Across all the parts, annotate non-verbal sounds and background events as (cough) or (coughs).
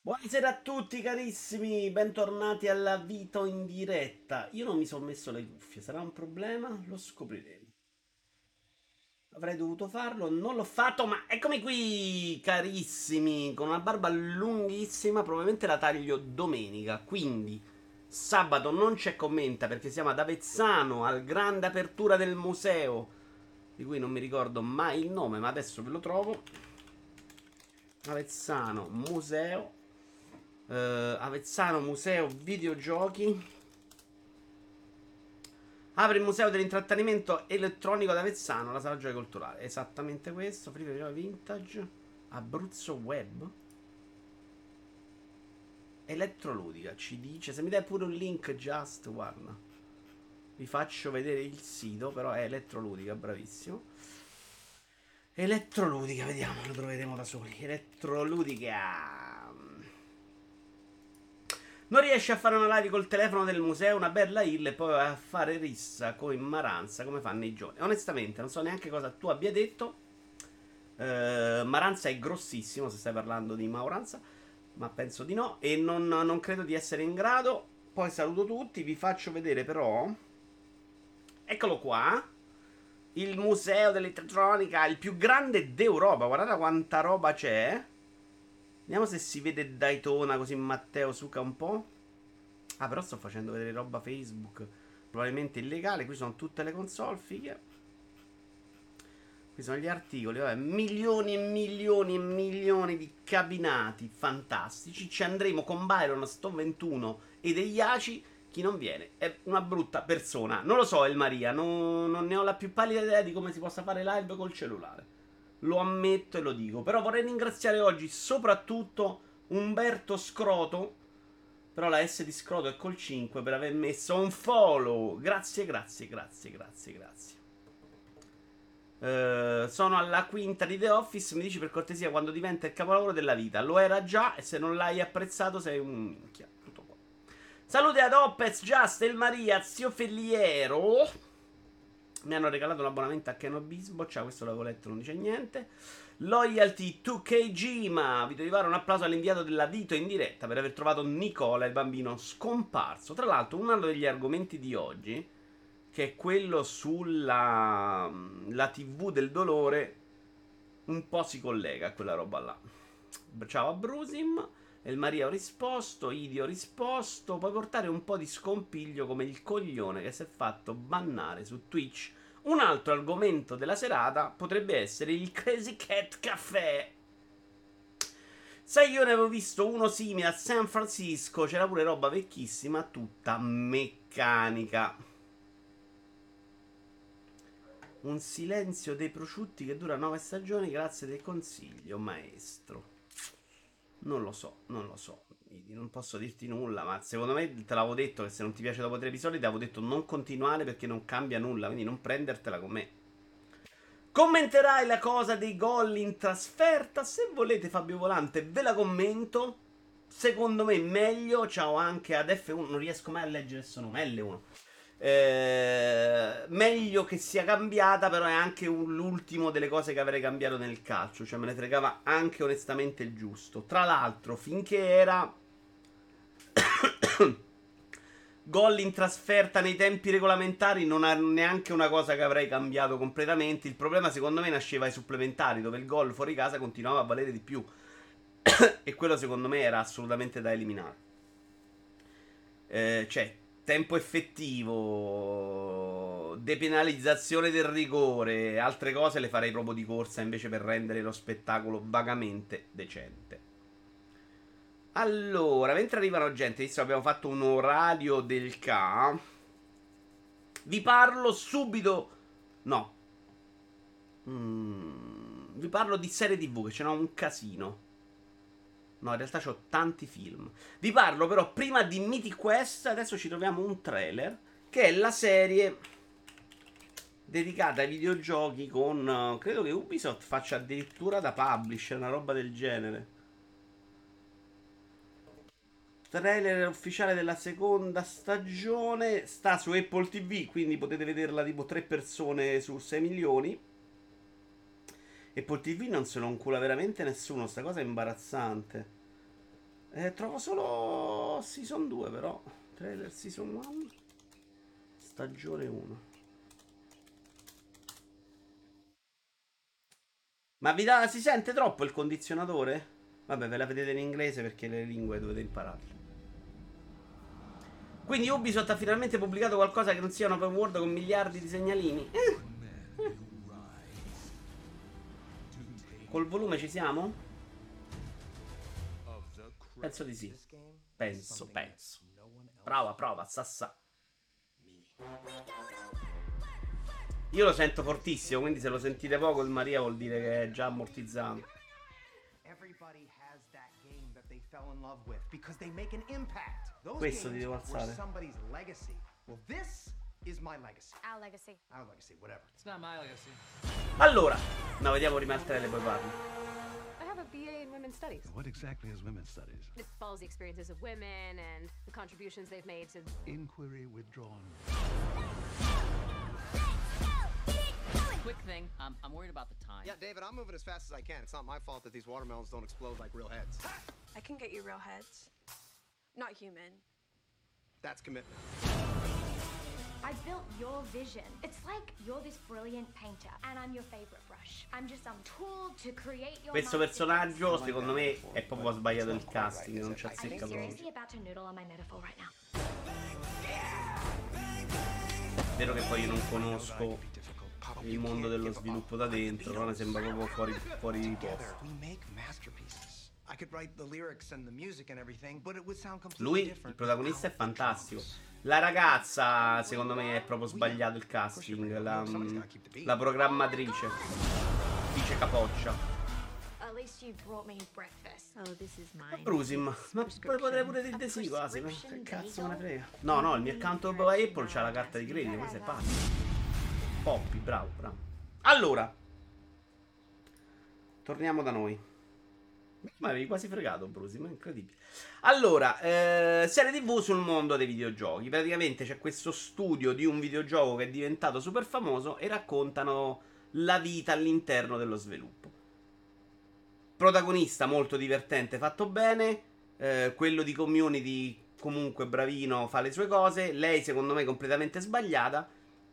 Buonasera a tutti carissimi, bentornati alla Vito in diretta. Io non mi sono messo le cuffie, sarà un problema? Lo scopriremo. Avrei dovuto farlo, non l'ho fatto, ma eccomi qui carissimi, con una barba lunghissima, probabilmente la taglio domenica, quindi sabato non c'è commenta perché siamo ad Avezzano, al grande apertura del museo, di cui non mi ricordo mai il nome, ma adesso ve lo trovo. Avezzano Museo Uh, Avezzano Museo Videogiochi. Apre il Museo dell'intrattenimento elettronico ad Avezzano, la sala giochi culturale. Esattamente questo. Prima vintage. Abruzzo Web. Elettroludica ci dice. Se mi dai pure un link, just guarda. Vi faccio vedere il sito, però è elettroludica, bravissimo. Elettroludica, vediamo, lo troveremo da soli. Elettroludica. Non riesce a fare una live col telefono del museo, una bella hill e poi a fare rissa con Maranza come fanno i giovani. Onestamente, non so neanche cosa tu abbia detto. Uh, Maranza è grossissimo se stai parlando di Mauranza, ma penso di no. E non, non credo di essere in grado. Poi saluto tutti, vi faccio vedere però. Eccolo qua. Il museo dell'elettronica, il più grande d'Europa. Guardate quanta roba c'è. Vediamo se si vede Daytona così Matteo suca un po'. Ah, però sto facendo vedere roba Facebook. Probabilmente illegale. Qui sono tutte le console, fighe. Qui sono gli articoli. Vabbè, milioni e milioni e milioni di cabinati fantastici. Ci andremo con Byron, Sto 21 e degli ACI. Chi non viene è una brutta persona. Non lo so, El Maria. Non, non ne ho la più pallida idea di come si possa fare live col cellulare. Lo ammetto e lo dico. Però vorrei ringraziare oggi soprattutto Umberto Scroto. Però la S di Scroto è col 5 per aver messo un follow. Grazie, grazie, grazie, grazie, grazie. Uh, sono alla quinta di The Office. Mi dici per cortesia quando diventa il capolavoro della vita. Lo era già e se non l'hai apprezzato sei un minchia. Tutto qua. Salute ad Opez, Just, El Maria, Zio Felliero. Mi hanno regalato un abbonamento a Kenobisbo. Ciao, questo l'avevo letto, non dice niente. Loyalty 2KG. Ma vi devo dare un applauso all'inviato della Dito in diretta per aver trovato Nicola, il bambino scomparso. Tra l'altro, uno degli argomenti di oggi, che è quello sulla la TV del dolore, un po' si collega a quella roba là. Ciao a Brusim. El Maria ho risposto, Idio ho risposto. Puoi portare un po' di scompiglio come il coglione che si è fatto bannare su Twitch. Un altro argomento della serata potrebbe essere il Crazy Cat Café. Sai, io ne avevo visto uno simile a San Francisco. C'era pure roba vecchissima, tutta meccanica. Un silenzio dei prosciutti che dura nove stagioni, grazie del consiglio, maestro. Non lo so, non lo so. Non posso dirti nulla, ma secondo me te l'avevo detto che se non ti piace dopo tre episodi, ti avevo detto non continuare perché non cambia nulla, quindi non prendertela con me. Commenterai la cosa dei gol in trasferta? Se volete Fabio Volante ve la commento. Secondo me meglio, ciao anche ad F1, non riesco mai a leggere questo nome, L1. Eh, meglio che sia cambiata, però è anche un, l'ultimo delle cose che avrei cambiato nel calcio. Cioè, me ne fregava anche onestamente il giusto. Tra l'altro, finché era (coughs) gol in trasferta nei tempi regolamentari, non è neanche una cosa che avrei cambiato completamente. Il problema, secondo me, nasceva ai supplementari, dove il gol fuori casa continuava a valere di più. (coughs) e quello, secondo me, era assolutamente da eliminare. Eh, cioè, tempo effettivo, depenalizzazione del rigore, altre cose le farei proprio di corsa invece per rendere lo spettacolo vagamente decente. Allora, mentre arrivano gente, visto che abbiamo fatto un orario del ca, vi parlo subito. No. Mm, vi parlo di serie TV che ce n'ho un casino. No, in realtà ho tanti film. Vi parlo però prima di Mythic Quest. Adesso ci troviamo un trailer. Che è la serie dedicata ai videogiochi con... Credo che Ubisoft faccia addirittura da publisher, una roba del genere. Trailer ufficiale della seconda stagione. Sta su Apple TV, quindi potete vederla tipo 3 persone su 6 milioni. Apple TV non se lo incula veramente nessuno, sta cosa è imbarazzante. Eh, trovo solo Season 2 però. Trailer Season 1. Stagione 1. Ma vi dà, si sente troppo il condizionatore? Vabbè, ve la vedete in inglese perché le lingue dovete impararle. Quindi Ubisoft ha finalmente pubblicato qualcosa che non sia un open world con miliardi di segnalini. Eh. Eh. Col volume ci siamo? Penso di sì. Penso, penso. Prova, prova, sassa. Io lo sento fortissimo, quindi se lo sentite poco il Maria vuol dire che è già ammortizzato. Questo ti devo alzare. Allora, no, vediamo prima il trailer poi parlo have a BA in Women's Studies. What exactly is Women's Studies? It follows the experiences of women and the contributions they've made to. Inquiry withdrawn. Quick thing, um, I'm worried about the time. Yeah, David, I'm moving as fast as I can. It's not my fault that these watermelons don't explode like real heads. I can get you real heads. Not human. That's commitment. I built your vision. It's like you're this brilliant painter and I'm your favorite brush. I'm just some tool to create your Questo personaggio secondo me è proprio sbagliato il casting, non ci azzecca proprio. Vero che poi io non conosco il mondo dello sviluppo da dentro, però mi sembra proprio fuori, fuori di posto. Lui, il protagonista, è fantastico. La ragazza, secondo me, è proprio sbagliato il casting. La, mm, la programmatrice. Dice capoccia. Oh, Brusim, ma potrei pure dire di sì quasi. Che cazzo me ne frega. No, no, il mio account Apple c'ha la carta di credito, questo è pazzo. Poppy, bravo, bravo. Allora, torniamo da noi. Ma avevi quasi fregato, Brusi, ma è incredibile. Allora, eh, serie TV sul mondo dei videogiochi. Praticamente c'è questo studio di un videogioco che è diventato super famoso e raccontano la vita all'interno dello sviluppo. Protagonista molto divertente, fatto bene. Eh, quello di community comunque bravino, fa le sue cose. Lei secondo me completamente sbagliata.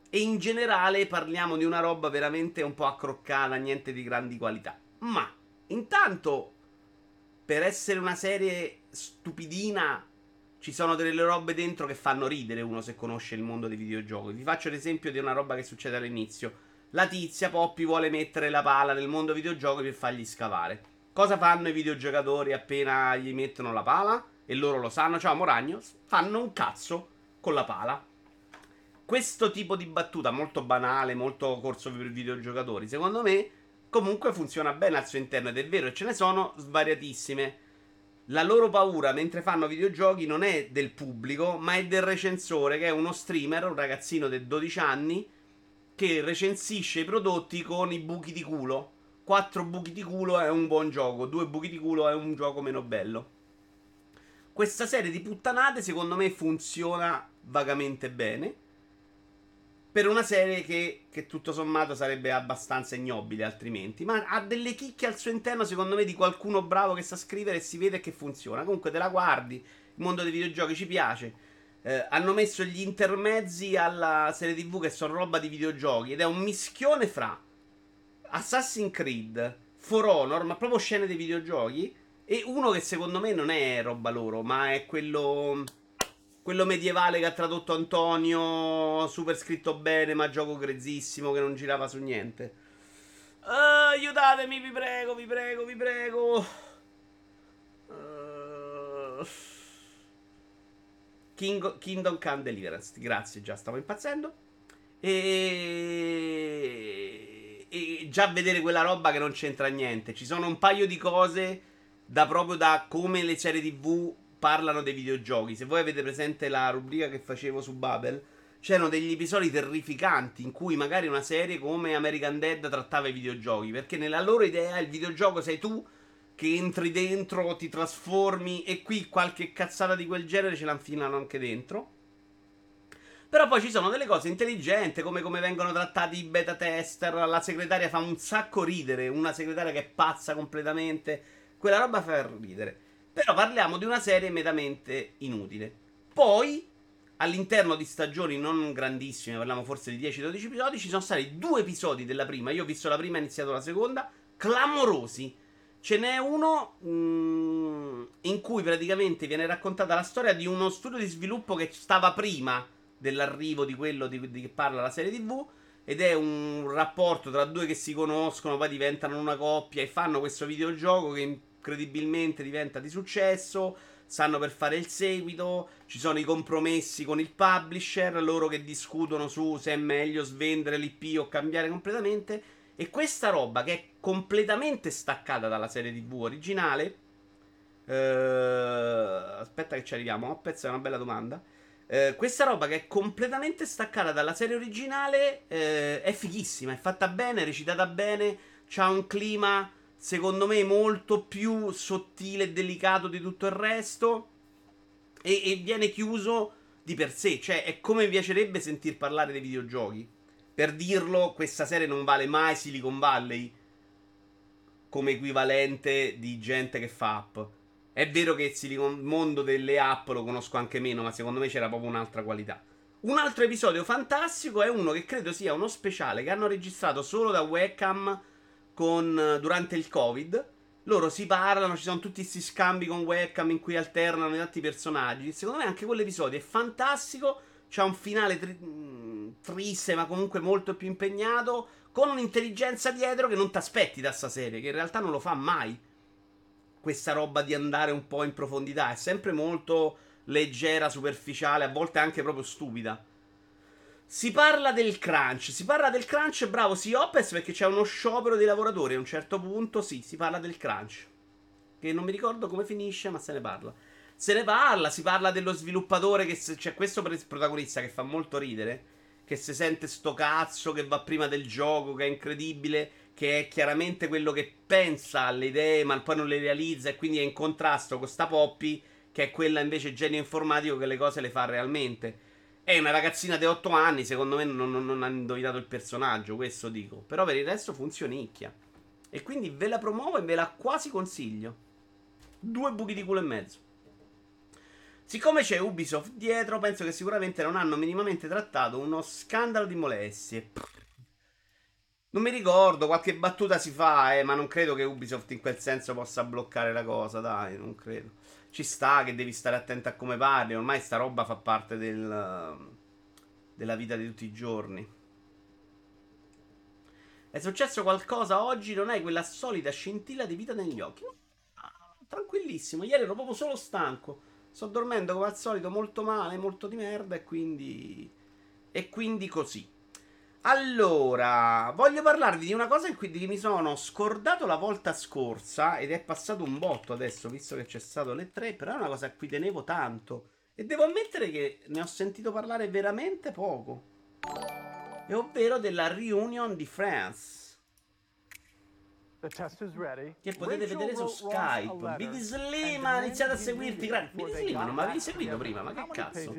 E in generale parliamo di una roba veramente un po' accroccata, niente di grandi qualità. Ma intanto per essere una serie stupidina, ci sono delle robe dentro che fanno ridere uno se conosce il mondo dei videogiochi. Vi faccio l'esempio di una roba che succede all'inizio. La tizia Poppy vuole mettere la pala nel mondo videogiochi per fargli scavare. Cosa fanno i videogiocatori appena gli mettono la pala? E loro lo sanno, ciao Moragno, fanno un cazzo con la pala. Questo tipo di battuta molto banale, molto corso per i videogiocatori, secondo me comunque funziona bene al suo interno ed è vero, e ce ne sono svariatissime. La loro paura mentre fanno videogiochi non è del pubblico, ma è del recensore, che è uno streamer, un ragazzino di 12 anni, che recensisce i prodotti con i buchi di culo. Quattro buchi di culo è un buon gioco, due buchi di culo è un gioco meno bello. Questa serie di puttanate secondo me funziona vagamente bene per una serie che, che, tutto sommato sarebbe abbastanza ignobile altrimenti. Ma ha delle chicche al suo interno, secondo me, di qualcuno bravo che sa scrivere e si vede che funziona. Comunque te la guardi, il mondo dei videogiochi ci piace. Eh, hanno messo gli intermezzi alla serie TV che sono roba di videogiochi ed è un mischione fra Assassin's Creed, For Honor, ma proprio scene dei videogiochi. E uno che secondo me non è roba loro, ma è quello quello medievale che ha tradotto Antonio, super scritto bene, ma gioco grezzissimo che non girava su niente. Uh, aiutatemi, vi prego, vi prego, vi prego. Uh, King, Kingdom Come Deliverance. Grazie, già stavo impazzendo. E... e già vedere quella roba che non c'entra niente. Ci sono un paio di cose da proprio da come le serie TV parlano dei videogiochi. Se voi avete presente la rubrica che facevo su Babel, c'erano degli episodi terrificanti in cui magari una serie come American Dead trattava i videogiochi. Perché nella loro idea il videogioco sei tu che entri dentro, ti trasformi e qui qualche cazzata di quel genere ce la anche dentro. Però poi ci sono delle cose intelligenti, come, come vengono trattati i beta tester. La segretaria fa un sacco ridere. Una segretaria che è pazza completamente. Quella roba fa ridere. Però parliamo di una serie metamente inutile. Poi, all'interno di stagioni non grandissime, parliamo forse di 10-12 episodi, ci sono stati due episodi della prima. Io ho visto la prima e ho iniziato la seconda, clamorosi. Ce n'è uno mm, in cui praticamente viene raccontata la storia di uno studio di sviluppo che stava prima dell'arrivo di quello di, di che parla la serie TV. Ed è un rapporto tra due che si conoscono, poi diventano una coppia e fanno questo videogioco che incredibilmente diventa di successo. Stanno per fare il seguito. Ci sono i compromessi con il publisher. Loro che discutono su se è meglio svendere l'IP o cambiare completamente. E questa roba che è completamente staccata dalla serie TV originale. eh, aspetta che ci arriviamo. Oppez è una bella domanda. Eh, questa roba che è completamente staccata dalla serie originale eh, è fighissima, è fatta bene, recitata bene, c'ha un clima secondo me molto più sottile e delicato di tutto il resto e, e viene chiuso di per sé, cioè è come mi piacerebbe sentir parlare dei videogiochi. Per dirlo, questa serie non vale mai Silicon Valley come equivalente di gente che fa app. È vero che il mondo delle app lo conosco anche meno, ma secondo me c'era proprio un'altra qualità. Un altro episodio fantastico è uno che credo sia uno speciale che hanno registrato solo da webcam con, durante il Covid. Loro si parlano, ci sono tutti questi scambi con webcam in cui alternano i tanti personaggi. Secondo me anche quell'episodio è fantastico. C'ha un finale tri- mh, triste, ma comunque molto più impegnato. Con un'intelligenza dietro che non ti aspetti da sta serie, che in realtà non lo fa mai. Questa roba di andare un po' in profondità. È sempre molto leggera, superficiale, a volte anche proprio stupida. Si parla del crunch. Si parla del crunch, bravo, sì, Opez, perché c'è uno sciopero dei lavoratori. A un certo punto, sì, si parla del crunch. Che non mi ricordo come finisce, ma se ne parla. Se ne parla, si parla dello sviluppatore che c'è questo pre- protagonista che fa molto ridere. Che si sente sto cazzo che va prima del gioco, che è incredibile, che è chiaramente quello che pensa alle idee, ma poi non le realizza e quindi è in contrasto con sta Poppy, che è quella invece genio informatico che le cose le fa realmente. È una ragazzina di 8 anni, secondo me non, non, non ha indovinato il personaggio, questo dico. Però per il resto funzionicchia. E quindi ve la promuovo e ve la quasi consiglio. Due buchi di culo e mezzo. Siccome c'è Ubisoft dietro, penso che sicuramente non hanno minimamente trattato uno scandalo di molestie. Non mi ricordo, qualche battuta si fa, eh, ma non credo che Ubisoft in quel senso possa bloccare la cosa, dai, non credo. Ci sta che devi stare attento a come parli, ormai sta roba fa parte del, della vita di tutti i giorni. È successo qualcosa oggi? Non hai quella solita scintilla di vita negli occhi? Ah, tranquillissimo, ieri ero proprio solo stanco. Sto dormendo come al solito molto male, molto di merda e quindi... E quindi così. Allora, voglio parlarvi di una cosa in cui mi sono scordato la volta scorsa ed è passato un botto adesso, visto che c'è stato le tre, però è una cosa a cui tenevo tanto. E devo ammettere che ne ho sentito parlare veramente poco. E ovvero della Reunion di France. The test is ready. Che potete Rachel vedere su Skype. Big and Slim ha iniziato a seguirti. before Big Slim non mi avevi seguito prima, ma che cazzo?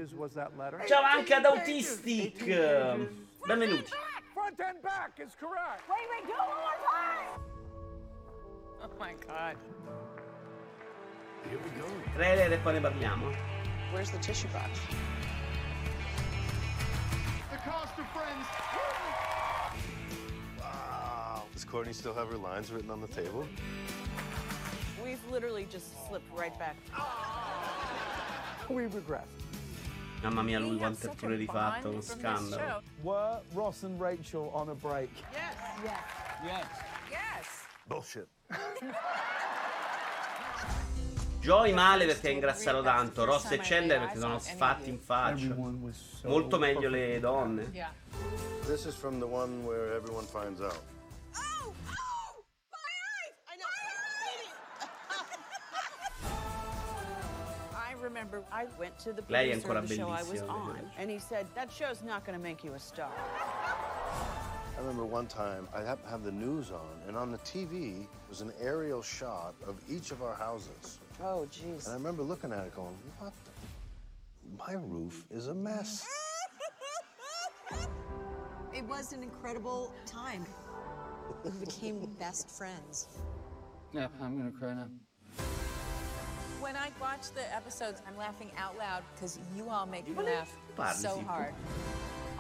Ciao anche ad 18 Autistic. Pages. Benvenuti. Front and back is correct. Wait, wait, do it one more time! Oh my god. Here we go. Trailer e poi ne parliamo. Where's the tissue box? The cast of Friends. Wow. Does Courtney still have her lines written on the table? We've literally just slipped right back. (laughs) We regress. Mamma mia, lui quanto è pure rifatto, uno scandalo. Were Ross and Rachel on a break? Bullshit. Joy male perché ha ingrassato tanto. Ross e Chandler perché sono sfatti in faccia. Molto meglio le donne. Yeah. This is from the one where everyone finds out. Remember I went to the Lei è producer of the show I was on, and he said that show's not going to make you a star. I remember one time I happened to have the news on, and on the TV was an aerial shot of each of our houses. Oh, jeez. And I remember looking at it going, what the? My roof is a mess. It was an incredible time. We became best friends. Yeah, I'm gonna cry now. When when I watch the episodes, I'm laughing out loud because you all make me laugh so hard.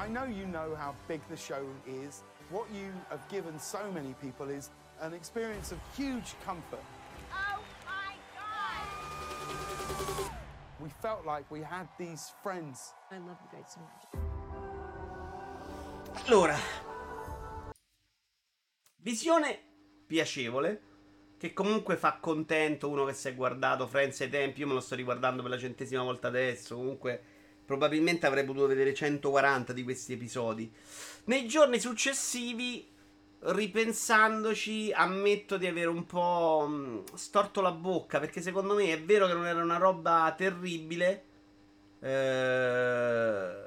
I know you know how big the show is. What you have given so many people is an experience of huge comfort. Oh my god! We felt like we had these friends. I love you guys so much. Allora, visione piacevole. Che comunque fa contento uno che si è guardato Friends ai tempi. Io me lo sto riguardando per la centesima volta adesso. Comunque, probabilmente avrei potuto vedere 140 di questi episodi. Nei giorni successivi, ripensandoci, ammetto di avere un po' mh, storto la bocca. Perché secondo me è vero che non era una roba terribile. Eh...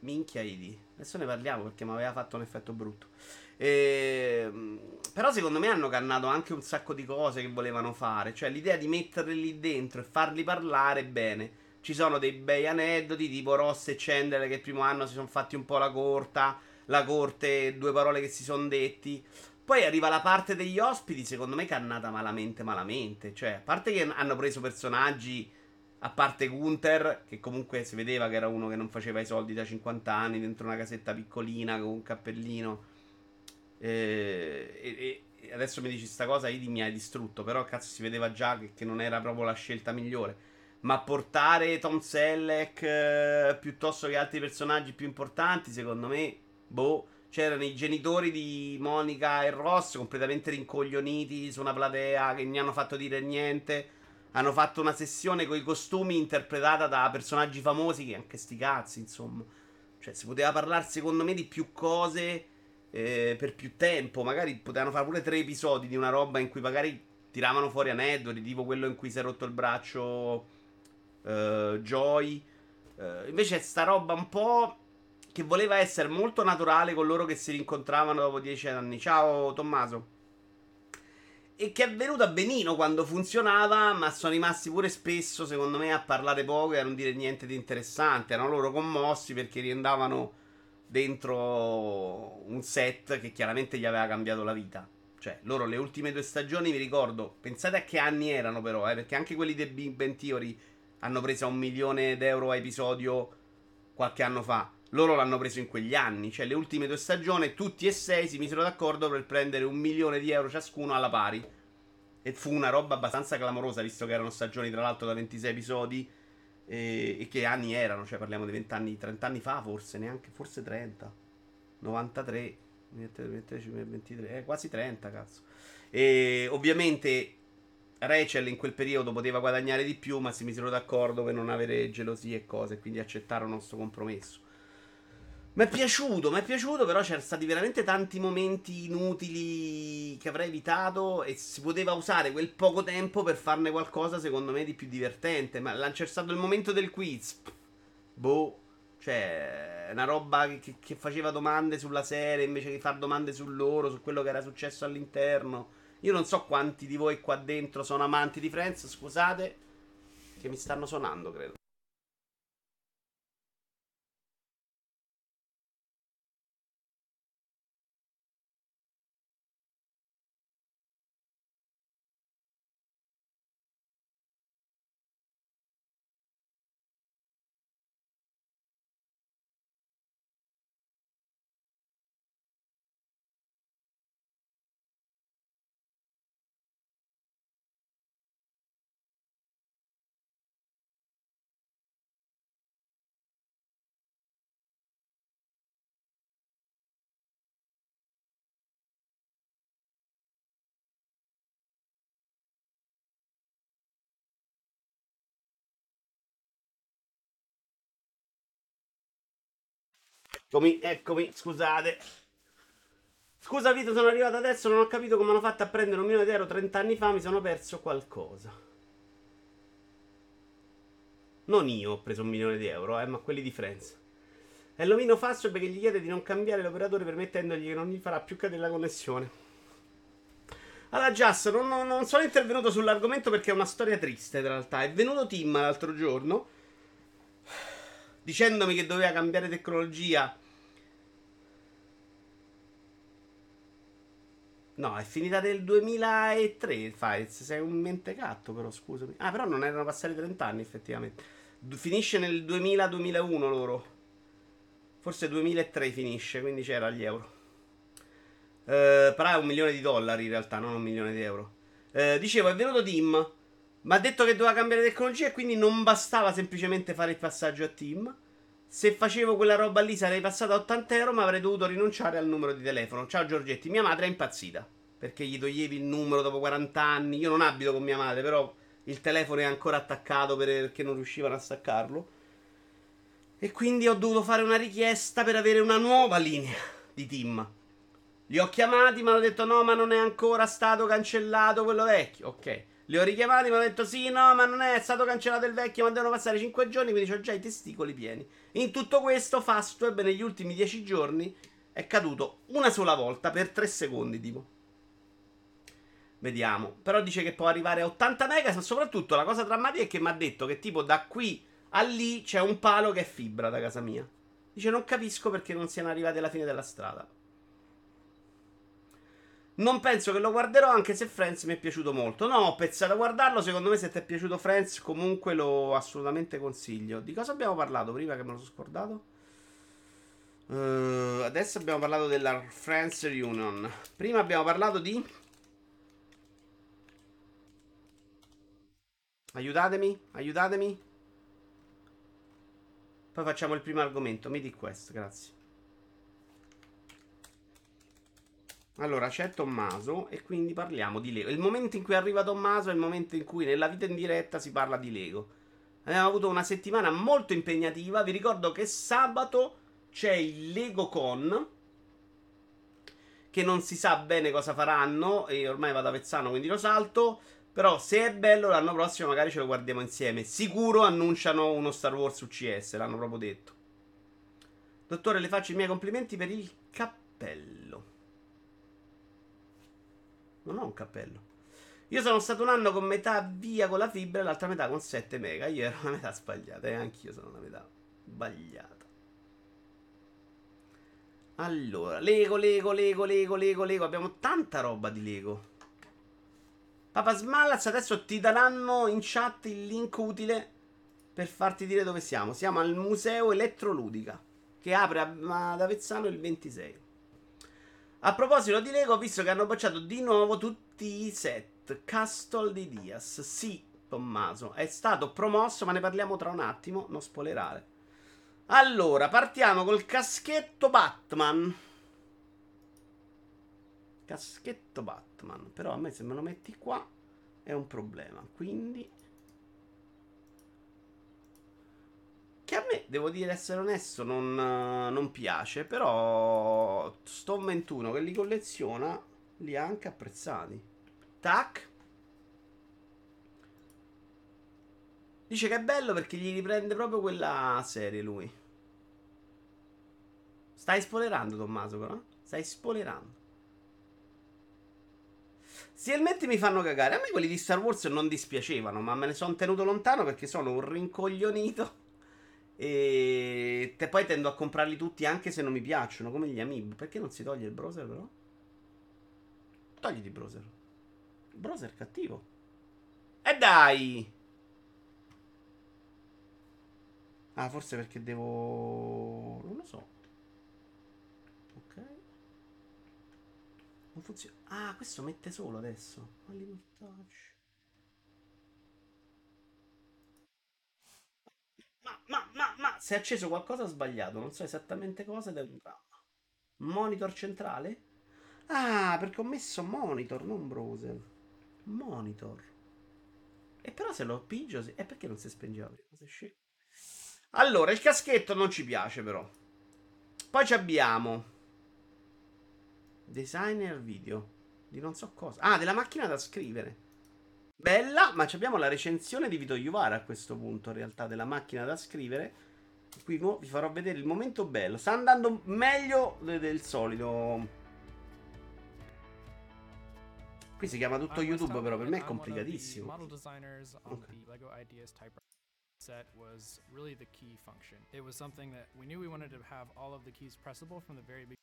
Minchia Idi. Adesso ne parliamo perché mi aveva fatto un effetto brutto. Ehm, però secondo me hanno cannato anche un sacco di cose che volevano fare. Cioè l'idea di metterli lì dentro e farli parlare bene. Ci sono dei bei aneddoti tipo Ross e Chandler che il primo anno si sono fatti un po' la corta. La corte, due parole che si sono detti. Poi arriva la parte degli ospiti, secondo me cannata malamente, malamente. Cioè, a parte che hanno preso personaggi a parte Gunther, che comunque si vedeva che era uno che non faceva i soldi da 50 anni dentro una casetta piccolina con un cappellino. Eh, e, e adesso mi dici sta cosa, Idi mi hai distrutto. Però cazzo si vedeva già che, che non era proprio la scelta migliore. Ma portare Tom Selleck eh, piuttosto che altri personaggi più importanti, secondo me, boh. C'erano i genitori di Monica e Ross completamente rincoglioniti su una platea che gli hanno fatto dire niente. Hanno fatto una sessione con i costumi interpretata da personaggi famosi che anche sti cazzi, insomma. Cioè, si poteva parlare, secondo me, di più cose eh, per più tempo. Magari potevano fare pure tre episodi di una roba in cui magari tiravano fuori aneddoti, tipo quello in cui si è rotto il braccio eh, Joy. Eh, invece sta roba un po' che voleva essere molto naturale con loro che si rincontravano dopo dieci anni. Ciao Tommaso. E che è venuta benino quando funzionava, ma sono rimasti pure spesso, secondo me, a parlare poco e a non dire niente di interessante. Erano loro commossi perché riandavano dentro un set che chiaramente gli aveva cambiato la vita. Cioè, loro le ultime due stagioni, mi ricordo, pensate a che anni erano però, eh, perché anche quelli di Big Bang Theory hanno preso un milione d'euro a episodio qualche anno fa. Loro l'hanno preso in quegli anni, cioè le ultime due stagioni, tutti e sei si misero d'accordo per prendere un milione di euro ciascuno alla pari. E fu una roba abbastanza clamorosa, visto che erano stagioni tra l'altro da 26 episodi. E, e che anni erano, cioè parliamo di 20 anni, 30 anni fa forse, neanche, forse 30. 93, 23, eh, quasi 30 cazzo. E ovviamente Rachel in quel periodo poteva guadagnare di più, ma si misero d'accordo per non avere gelosie e cose, quindi accettarono questo compromesso. Mi è piaciuto, mi è piaciuto, però c'erano stati veramente tanti momenti inutili che avrei evitato e si poteva usare quel poco tempo per farne qualcosa, secondo me, di più divertente. Ma l'hanno stato il momento del quiz. Boh, cioè, una roba che, che faceva domande sulla serie invece di fare domande su loro, su quello che era successo all'interno. Io non so quanti di voi qua dentro sono amanti di Friends, scusate, che mi stanno suonando, credo. Eccomi, eccomi, scusate. Scusa Vito, sono arrivato adesso, non ho capito come hanno fatto a prendere un milione di euro 30 anni fa, mi sono perso qualcosa. Non io ho preso un milione di euro, eh, ma quelli di Friends. E l'omino Fasso perché gli chiede di non cambiare l'operatore permettendogli che non gli farà più cadere la connessione. Allora, non, non- non sono intervenuto sull'argomento perché è una storia triste, in realtà. È venuto Tim l'altro giorno dicendomi che doveva cambiare tecnologia. No, è finita nel 2003 Files. Sei un mentecatto, però scusami. Ah, però non erano passati 30 anni, effettivamente. Finisce nel 2000-2001 loro. Forse 2003 finisce, quindi c'era gli euro. Eh, però è un milione di dollari in realtà, non un milione di euro. Eh, dicevo, è venuto Tim. Mi ha detto che doveva cambiare tecnologia e quindi non bastava semplicemente fare il passaggio a Team. Se facevo quella roba lì sarei passato a 80 euro, ma avrei dovuto rinunciare al numero di telefono. Ciao Giorgetti, mia madre è impazzita. Perché gli toglievi il numero dopo 40 anni. Io non abito con mia madre, però il telefono è ancora attaccato perché non riuscivano a staccarlo. E quindi ho dovuto fare una richiesta per avere una nuova linea di team. Li ho chiamati, mi hanno detto no, ma non è ancora stato cancellato quello vecchio. Ok. Li ho richiamati, mi hanno detto sì, no, ma non è stato cancellato il vecchio, ma devono passare 5 giorni, quindi ho già i testicoli pieni. In tutto questo, Fastweb negli ultimi 10 giorni è caduto una sola volta per 3 secondi, tipo. Vediamo. Però dice che può arrivare a 80 mega, ma soprattutto la cosa drammatica è che mi ha detto che tipo da qui a lì c'è un palo che è fibra da casa mia. Dice non capisco perché non siano arrivati alla fine della strada. Non penso che lo guarderò anche se Friends mi è piaciuto molto. No, ho pensato a guardarlo. Secondo me, se ti è piaciuto Friends, comunque lo assolutamente consiglio. Di cosa abbiamo parlato prima che me lo sono scordato? Uh, adesso abbiamo parlato della Friends Reunion. Prima abbiamo parlato di. Aiutatemi, aiutatemi. Poi facciamo il primo argomento. Midi Quest, grazie. Allora, c'è Tommaso e quindi parliamo di Lego. Il momento in cui arriva Tommaso è il momento in cui nella vita in diretta si parla di Lego. Abbiamo avuto una settimana molto impegnativa. Vi ricordo che sabato c'è il Lego Con. Che non si sa bene cosa faranno. E ormai vado a Vezzano, quindi lo salto. Però se è bello l'anno prossimo magari ce lo guardiamo insieme. Sicuro annunciano uno Star Wars UCS, l'hanno proprio detto. Dottore, le faccio i miei complimenti per il cappello. Non ho un cappello. Io sono stato un anno con metà via con la fibra e l'altra metà con 7 mega. Io ero una metà sbagliata e anch'io sono una metà sbagliata. Allora, Lego, Lego, Lego, Lego, Lego, Lego. Abbiamo tanta roba di Lego. Papa Smallaz, adesso ti daranno in chat il link utile per farti dire dove siamo. Siamo al Museo Elettroludica, che apre ad Avezzano il 26. A proposito di Lego, ho visto che hanno bocciato di nuovo tutti i set Castle di Dias. Sì, Tommaso, è stato promosso, ma ne parliamo tra un attimo, non spoilerare. Allora, partiamo col caschetto Batman. Caschetto Batman. Però a me se me lo metti qua è un problema. Quindi... Che a me, devo dire, essere onesto, non, non piace. Però Stone 21 che li colleziona li ha anche apprezzati. Tac. Dice che è bello perché gli riprende proprio quella serie lui. Stai spoilerando, Tommaso, però? Stai spoilerando. Sì, elmetti mi fanno cagare. A me quelli di Star Wars non dispiacevano, ma me ne sono tenuto lontano perché sono un rincoglionito. E te poi tendo a comprarli tutti anche se non mi piacciono, come gli amiibo. Perché non si toglie il browser, però? Togliti il browser. Il browser cattivo. E dai! Ah, forse perché devo... Non lo so. Ok. Non funziona. Ah, questo mette solo adesso. Hollywood Touch. Ma, ma, ma, ma, si è acceso qualcosa sbagliato. Non so esattamente cosa ed è un dramma. Monitor centrale? Ah, perché ho messo monitor, non browser. Monitor. E però se lo appigio... Si... E perché non si spengeva prima? Allora, il caschetto non ci piace però. Poi abbiamo designer video di non so cosa. Ah, della macchina da scrivere. Bella, ma abbiamo la recensione di Vito Iuvara a questo punto, in realtà, della macchina da scrivere. Qui vi farò vedere il momento bello. Sta andando meglio del solito. Qui si chiama tutto YouTube, però per me è complicatissimo. Okay. Set was really the key function. It was something that we knew we wanted to have all of the keys pressable from the very beginning.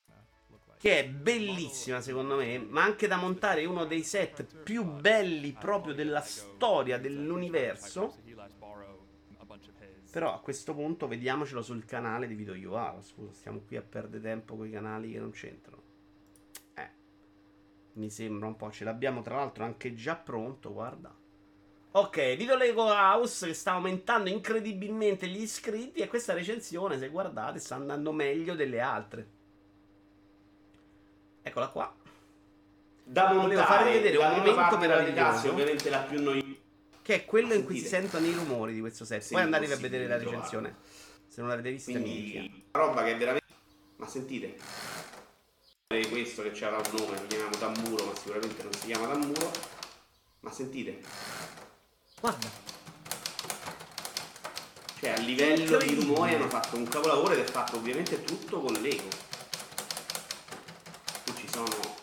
Che è bellissima secondo me, ma anche da montare uno dei set più belli proprio della storia dell'universo. Però a questo punto vediamocelo sul canale di Video UA. Scusa, stiamo qui a perdere tempo con i canali che non c'entrano. Eh, mi sembra un po'. Ce l'abbiamo tra l'altro anche già pronto, guarda. Ok, Video Lego House che sta aumentando incredibilmente gli iscritti e questa recensione, se guardate, sta andando meglio delle altre. Eccola qua. Da volevo farvi vedere un momento meraviglioso, ovviamente la più noiosa, che è quello in cui si sentono i rumori di questo set. Poi andatevi a vedere la recensione. Se non l'avete vista, minchia. Una roba che è veramente. Ma sentite. Questo che c'era un nome, lo chiamiamo tamburo, ma sicuramente non si chiama tamburo. Ma sentite. Guarda. Cioè, a livello di rumore hanno fatto un capolavoro ed è fatto ovviamente tutto con Lego. Qui ci sono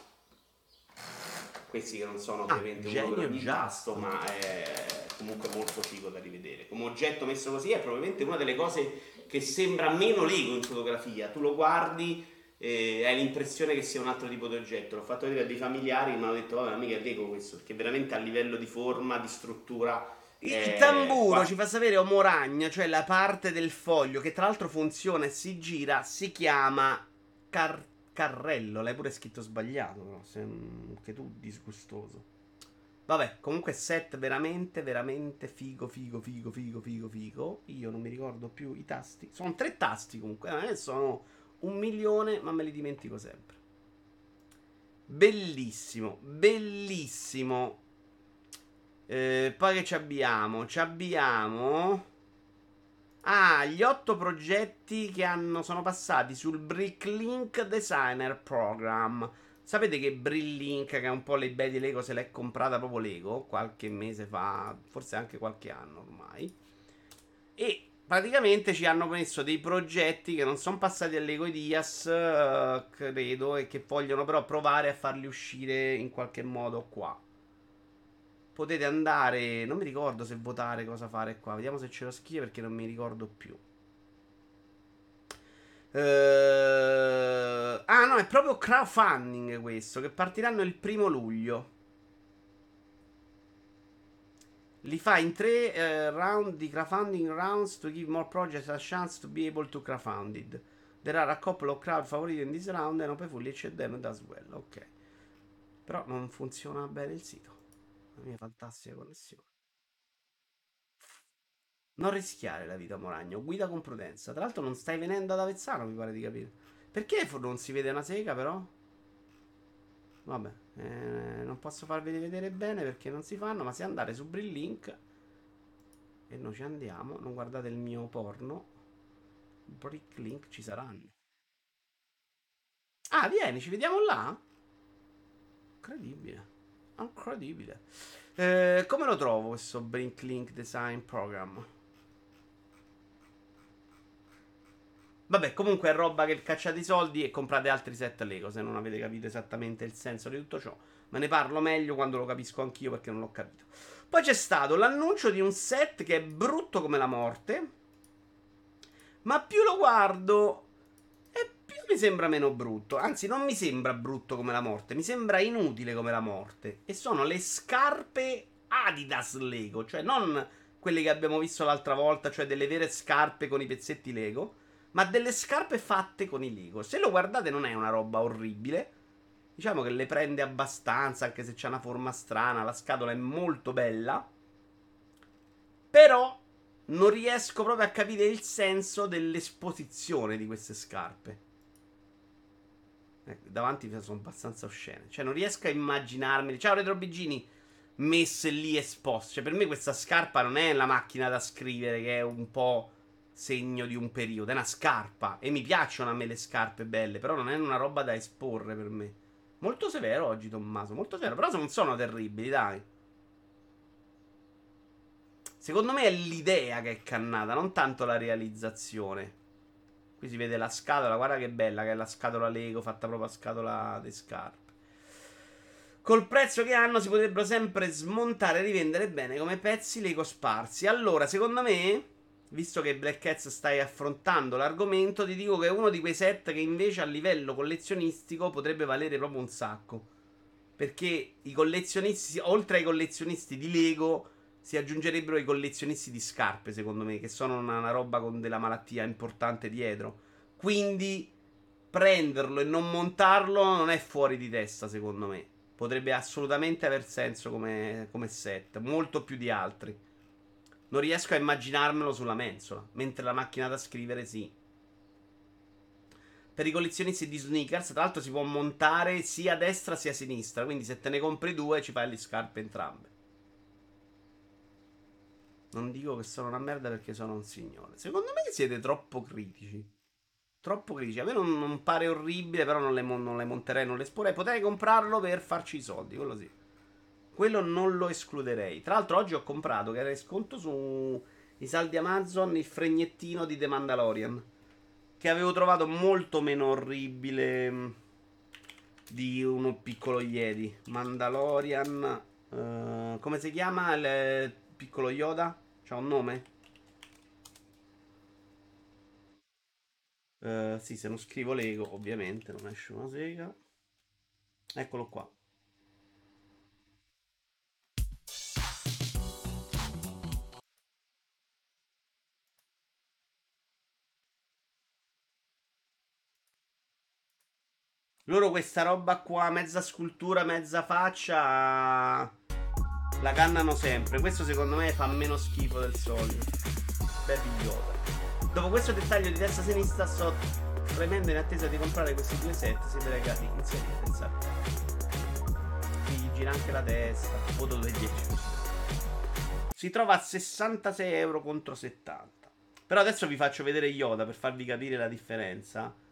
questi che non sono ovviamente uno per ogni tasto, ma è comunque molto figo da rivedere. Come oggetto messo così è probabilmente una delle cose che sembra meno Lego in fotografia. Tu lo guardi e hai l'impressione che sia un altro tipo di oggetto. L'ho fatto vedere a dei familiari che mi hanno detto, vabbè, mica è Lego questo, perché veramente a livello di forma, di struttura... Il Eh, tamburo qua- ci fa sapere Omoragna, cioè la parte del foglio che tra l'altro funziona e si gira, si chiama car- carrello. L'hai pure scritto sbagliato, però. Sei che tu disgustoso. Vabbè, comunque set veramente, veramente figo, figo, figo, figo, figo, figo. Io non mi ricordo più i tasti. Sono tre tasti comunque, non che sono un milione, ma me li dimentico sempre. Bellissimo, bellissimo. Eh, poi che ci abbiamo? Ci abbiamo. Ah, gli otto progetti che hanno, sono passati sul Bricklink Designer Program. Sapete che Bricklink, che è un po' le idee di Lego, se l'è comprata proprio Lego qualche mese fa, forse anche qualche anno ormai. E praticamente ci hanno messo dei progetti che non sono passati a Lego Ideas, eh, credo, e che vogliono però provare a farli uscire in qualche modo qua. Potete andare, non mi ricordo se votare cosa fare qua, vediamo se ce lo scrive perché non mi ricordo più. Eh, ah no, è proprio crowdfunding questo, che partiranno il primo luglio. Li fa in tre eh, round di crowdfunding rounds to give more projects a chance to be able to crowdfund it. There are a couple of crowd favorite in this round and open fully eccedent as well. Ok. Però non funziona bene il sito. La mia fantastica connessione. Non rischiare la vita, Moragno. Guida con prudenza. Tra l'altro non stai venendo ad Avezzano, mi pare di capire. Perché non si vede una sega, però? Vabbè, eh, non posso farveli vedere bene perché non si fanno, ma se andare su Brillink e noi ci andiamo, non guardate il mio porno, Bricklink ci saranno. Ah, vieni, ci vediamo là? Incredibile. Incredibile. Eh, come lo trovo questo Bricklink Design Program? Vabbè, comunque è roba che cacciate i soldi e comprate altri set Lego se non avete capito esattamente il senso di tutto ciò. Ma ne parlo meglio quando lo capisco anch'io perché non l'ho capito. Poi c'è stato l'annuncio di un set che è brutto come la morte. Ma più lo guardo e più mi sembra meno brutto. Anzi, non mi sembra brutto come la morte, mi sembra inutile come la morte. E sono le scarpe Adidas Lego, cioè non quelle che abbiamo visto l'altra volta, cioè delle vere scarpe con i pezzetti Lego, ma delle scarpe fatte con i Lego. Se lo guardate non è una roba orribile. Diciamo che le prende abbastanza, anche se c'ha una forma strana, la scatola è molto bella. Però non riesco proprio a capire il senso dell'esposizione di queste scarpe. Ecco, davanti sono abbastanza oscene. Cioè, non riesco a immaginarmeli. Ciao, Retro Bigini. Messe lì esposte. Cioè, per me questa scarpa non è la macchina da scrivere, che è un po' segno di un periodo. È una scarpa. E mi piacciono a me le scarpe belle. Però non è una roba da esporre per me. Molto severo oggi, Tommaso. Molto severo. Però non sono terribili, dai. Secondo me è l'idea che è cannata, non tanto la realizzazione. Qui si vede la scatola, guarda che bella che è la scatola Lego fatta proprio a scatola di scarpe. Col prezzo che hanno si potrebbero sempre smontare e rivendere bene come pezzi Lego sparsi. Allora, secondo me visto che Black Cats stai affrontando l'argomento, ti dico che è uno di quei set che invece a livello collezionistico potrebbe valere proprio un sacco. Perché i collezionisti, oltre ai collezionisti di Lego, si aggiungerebbero i collezionisti di scarpe, secondo me, che sono una, una roba con della malattia importante dietro. Quindi prenderlo e non montarlo non è fuori di testa, secondo me. Potrebbe assolutamente aver senso come, come set, molto più di altri. Non riesco a immaginarmelo sulla mensola, mentre la macchina da scrivere sì. Per i collezionisti di sneakers, tra l'altro, si può montare sia a destra sia a sinistra. Quindi, se te ne compri due, ci fai le scarpe entrambe. Non dico che sono una merda perché sono un signore. Secondo me siete troppo critici. Troppo critici. A me non, non pare orribile, però non le, non le monterei, non le esporrei. Potrei comprarlo per farci i soldi, quello sì. Quello non lo escluderei. Tra l'altro, oggi ho comprato, che era in sconto i saldi Amazon, il fregnettino di The Mandalorian. Che avevo trovato molto meno orribile mh, di uno piccolo Jedi. Mandalorian. eh, come si chiama il piccolo Yoda? C'ha un nome? Eh, sì, se non scrivo Lego, ovviamente non esce una sega. Eccolo qua. Loro questa roba qua, mezza scultura, mezza faccia, la cannano sempre. Questo secondo me fa meno schifo del solito. Baby Yoda. Dopo questo dettaglio di destra sinistra sto premendo in attesa di comprare questi due set. Siete legati inserire, pensate. Gli gira anche la testa. Voto del 10. Si trova a 66 euro contro 70. Però adesso vi faccio vedere Yoda per farvi capire la differenza.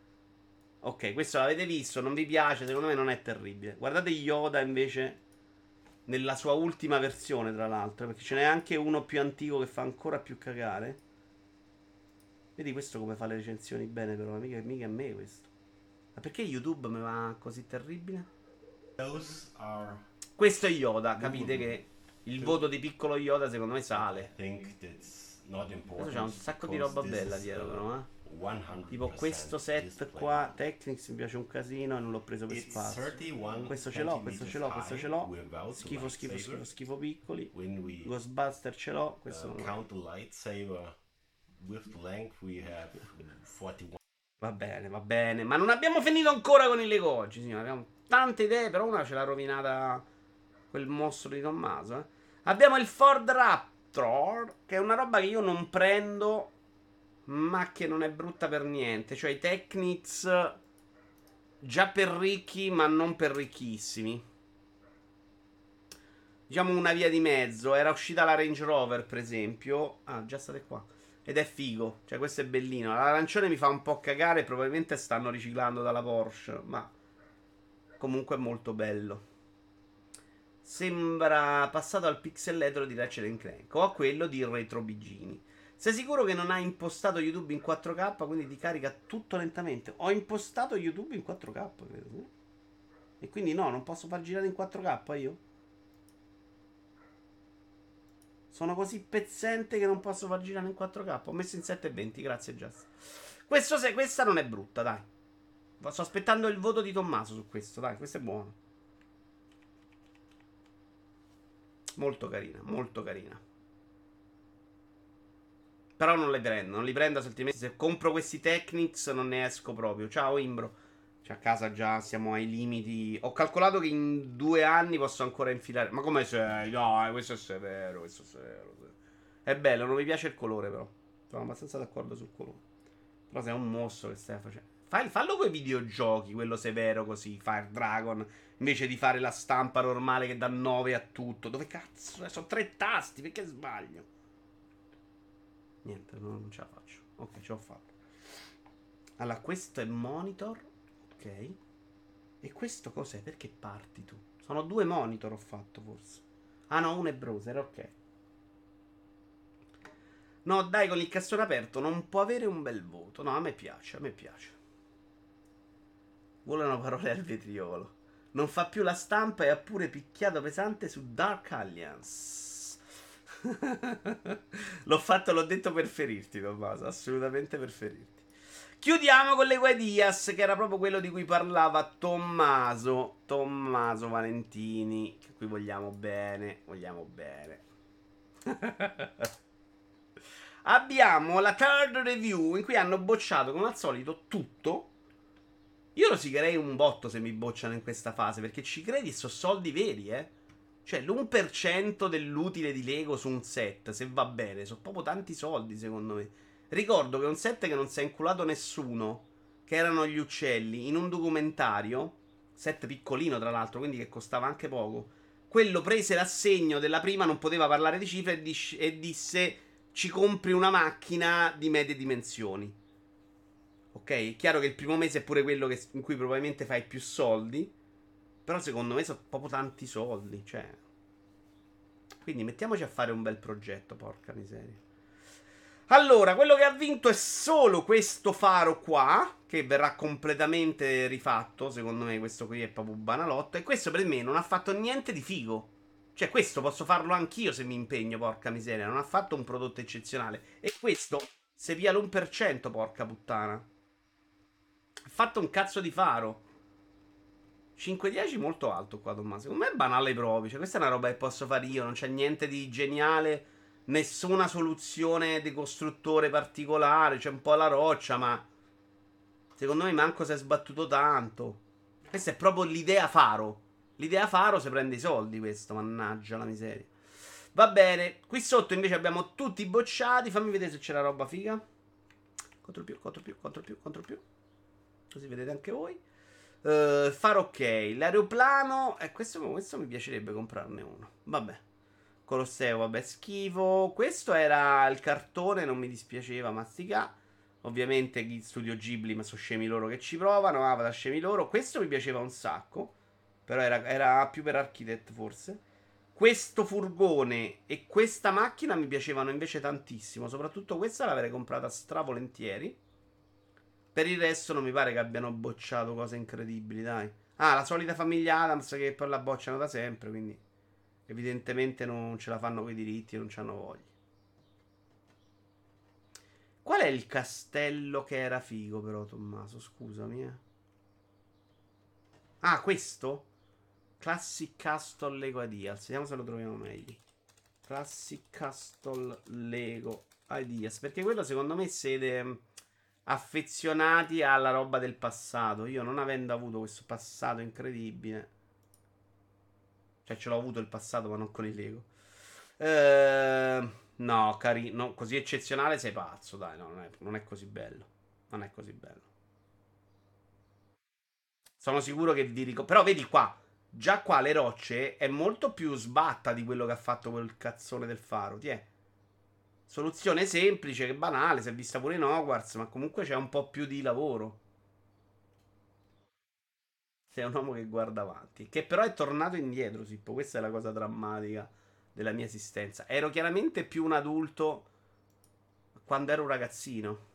Ok, questo l'avete visto, non vi piace, secondo me non è terribile. Guardate Yoda invece nella sua ultima versione, tra l'altro, perché ce n'è anche uno più antico che fa ancora più cagare. Vedi questo come fa le recensioni bene, però, mica, mica a me questo. Ma perché YouTube mi va così terribile? Those are Questo è Yoda, capite che il voto di piccolo Yoda secondo me sale. Questo c'ha un sacco di roba bella dietro, però, eh. 100% Tipo questo set qua, Technics, mi piace un casino e non l'ho preso per spazio. 31 Questo ce l'ho, questo ce l'ho, questo ce l'ho. Schifo, schifo, schifo, schifo piccoli. Ghostbuster ce l'ho, questo uh, non l'ho. count lightsaber with length, we have 41. Va bene, va bene. Ma non abbiamo finito ancora con il Lego oggi, signore. Abbiamo tante idee, però una ce l'ha rovinata quel mostro di Tommaso. eh. Abbiamo il Ford Raptor, che è una roba che io non prendo, ma che non è brutta per niente. Cioè i Technics già per ricchi, ma non per ricchissimi. Diciamo una via di mezzo. Era uscita la Range Rover, per esempio. Ah, già state qua. Ed è figo. Cioè, questo è bellino. L'arancione mi fa un po' cagare. Probabilmente stanno riciclando dalla Porsche. Ma comunque è molto bello. Sembra passato al pixelletro di Ratchet Clank o a quello di Retro Bigini. Sei sicuro che non hai impostato YouTube in 4K, quindi ti carica tutto lentamente? Ho impostato YouTube in 4K, credo. E quindi no, non posso far girare in 4K io? Sono così pezzente che non posso far girare in 4K. Ho messo in 720, grazie Just. Questo se, questa non è brutta, dai. Sto aspettando il voto di Tommaso su questo, dai, questo è buono. Molto carina, molto carina. Però non le prendo, non li prendo altrimenti se compro questi Technics non ne esco proprio. Ciao Imbro. Cioè a casa già siamo ai limiti. Ho calcolato che in due anni posso ancora infilare. Ma come sei? Dai, questo è severo, questo è severo. È bello, non mi piace il colore però. Sono abbastanza d'accordo sul colore. Però sei un mostro che stai facendo. Fai- fallo con i videogiochi, quello severo così, Fire Dragon, invece di fare la stampa normale che dà 9 a tutto. Dove cazzo? Sono tre tasti, perché sbaglio? Niente, no, non ce la faccio. Ok, ce l'ho fatta. Allora, questo è monitor. Ok. E questo cos'è? Perché parti tu? Sono due monitor ho fatto forse. Ah no, uno è browser, ok. No, dai, con il cassone aperto non può avere un bel voto. No, a me piace, a me piace. Volano parole al vetriolo. Non fa più la stampa e ha pure picchiato pesante su Dark Alliance. (laughs) l'ho fatto, l'ho detto per ferirti, Tommaso. Assolutamente per ferirti. Chiudiamo con le Diaz, che era proprio quello di cui parlava Tommaso. Tommaso Valentini. Che qui vogliamo bene. Vogliamo bene. (laughs) Abbiamo la third review in cui hanno bocciato come al solito tutto. Io lo sigherei un botto se mi bocciano in questa fase perché ci credi, sono soldi veri, eh. Cioè, l'1% dell'utile di Lego su un set, se va bene, sono proprio tanti soldi, secondo me. Ricordo che un set che non si è inculato nessuno, che erano gli uccelli, in un documentario, set piccolino tra l'altro, quindi che costava anche poco, quello prese l'assegno della prima, non poteva parlare di cifre e, dis- e disse ci compri una macchina di medie dimensioni. Ok? Chiaro che il primo mese è pure quello che, in cui probabilmente fai più soldi. Però secondo me sono proprio tanti soldi, cioè. Quindi mettiamoci a fare un bel progetto, porca miseria. Allora, quello che ha vinto è solo questo faro qua, che verrà completamente rifatto. Secondo me questo qui è proprio banalotto. E questo per me non ha fatto niente di figo. Cioè, questo posso farlo anch'io se mi impegno, porca miseria. Non ha fatto un prodotto eccezionale. E questo, se via l'1%, porca puttana. Ha fatto un cazzo di faro. 5-10 molto alto qua, Tommaso. Secondo me è banale proprio. Cioè, questa è una roba che posso fare io. Non c'è niente di geniale. Nessuna soluzione di costruttore particolare. C'è un po' la roccia, ma. Secondo me manco si è sbattuto tanto. Questa è proprio l'idea faro. L'idea faro se prende i soldi questo, mannaggia la miseria. Va bene, qui sotto invece abbiamo tutti bocciati. Fammi vedere se c'è la roba figa. Contro più, contro più, contro più, contro più. Così vedete anche voi. Uh, fare ok. L'aeroplano. Eh, questo, questo mi piacerebbe comprarne uno. Vabbè. Colosseo, vabbè, schifo. Questo era il cartone, non mi dispiaceva, mastica. Ovviamente gli studio Ghibli, ma sono scemi loro che ci provano. Avatar, scemi loro. Questo mi piaceva un sacco. Però era, era più per Architect, forse. Questo furgone e questa macchina mi piacevano invece tantissimo. Soprattutto questa l'avrei comprata stravolentieri. Per il resto non mi pare che abbiano bocciato cose incredibili, dai. Ah, la solita famiglia Adams che poi la bocciano da sempre, quindi evidentemente non ce la fanno coi diritti non ci hanno voglia. Qual è il castello che era figo però, Tommaso? Scusami, eh. Ah, questo? Classic Castle Lego Ideas. Vediamo se lo troviamo meglio. Classic Castle Lego Ideas. Perché quello secondo me siete affezionati alla roba del passato. Io non avendo avuto questo passato incredibile. Cioè ce l'ho avuto il passato ma non con il Lego. Eh, no, carino. Così eccezionale sei pazzo. Dai, no, non è, non è così bello. Non è così bello. Sono sicuro che vi ricordo. Però vedi qua. Già qua le rocce è molto più sbatta di quello che ha fatto quel cazzone del faro. Ti è. Soluzione semplice, che banale, si è vista pure in Hogwarts, ma comunque c'è un po' più di lavoro. Sei un uomo che guarda avanti. Che però è tornato indietro, Sippo. Questa è la cosa drammatica della mia esistenza. Ero chiaramente più un adulto quando ero un ragazzino.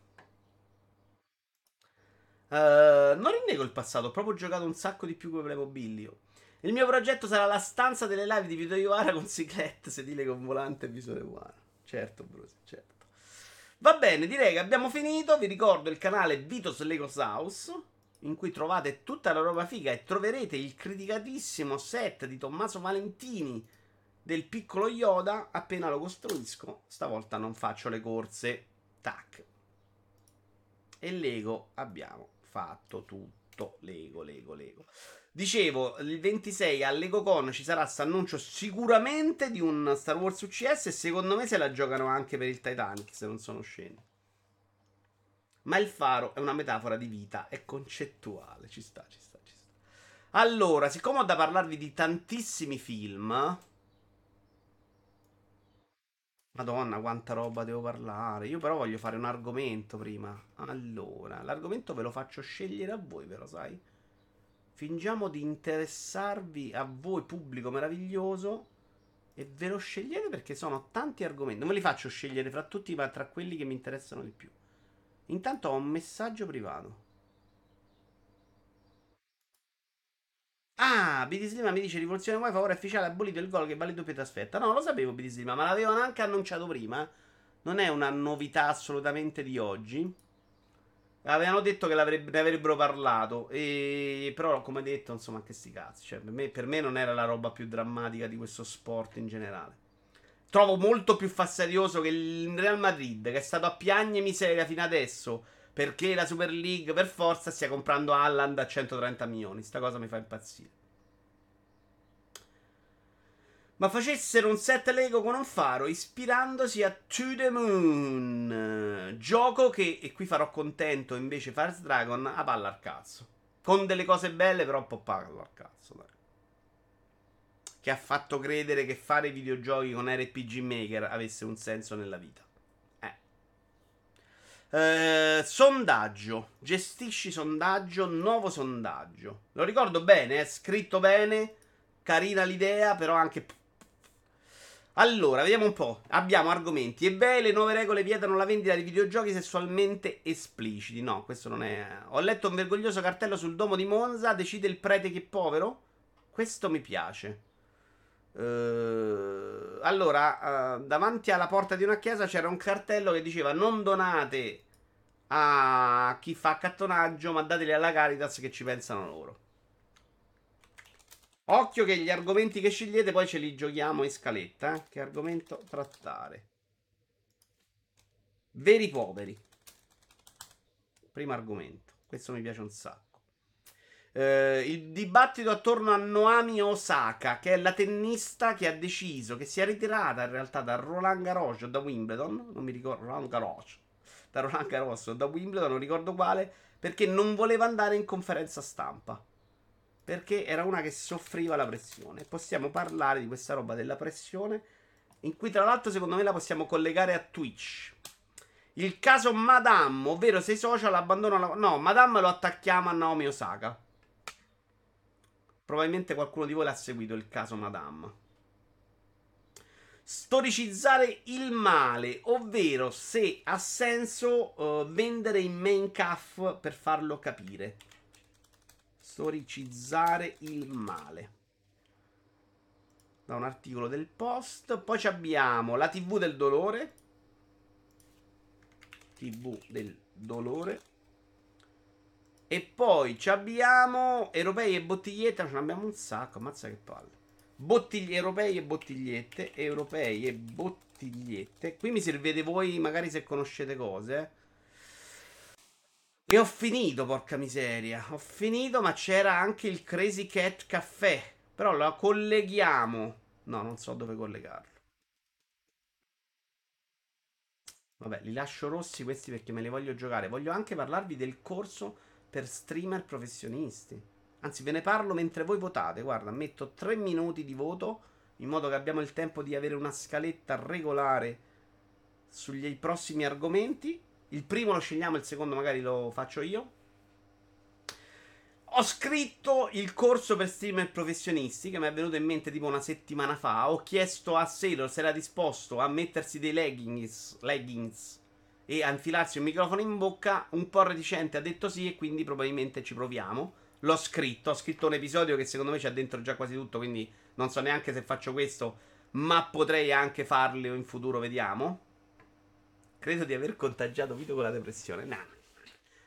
Uh, non rinnego il passato, ho proprio giocato un sacco di più con Playmobil io. Il mio progetto sarà la stanza delle live di Vito Iovara con (laughs) ciclette, sedile con volante e visore umano. Certo, Bruce, certo. Va bene, direi che abbiamo finito. Vi ricordo il canale Vitos Legos House, in cui trovate tutta la roba figa e troverete il criticatissimo set di Tommaso Valentini del piccolo Yoda. Appena lo costruisco, stavolta non faccio le corse. Tac. E Lego abbiamo fatto tutto. Lego, Lego, Lego. Dicevo, il 26 a LegoCon ci sarà questo annuncio sicuramente di un Star Wars UCS e secondo me se la giocano anche per il Titanic, se non sono scemi. Ma il faro è una metafora di vita, è concettuale, ci sta, ci sta, ci sta. Allora, siccome ho da parlarvi di tantissimi film... Madonna, quanta roba devo parlare. Io però voglio fare un argomento prima. Allora, l'argomento ve lo faccio scegliere a voi, però, sai? Fingiamo di interessarvi a voi, pubblico meraviglioso. E ve lo scegliete perché sono tanti argomenti. Non me li faccio scegliere fra tutti, ma tra quelli che mi interessano di più. Intanto ho un messaggio privato. Ah, Bidislima mi dice rivoluzione wifi ora ufficiale abolito il gol che vale doppia trasferta. No, lo sapevo Bidislima, ma l'avevano anche annunciato prima. Non è una novità assolutamente di oggi. Avevano detto che ne avrebbero parlato. E... Però, come detto, insomma, che sti cazzi. Cioè, per me, per me non era la roba più drammatica di questo sport in generale. Trovo molto più fastidioso che il Real Madrid, che è stato a piagne miseria fino adesso. Perché la Super League per forza stia comprando Alland a 130 milioni. Sta cosa mi fa impazzire. Ma facessero un set Lego con un faro ispirandosi a To The Moon. Gioco che, e qui farò contento invece Fires Dragon, a palla al cazzo. Con delle cose belle, però un palla al cazzo. Dai. Che ha fatto credere che fare videogiochi con RPG Maker avesse un senso nella vita. Eh, sondaggio. Gestisci sondaggio. Nuovo sondaggio. Lo ricordo bene, è scritto bene. Carina l'idea, però anche. Allora, vediamo un po'. Abbiamo argomenti. Ebbene, le nuove regole vietano la vendita di videogiochi sessualmente espliciti. No, questo non è. Ho letto un vergognoso cartello sul domo di Monza. Decide il prete che è povero. Questo mi piace. Uh, allora, uh, davanti alla porta di una chiesa c'era un cartello che diceva non donate a chi fa accattonaggio, ma dateli alla Caritas che ci pensano loro. Occhio che gli argomenti che scegliete poi ce li giochiamo in scaletta. Eh? Che argomento trattare? Veri poveri. Primo argomento. Questo mi piace un sacco. Uh, il dibattito attorno a Noami Osaka, che è la tennista che ha deciso, che si è ritirata in realtà da Roland Garros o da Wimbledon, non mi ricordo, Roland Garros, da Roland Garros o da Wimbledon, non ricordo quale, perché non voleva andare in conferenza stampa. Perché era una che soffriva la pressione. Possiamo parlare di questa roba della pressione, in cui tra l'altro secondo me la possiamo collegare a Twitch. Il caso Madame, ovvero se i social abbandonano la... No, Madame lo attacchiamo a Naomi Osaka. Probabilmente qualcuno di voi l'ha seguito il caso Madame. Storicizzare il male, ovvero se ha senso uh, vendere in main calf per farlo capire. Storicizzare il male. Da un articolo del post. Poi abbiamo la TV del dolore. TV del dolore. E poi abbiamo europei e bottigliette. Ce ne abbiamo un sacco. Ammazza che palle. Bottigli- europei e bottigliette. Europei e bottigliette. Qui mi servete voi, magari se conoscete cose. E ho finito, porca miseria. Ho finito, ma c'era anche il Crazy Cat Caffè. Però lo colleghiamo. No, non so dove collegarlo. Vabbè, li lascio rossi questi perché me li voglio giocare. Voglio anche parlarvi del corso per streamer professionisti. Anzi, ve ne parlo mentre voi votate. Guarda, metto 3 minuti di voto in modo che abbiamo il tempo di avere una scaletta regolare sugli prossimi argomenti. Il primo lo scegliamo, il secondo magari lo faccio io. Ho scritto il corso per streamer professionisti che mi è venuto in mente tipo una settimana fa. Ho chiesto a Sailor se era disposto a mettersi dei leggings, leggings e a infilarsi un microfono in bocca, un po' reticente ha detto sì e quindi probabilmente ci proviamo. L'ho scritto, ho scritto un episodio che secondo me c'è dentro già quasi tutto, quindi non so neanche se faccio questo, ma potrei anche farlo in futuro, vediamo. Credo di aver contagiato Vito con la depressione. No.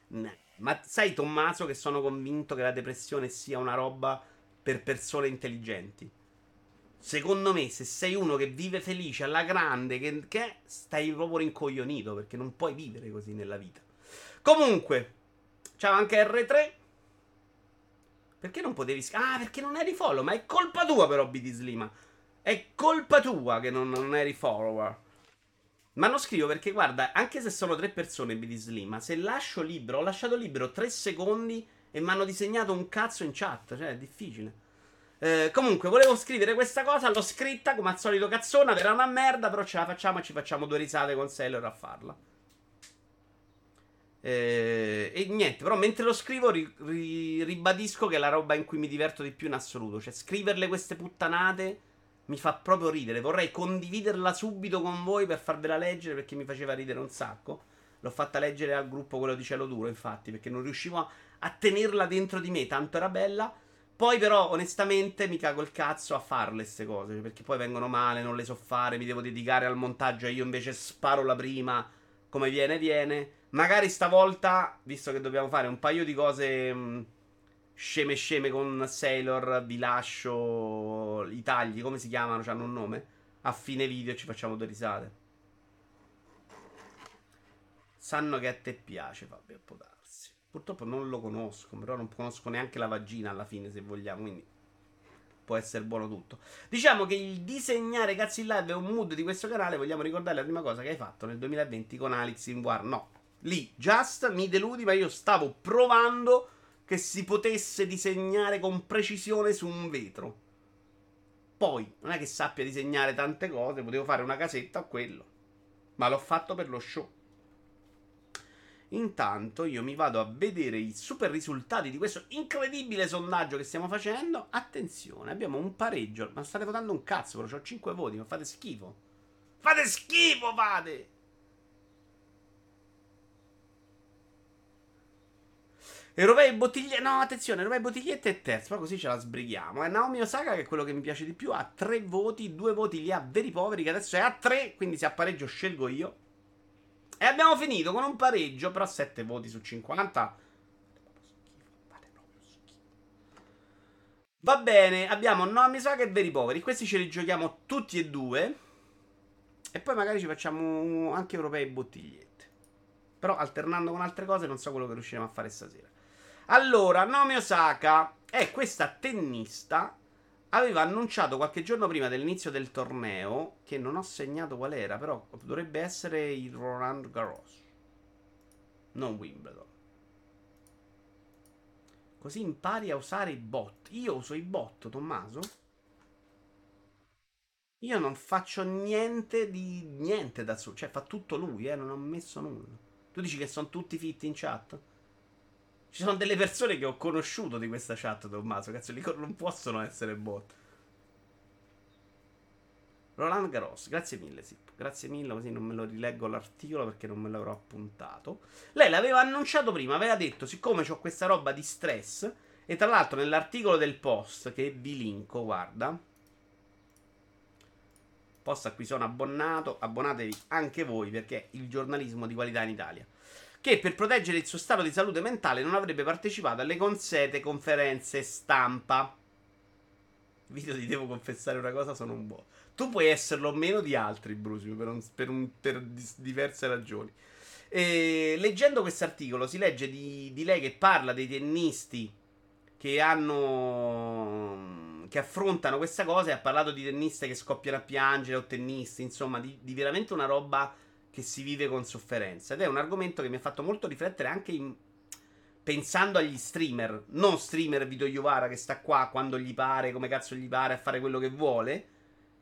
no. Ma sai Tommaso che sono convinto che la depressione sia una roba per persone intelligenti. Secondo me, se sei uno che vive felice alla grande, che, che stai proprio rincoglionito perché non puoi vivere così nella vita. Comunque, ciao anche R3. Perché non potevi. Ah, perché non eri follow. Ma è colpa tua, però, BD Slima. È colpa tua che non, non eri follower. Ma non scrivo perché, guarda, anche se sono tre persone BD Slima, se lascio libero, ho lasciato libero tre secondi e mi hanno disegnato un cazzo in chat. Cioè, è difficile. Eh, comunque, volevo scrivere questa cosa. L'ho scritta come al solito cazzona. Era una merda. Però ce la facciamo e ci facciamo due risate con Sailor a farla. Eh, e niente, però mentre lo scrivo ri, ri, ribadisco che è la roba in cui mi diverto di più in assoluto. Cioè, scriverle queste puttanate mi fa proprio ridere. Vorrei condividerla subito con voi per farvela leggere perché mi faceva ridere un sacco. L'ho fatta leggere al gruppo quello di Cielo Duro, infatti, perché non riuscivo a, a tenerla dentro di me, tanto era bella. Poi però, onestamente, mi cago il cazzo a farle queste cose, perché poi vengono male, non le so fare, mi devo dedicare al montaggio e io invece sparo la prima, come viene, viene. Magari stavolta, visto che dobbiamo fare un paio di cose mh, sceme sceme con Sailor, vi lascio i tagli, come si chiamano, hanno un nome? A fine video ci facciamo due risate. Sanno che a te piace, Fabio, può darsi. Purtroppo non lo conosco, però non conosco neanche la vagina alla fine, se vogliamo, quindi può essere buono tutto. Diciamo che il disegnare cazzi in live è un mood di questo canale, vogliamo ricordare la prima cosa che hai fatto nel 2020 con Alex in War. No, lì, just mi deludi, ma io stavo provando che si potesse disegnare con precisione su un vetro. Poi, non è che sappia disegnare tante cose, potevo fare una casetta o quello. Ma l'ho fatto per lo show. Intanto io mi vado a vedere i super risultati di questo incredibile sondaggio che stiamo facendo. Attenzione, abbiamo un pareggio. Ma state votando un cazzo, però ho 5 voti, ma fate schifo. Fate schifo, fate! Europei bottigliette. No, attenzione, europei bottigliette è terzo. Però così ce la sbrighiamo. E Naomi Osaka, che è quello che mi piace di più, ha tre voti. Due voti li ha veri poveri, che adesso è a tre. Quindi se a pareggio scelgo io. E abbiamo finito con un pareggio, però 7 voti su 50. Va bene, abbiamo Naomi Osaka e veri poveri. Questi ce li giochiamo tutti e due. E poi magari ci facciamo anche europei bottigliette. Però alternando con altre cose non so quello che riusciremo a fare stasera. Allora, Naomi Osaka è questa tennista. Aveva annunciato qualche giorno prima dell'inizio del torneo, che non ho segnato qual era, però dovrebbe essere il Roland Garros. Non Wimbledon. Così impari a usare i bot. Io uso i bot, Tommaso? Io non faccio niente di niente da su, cioè fa tutto lui, eh, non ho messo nulla. Tu dici che sono tutti fitti in chat? Ci sono delle persone che ho conosciuto di questa chat, Tommaso. Cazzo, lì non possono essere bot. Roland Garros, grazie mille, Sip. Grazie mille, così non me lo rileggo l'articolo perché non me l'avrò appuntato. Lei l'aveva annunciato prima, aveva detto, siccome ho questa roba di stress, e tra l'altro nell'articolo del post, che vi linko, guarda, post a cui sono abbonato, abbonatevi anche voi perché il giornalismo di qualità in Italia che per proteggere il suo stato di salute mentale non avrebbe partecipato alle consete conferenze stampa. Video ti devo confessare una cosa, sono un buono. Tu puoi esserlo meno di altri, Brusio, per, un, per, un, per diverse ragioni. E, leggendo questo articolo si legge di, di lei che parla dei tennisti che hanno che affrontano questa cosa e ha parlato di tenniste che scoppiano a piangere o tennisti, insomma, di, di veramente una roba che si vive con sofferenza. Ed è un argomento che mi ha fatto molto riflettere anche in... pensando agli streamer. Non streamer Vito Iovara che sta qua quando gli pare, come cazzo gli pare, a fare quello che vuole.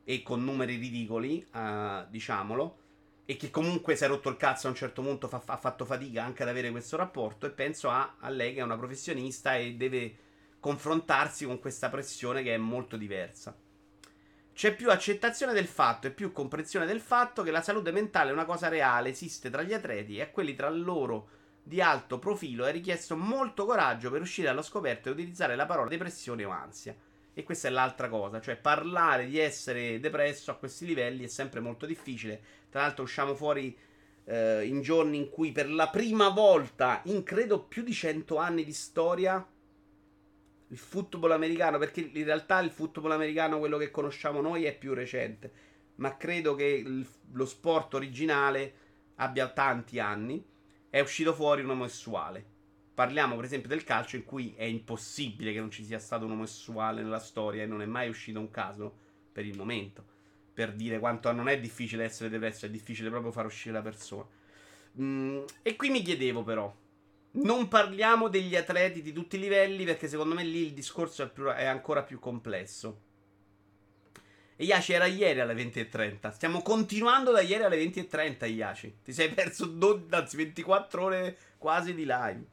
E con numeri ridicoli, uh, diciamolo. E che comunque si è rotto il cazzo a un certo punto, fa, ha fatto fatica anche ad avere questo rapporto. E penso a, a lei che è una professionista e deve confrontarsi con questa pressione che è molto diversa. C'è più accettazione del fatto e più comprensione del fatto che la salute mentale è una cosa reale, esiste tra gli atleti e a quelli tra loro di alto profilo è richiesto molto coraggio per uscire allo scoperto e utilizzare la parola depressione o ansia. E questa è l'altra cosa, cioè parlare di essere depresso a questi livelli è sempre molto difficile. Tra l'altro usciamo fuori eh, in giorni in cui per la prima volta in credo più di 100 anni di storia il football americano, perché in realtà il football americano, quello che conosciamo noi, è più recente. Ma credo che il, lo sport originale abbia tanti anni. È uscito fuori un omosessuale. Parliamo per esempio del calcio in cui è impossibile che non ci sia stato un omosessuale nella storia e non è mai uscito un caso per il momento. Per dire quanto non è difficile essere depresso, è difficile proprio far uscire la persona. Mm, e qui mi chiedevo però, non parliamo degli atleti di tutti i livelli perché secondo me lì il discorso è, più, è ancora più complesso. Iaci era ieri alle 20.30. Stiamo continuando da ieri alle 20.30, Iaci. Ti sei perso 12, anzi 24 ore quasi di live.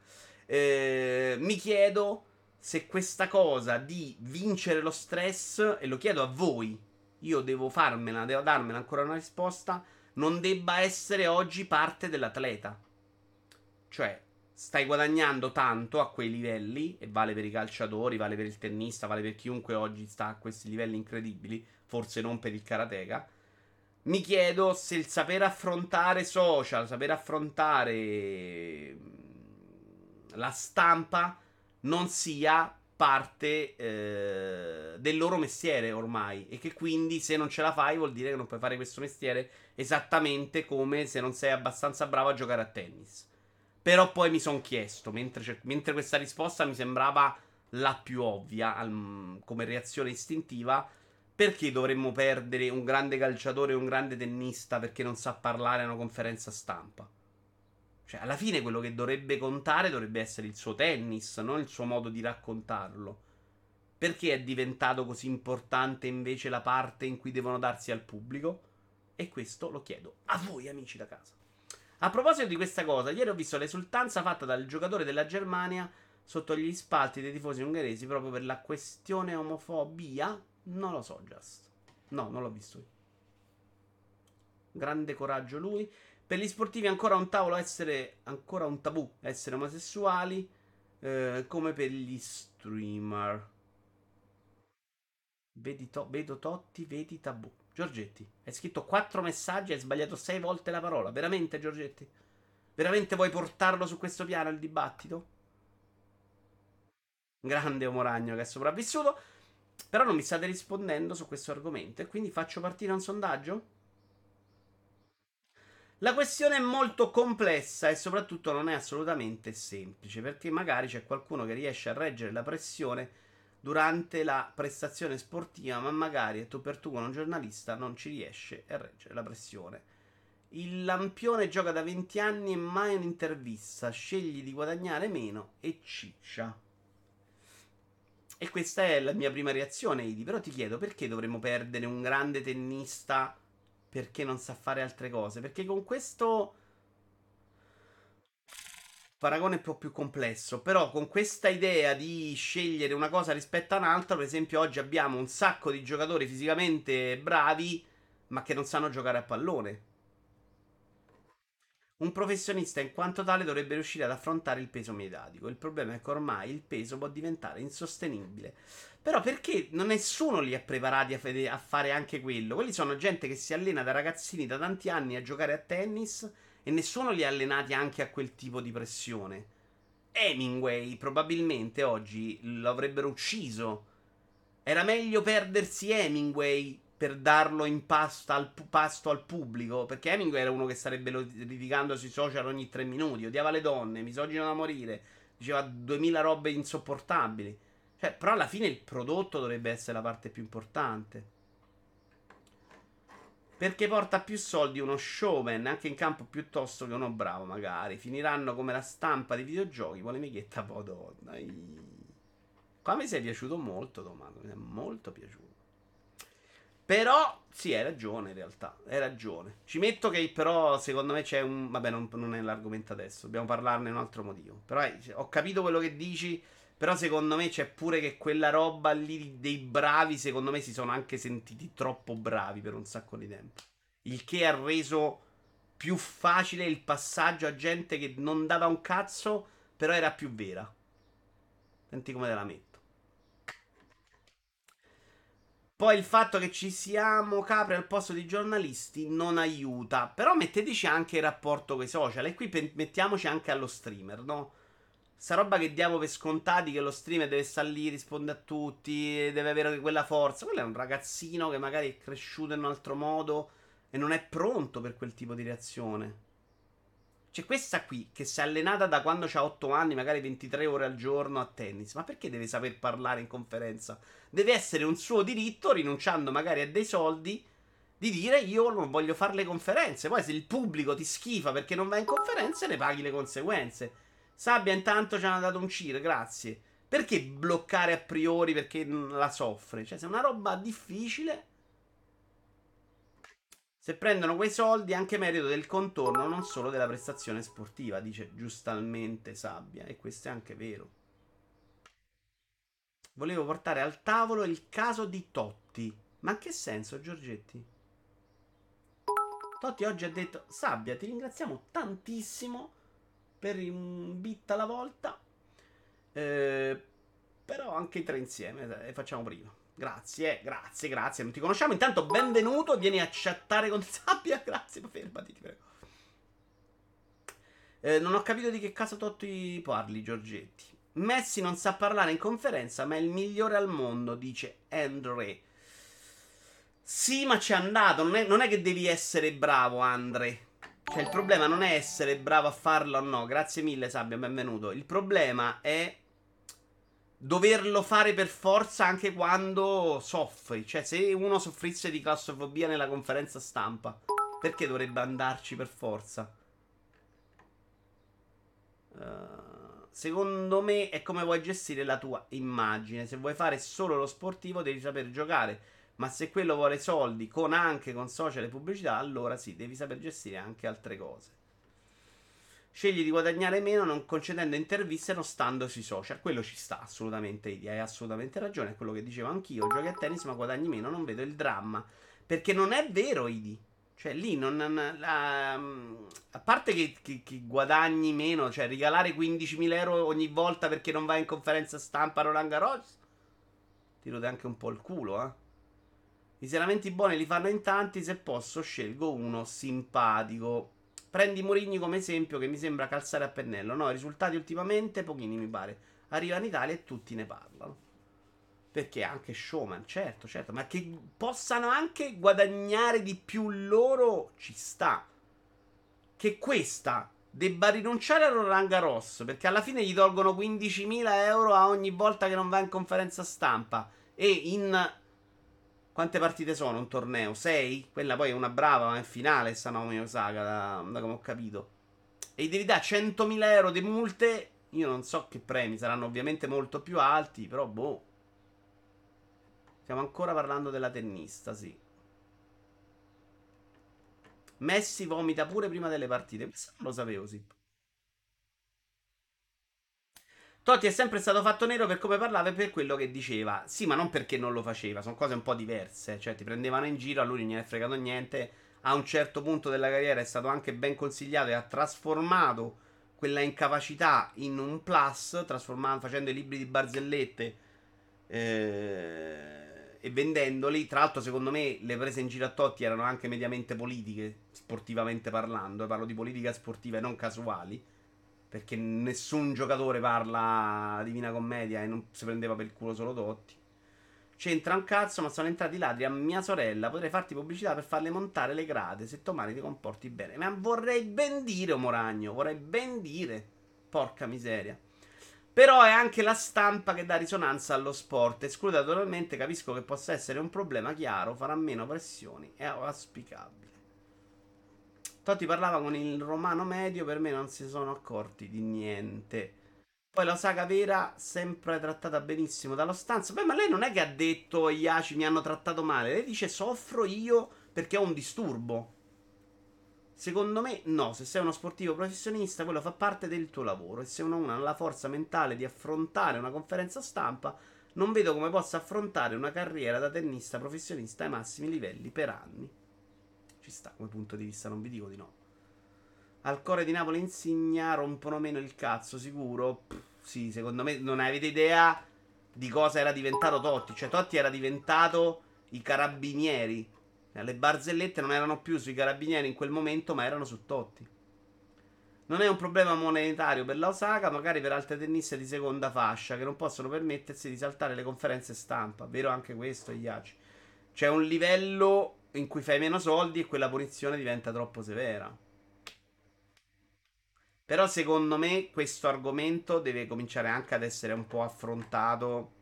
Eh, mi chiedo se questa cosa di vincere lo stress, e lo chiedo a voi, io devo farmela, devo darmela ancora una risposta, non debba essere oggi parte dell'atleta. Cioè, stai guadagnando tanto a quei livelli, e vale per i calciatori, vale per il tennista, vale per chiunque oggi sta a questi livelli incredibili, forse non per il karateka. Mi chiedo se il saper affrontare social, saper affrontare mm, la stampa non sia parte eh, del loro mestiere ormai e che quindi se non ce la fai vuol dire che non puoi fare questo mestiere esattamente come se non sei abbastanza bravo a giocare a tennis. Però poi mi sono chiesto, mentre, mentre, questa risposta mi sembrava la più ovvia al, come reazione istintiva, perché dovremmo perdere un grande calciatore e un grande tennista perché non sa parlare a una conferenza stampa? Cioè, alla fine quello che dovrebbe contare dovrebbe essere il suo tennis, non il suo modo di raccontarlo. Perché è diventato così importante invece la parte in cui devono darsi al pubblico? E questo lo chiedo a voi, amici da casa. A proposito di questa cosa, ieri ho visto l'esultanza fatta dal giocatore della Germania sotto gli spalti dei tifosi ungheresi proprio per la questione omofobia. Non lo so, Just. No, non l'ho visto io. Grande coraggio lui. Per gli sportivi è ancora un tavolo essere ancora un tabù essere omosessuali, eh, come per gli streamer. Vedi to- vedo Totti, vedi tabù. Giorgetti, hai scritto quattro messaggi e hai sbagliato sei volte la parola. Veramente, Giorgetti? Veramente vuoi portarlo su questo piano il dibattito? Grande Omoragno che è sopravvissuto. Però non mi state rispondendo su questo argomento e quindi faccio partire un sondaggio? La questione è molto complessa e soprattutto non è assolutamente semplice, perché magari c'è qualcuno che riesce a reggere la pressione durante la prestazione sportiva, ma magari tu per tu con un giornalista non ci riesce a reggere la pressione. Il lampione gioca da 20 anni e mai un'intervista, scegli di guadagnare meno e ciccia. E questa è la mia prima reazione, Idi, però ti chiedo perché dovremmo perdere un grande tennista perché non sa fare altre cose. Perché con questo paragone un po' più complesso. Però con questa idea di scegliere una cosa rispetto a un'altra, per esempio, oggi abbiamo un sacco di giocatori fisicamente bravi, ma che non sanno giocare a pallone. Un professionista in quanto tale dovrebbe riuscire ad affrontare il peso mediatico. Il problema è che ormai il peso può diventare insostenibile. Però perché non nessuno li ha preparati a, fede- a, fare anche quello? Quelli sono gente che si allena da ragazzini da tanti anni a giocare a tennis e nessuno li ha allenati anche a quel tipo di pressione. Hemingway probabilmente oggi lo avrebbero ucciso. Era meglio perdersi Hemingway per darlo in pasto al, pasto al pubblico. Perché Hemingway era uno che starebbe litigando sui social ogni tre minuti. Odiava le donne, misogino da morire. Diceva duemila robe insopportabili. Cioè, però alla fine il prodotto dovrebbe essere la parte più importante. Perché porta più soldi uno showman, anche in campo piuttosto che uno bravo, magari. Finiranno come la stampa di videogiochi. Polemichetta podonna. Qua mi sei piaciuto molto, Domando. Mi è molto piaciuto. Però, sì, hai ragione in realtà. Hai ragione. Ci metto che però, secondo me, c'è un... Vabbè, non, non è l'argomento adesso. Dobbiamo parlarne un altro motivo. Però eh, ho capito quello che dici però secondo me c'è pure che quella roba lì dei bravi, secondo me si sono anche sentiti troppo bravi per un sacco di tempo. Il che ha reso più facile il passaggio a gente che non dava un cazzo, però era più vera. Senti come te la metto. Poi il fatto che ci siamo capri al posto di giornalisti non aiuta. Però metteteci anche il rapporto con i social. E qui pe- mettiamoci anche allo streamer, no? Sta roba che diamo per scontati che lo streamer deve stare lì, risponde a tutti, deve avere quella forza. Quello è un ragazzino che magari è cresciuto in un altro modo e non è pronto per quel tipo di reazione. C'è questa qui che si è allenata da quando ha 8 anni, magari 23 ore al giorno a tennis. Ma perché deve saper parlare in conferenza? Deve essere un suo diritto, rinunciando magari a dei soldi, di dire io non voglio fare le conferenze. Poi se il pubblico ti schifa perché non vai in conferenze, ne paghi le conseguenze. Sabbia intanto ci hanno dato un CIR, grazie. Perché bloccare a priori perché la soffre? Cioè, se è una roba difficile. Se prendono quei soldi, anche merito del contorno, non solo della prestazione sportiva, dice giustamente Sabbia. E questo è anche vero. Volevo portare al tavolo il caso di Totti. Ma che senso, Giorgetti? Totti oggi ha detto: Sabbia, ti ringraziamo tantissimo per un bit alla volta. Eh, però anche i tre insieme, eh, facciamo prima. Grazie, grazie, grazie. Non ti conosciamo. Intanto, benvenuto. Vieni a chattare con Sabbia. (laughs) Grazie, ma fermati, ti prego. Eh, non ho capito di che caso Totti parli, Giorgetti. Messi non sa parlare in conferenza, ma è il migliore al mondo, dice Andre. Sì, ma c'è andato. Non è, non è che devi essere bravo, Andre. Cioè, il problema non è essere bravo a farlo o no. Grazie mille, Sabbia, benvenuto. Il problema è doverlo fare per forza anche quando soffri. Cioè, se uno soffrisse di claustrofobia nella conferenza stampa, perché dovrebbe andarci per forza? Uh, secondo me è come vuoi gestire la tua immagine. Se vuoi fare solo lo sportivo, devi saper giocare. Ma se quello vuole soldi con anche con social e pubblicità, allora sì, devi saper gestire anche altre cose. Scegli di guadagnare meno non concedendo interviste e non stando sui social. Quello ci sta assolutamente, Idi. Hai assolutamente ragione. È quello che dicevo anch'io. Giochi a tennis ma guadagni meno. Non vedo il dramma. Perché non è vero, Idi. Cioè, lì non. La, a parte che, che, che, guadagni meno, cioè regalare 15.000 euro ogni volta perché non vai in conferenza stampa a Roland Garros, ti rode anche un po' il culo, eh. I serramenti buoni li fanno in tanti. Se posso, scelgo uno simpatico. Prendi Morigni come esempio, che mi sembra calzare a pennello. No, risultati ultimamente, pochini mi pare. Arriva in Italia e tutti ne parlano. Perché anche showman, certo, certo. Ma che possano anche guadagnare di più loro, ci sta. Che questa debba rinunciare a Roland Garros perché alla fine gli tolgono 15.000 euro a ogni volta che non va in conferenza stampa e in quante partite sono un torneo? 6? Quella poi è una brava, ma è in finale sta Naomi Osaka, da, da come ho capito. E devi dare 100.000 euro di multe. Io non so che premi, saranno ovviamente molto più alti, però boh. Stiamo ancora parlando della tennista, sì. Messi vomita pure prima delle partite. Questo non lo sapevo, sì. Totti è sempre stato fatto nero per come parlava e per quello che diceva. Sì, ma non perché non lo faceva, sono cose un po' diverse. Cioè, ti prendevano in giro, a lui non gliene è fregato niente. A un certo punto della carriera è stato anche ben consigliato e ha trasformato quella incapacità in un plus, facendo i libri di barzellette eh, e vendendoli. Tra l'altro, secondo me, le prese in giro a Totti erano anche mediamente politiche, sportivamente parlando. Parlo di politica sportiva e non casuali perché nessun giocatore parla Divina Commedia e non si prendeva per il culo solo Totti. C'entra un cazzo, ma sono entrati ladri a mia sorella. Potrei farti pubblicità per farle montare le grade se domani ti comporti bene. Ma vorrei ben dire, Moragno. Vorrei ben dire. Porca miseria. Però è anche la stampa che dà risonanza allo sport. Escluda totalmente, capisco che possa essere un problema chiaro, farà meno pressioni. È auspicabile. Totti parlava con il romano medio, per me non si sono accorti di niente. Poi la saga vera, sempre trattata benissimo dallo stanzo. Beh, ma lei non è che ha detto gli aci mi hanno trattato male. Lei dice soffro io perché ho un disturbo. Secondo me, no. Se sei uno sportivo professionista, quello fa parte del tuo lavoro. E se uno ha la forza mentale di affrontare una conferenza stampa, non vedo come possa affrontare una carriera da tennista professionista ai massimi livelli per anni ci sta come punto di vista, non vi dico di no. Al cuore di Napoli Insigna rompono meno il cazzo, sicuro. Pff, sì, secondo me non avete idea di cosa era diventato Totti. Cioè, Totti era diventato i carabinieri. Le barzellette non erano più sui carabinieri in quel momento, ma erano su Totti. Non è un problema monetario per la Osaka, magari per altre tenniste di seconda fascia che non possono permettersi di saltare le conferenze stampa. Vero anche questo, Iaci. C'è un livello in cui fai meno soldi e quella punizione diventa troppo severa. Però secondo me questo argomento deve cominciare anche ad essere un po' affrontato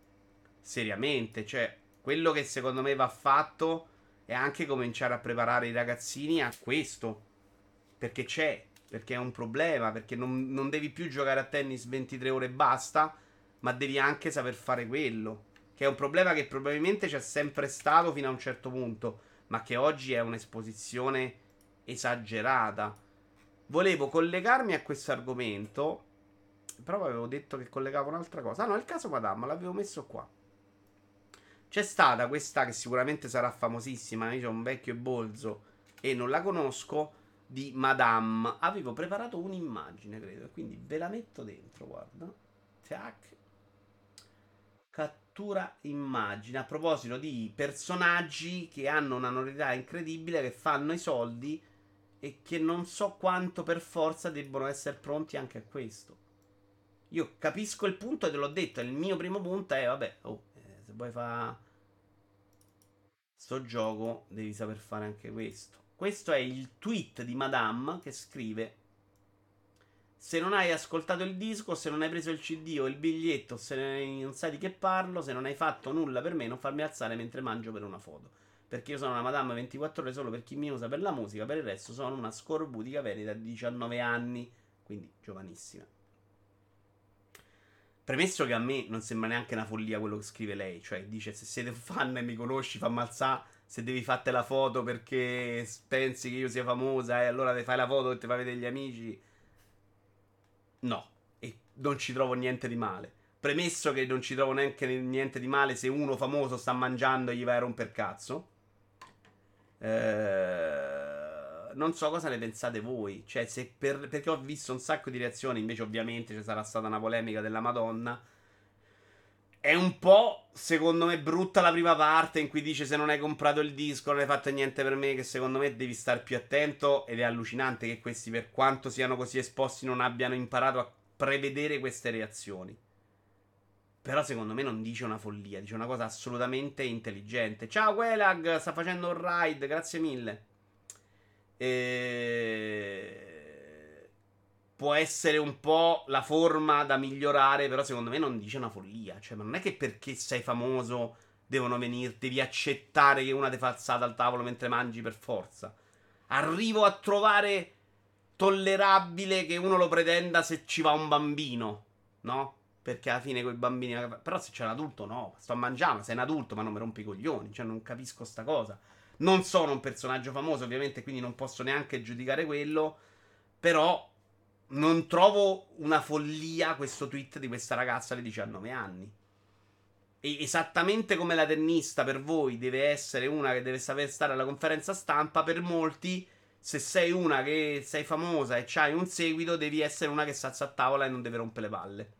seriamente. Cioè, quello che secondo me va fatto è anche cominciare a preparare i ragazzini a questo. Perché c'è, perché è un problema, perché non, non devi più giocare a tennis 23 ore e basta, ma devi anche saper fare quello. Che è un problema che probabilmente c'è sempre stato fino a un certo punto ma che oggi è un'esposizione esagerata. Volevo collegarmi a questo argomento, però avevo detto che collegavo un'altra cosa. Ah no, il caso Madame, l'avevo messo qua. C'è stata questa che sicuramente sarà famosissima, io sono un vecchio bolzo e non la conosco, di Madame. Avevo preparato un'immagine, credo, quindi ve la metto dentro, guarda. Tac. Cattura immagine. A proposito di personaggi che hanno una notorietà incredibile, che fanno i soldi e che non so quanto per forza debbono essere pronti anche a questo. Io capisco il punto e te l'ho detto. Il mio primo punto è, vabbè, oh, eh, se vuoi fare sto gioco, devi saper fare anche questo. Questo è il tweet di Madame che scrive: Se non hai ascoltato il disco, se non hai preso il CD o il biglietto, se non sai di che parlo, se non hai fatto nulla per me, non farmi alzare mentre mangio per una foto. Perché io sono una Madame 24 ore solo per chi mi usa per la musica, per il resto sono una scorbutica verita di 19 anni, quindi giovanissima. Premesso che a me non sembra neanche una follia quello che scrive lei, cioè dice se siete un fan e mi conosci fammi alzare se devi fatte la foto perché pensi che io sia famosa e allora ti fai la foto e ti fai vedere gli amici. No, e non ci trovo niente di male. Premesso che non ci trovo neanche niente di male se uno famoso sta mangiando e gli vai a romper cazzo. Eh, non so cosa ne pensate voi. Cioè, se per, perché ho visto un sacco di reazioni, invece ovviamente ci sarà stata una polemica della Madonna è un po', secondo me, brutta la prima parte in cui dice se non hai comprato il disco non hai fatto niente per me, che secondo me devi stare più attento ed è allucinante che questi, per quanto siano così esposti, non abbiano imparato a prevedere queste reazioni. Però secondo me non dice una follia, dice una cosa assolutamente intelligente. Ciao Welag, sta facendo un ride, grazie mille. E può essere un po' la forma da migliorare, però secondo me non dice una follia. Cioè, ma non è che perché sei famoso devono venire, devi accettare che una ti fa alzata al tavolo mentre mangi per forza. Arrivo a trovare tollerabile che uno lo pretenda se ci va un bambino, no? Perché alla fine quei bambini. Però se c'è un adulto, no. Sto mangiando, sei un adulto, ma non mi rompi i coglioni. Cioè, non capisco sta cosa. Non sono un personaggio famoso, ovviamente, quindi non posso neanche giudicare quello. Però non trovo una follia questo tweet di questa ragazza di 19 anni. E esattamente come la tennista per voi deve essere una che deve saper stare alla conferenza stampa, per molti, se sei una che sei famosa e hai un seguito, devi essere una che sta a tavola e non deve rompere le palle.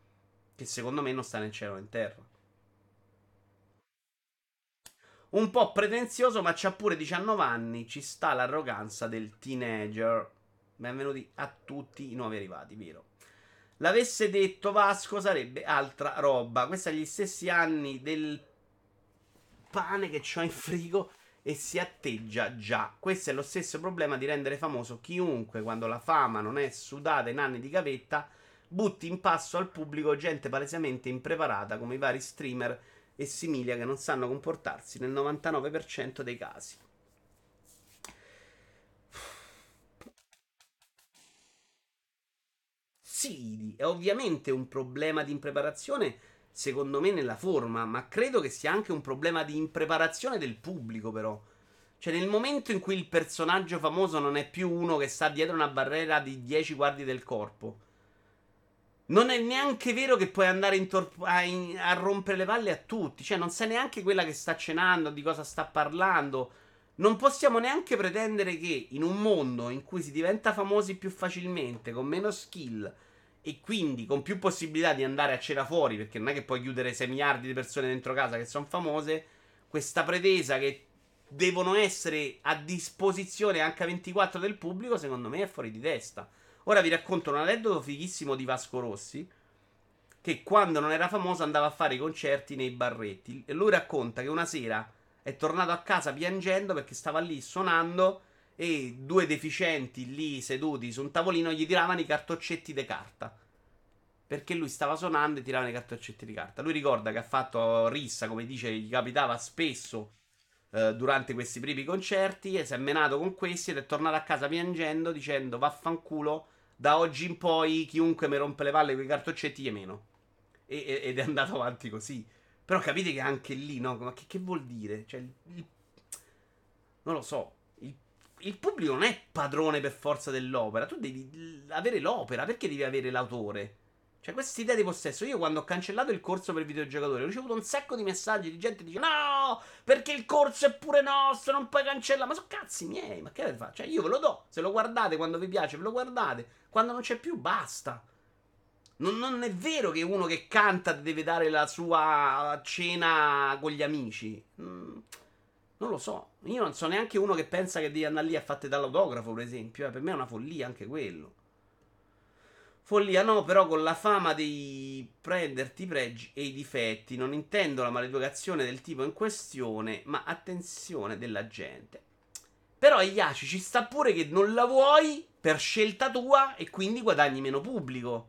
Che secondo me non sta in cielo né in terra. Un po' pretenzioso, ma c'ha pure 19 anni. Ci sta l'arroganza del teenager. Benvenuti a tutti i nuovi arrivati, vero? L'avesse detto Vasco sarebbe altra roba. Questi sono gli stessi anni del pane che ho in frigo e si atteggia già. Questo è lo stesso problema di rendere famoso chiunque quando la fama non è sudata in anni di gavetta, butti in passo al pubblico gente palesemente impreparata come i vari streamer e similia che non sanno comportarsi nel 99% dei casi. Sì, è ovviamente un problema di impreparazione, secondo me, nella forma, ma credo che sia anche un problema di impreparazione del pubblico, però. Cioè, nel momento in cui il personaggio famoso non è più uno che sta dietro una barriera di 10 guardi del corpo, non è neanche vero che puoi andare tor- a, in- a rompere le palle a tutti. Cioè, non sai neanche quella che sta cenando, di cosa sta parlando. Non possiamo neanche pretendere che in un mondo in cui si diventa famosi più facilmente, con meno skill, e quindi con più possibilità di andare a cena fuori, perché non è che puoi chiudere 6 miliardi di persone dentro casa che sono famose, questa pretesa che devono essere a disposizione H24 del pubblico, secondo me è fuori di testa. Ora vi racconto un aneddoto fighissimo di Vasco Rossi, che quando non era famoso andava a fare i concerti nei barretti. E lui racconta che una sera è tornato a casa piangendo perché stava lì suonando e due deficienti lì seduti su un tavolino gli tiravano i cartoccetti di carta. Perché lui stava suonando e tiravano i cartoccetti di carta. Lui ricorda che ha fatto rissa, come dice, gli capitava spesso eh, durante questi primi concerti e si è menato con questi ed è tornato a casa piangendo dicendo vaffanculo, da oggi in poi chiunque mi rompe le palle con i cartoccetti gli meno. E, ed è andato avanti così. Però capite che anche lì, no? Ma che, che vuol dire? Cioè, il, il, non lo so il pubblico non è padrone per forza dell'opera. Tu devi avere l'opera. Perché devi avere l'autore? Cioè, questa idea di possesso. Io quando ho cancellato il corso per videogiocatori ho ricevuto un sacco di messaggi di gente che dice: No, perché il corso è pure nostro, non puoi cancellare. Ma sono cazzi miei, ma che deve fare? Cioè, io ve lo do. Se lo guardate quando vi piace, ve lo guardate. Quando non c'è più, basta. Non, non è vero che uno che canta deve dare la sua cena con gli amici. Mm, non lo so. Io non so neanche uno che pensa che devi andare lì a fatte dall'autografo, per esempio. Eh, per me è una follia anche quello. Follia no, però con la fama di prenderti i pregi e i difetti. Non intendo la maleducazione del tipo in questione, ma attenzione della gente. Però Iaci ci sta pure che non la vuoi per scelta tua e quindi guadagni meno pubblico.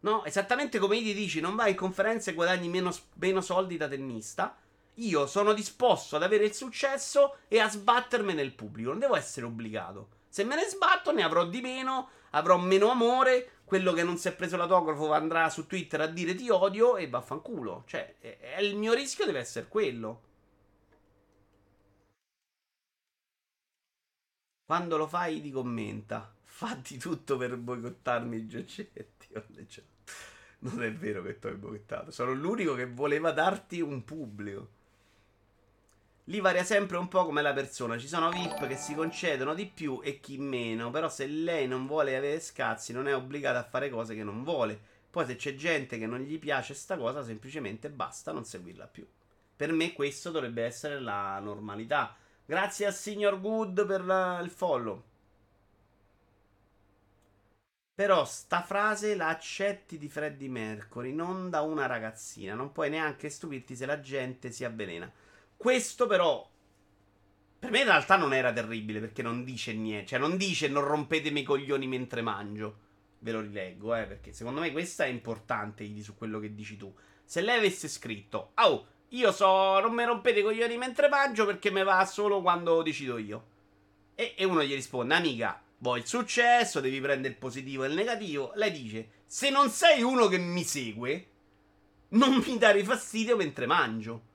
No? Esattamente come ti dici, non vai in conferenza e guadagni meno, meno soldi da tennista. Io sono disposto ad avere il successo e a sbattermi nel pubblico. Non devo essere obbligato. Se me ne sbatto, ne avrò di meno, avrò meno amore. Quello che non si è preso l'autografo andrà su Twitter a dire ti odio e vaffanculo. Cioè, è, è il mio rischio deve essere quello. Quando lo fai ti commenta. Fatti tutto per boicottarmi i giocetti. (laughs) Non è vero che ti ho boicottato. Sono l'unico che voleva darti un pubblico. Lì varia sempre un po' come la persona. Ci sono VIP che si concedono di più e chi meno. Però se lei non vuole avere scazzi, non è obbligata a fare cose che non vuole. Poi se c'è gente che non gli piace sta cosa, semplicemente basta non seguirla più. Per me questo dovrebbe essere la normalità. Grazie al signor Good per la, il follow. Però sta frase la accetti di Freddie Mercury, non da una ragazzina. Non puoi neanche stupirti se la gente si avvelena. Questo però per me in realtà non era terribile perché non dice niente, cioè non dice non rompetemi i coglioni mentre mangio. Ve lo rileggo, eh, perché secondo me questa è importante su quello che dici tu. Se lei avesse scritto, oh, io so, non mi rompete i coglioni mentre mangio perché mi va solo quando decido io. E, e uno gli risponde, amica, vuoi il successo, devi prendere il positivo e il negativo. Lei dice, se non sei uno che mi segue, non mi dare fastidio mentre mangio.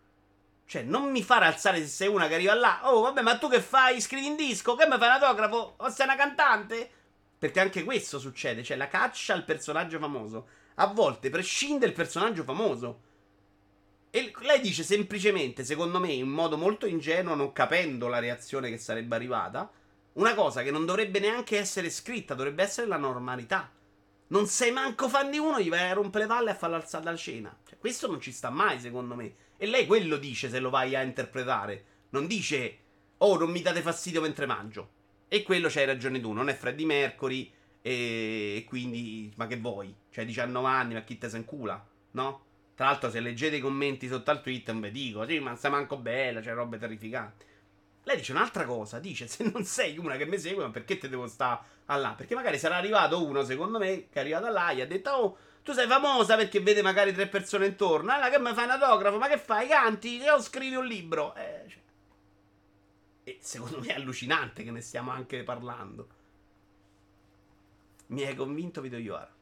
Cioè, non mi fare alzare se sei una che arriva là. Oh, vabbè, ma tu che fai? Scrivi in disco? Che mi fai un autografo? O sei una cantante? Perché anche questo succede. Cioè, la caccia al personaggio famoso. A volte prescinde il personaggio famoso. E lei dice semplicemente, secondo me, in modo molto ingenuo, non capendo la reazione che sarebbe arrivata, una cosa che non dovrebbe neanche essere scritta, dovrebbe essere la normalità. Non sei manco fan di uno, gli vai a rompere le palle a farlo alzare dalla cena. Cioè, questo non ci sta mai, secondo me. E lei quello dice se lo vai a interpretare. Non dice, oh, non mi date fastidio mentre mangio. E quello c'hai ragione tu, non è Freddie Mercury. E quindi, ma che vuoi? Cioè, 19 anni, ma chi te se incula? No? Tra l'altro, se leggete i commenti sotto al tweet, non vi dico, sì, ma sei manco bella, c'è cioè, robe terrificanti. Lei dice un'altra cosa, dice, se non sei una che mi segue, ma perché te devo stare là? Perché magari sarà arrivato uno, secondo me, che è arrivato là e ha detto, oh, tu sei famosa perché vede magari tre persone intorno. Allora che mi fai un autografo? Ma che fai? Canti? O scrivi un libro? Eh, cioè. E secondo me è allucinante che ne stiamo anche parlando. Mi hai convinto, Vito Ioara.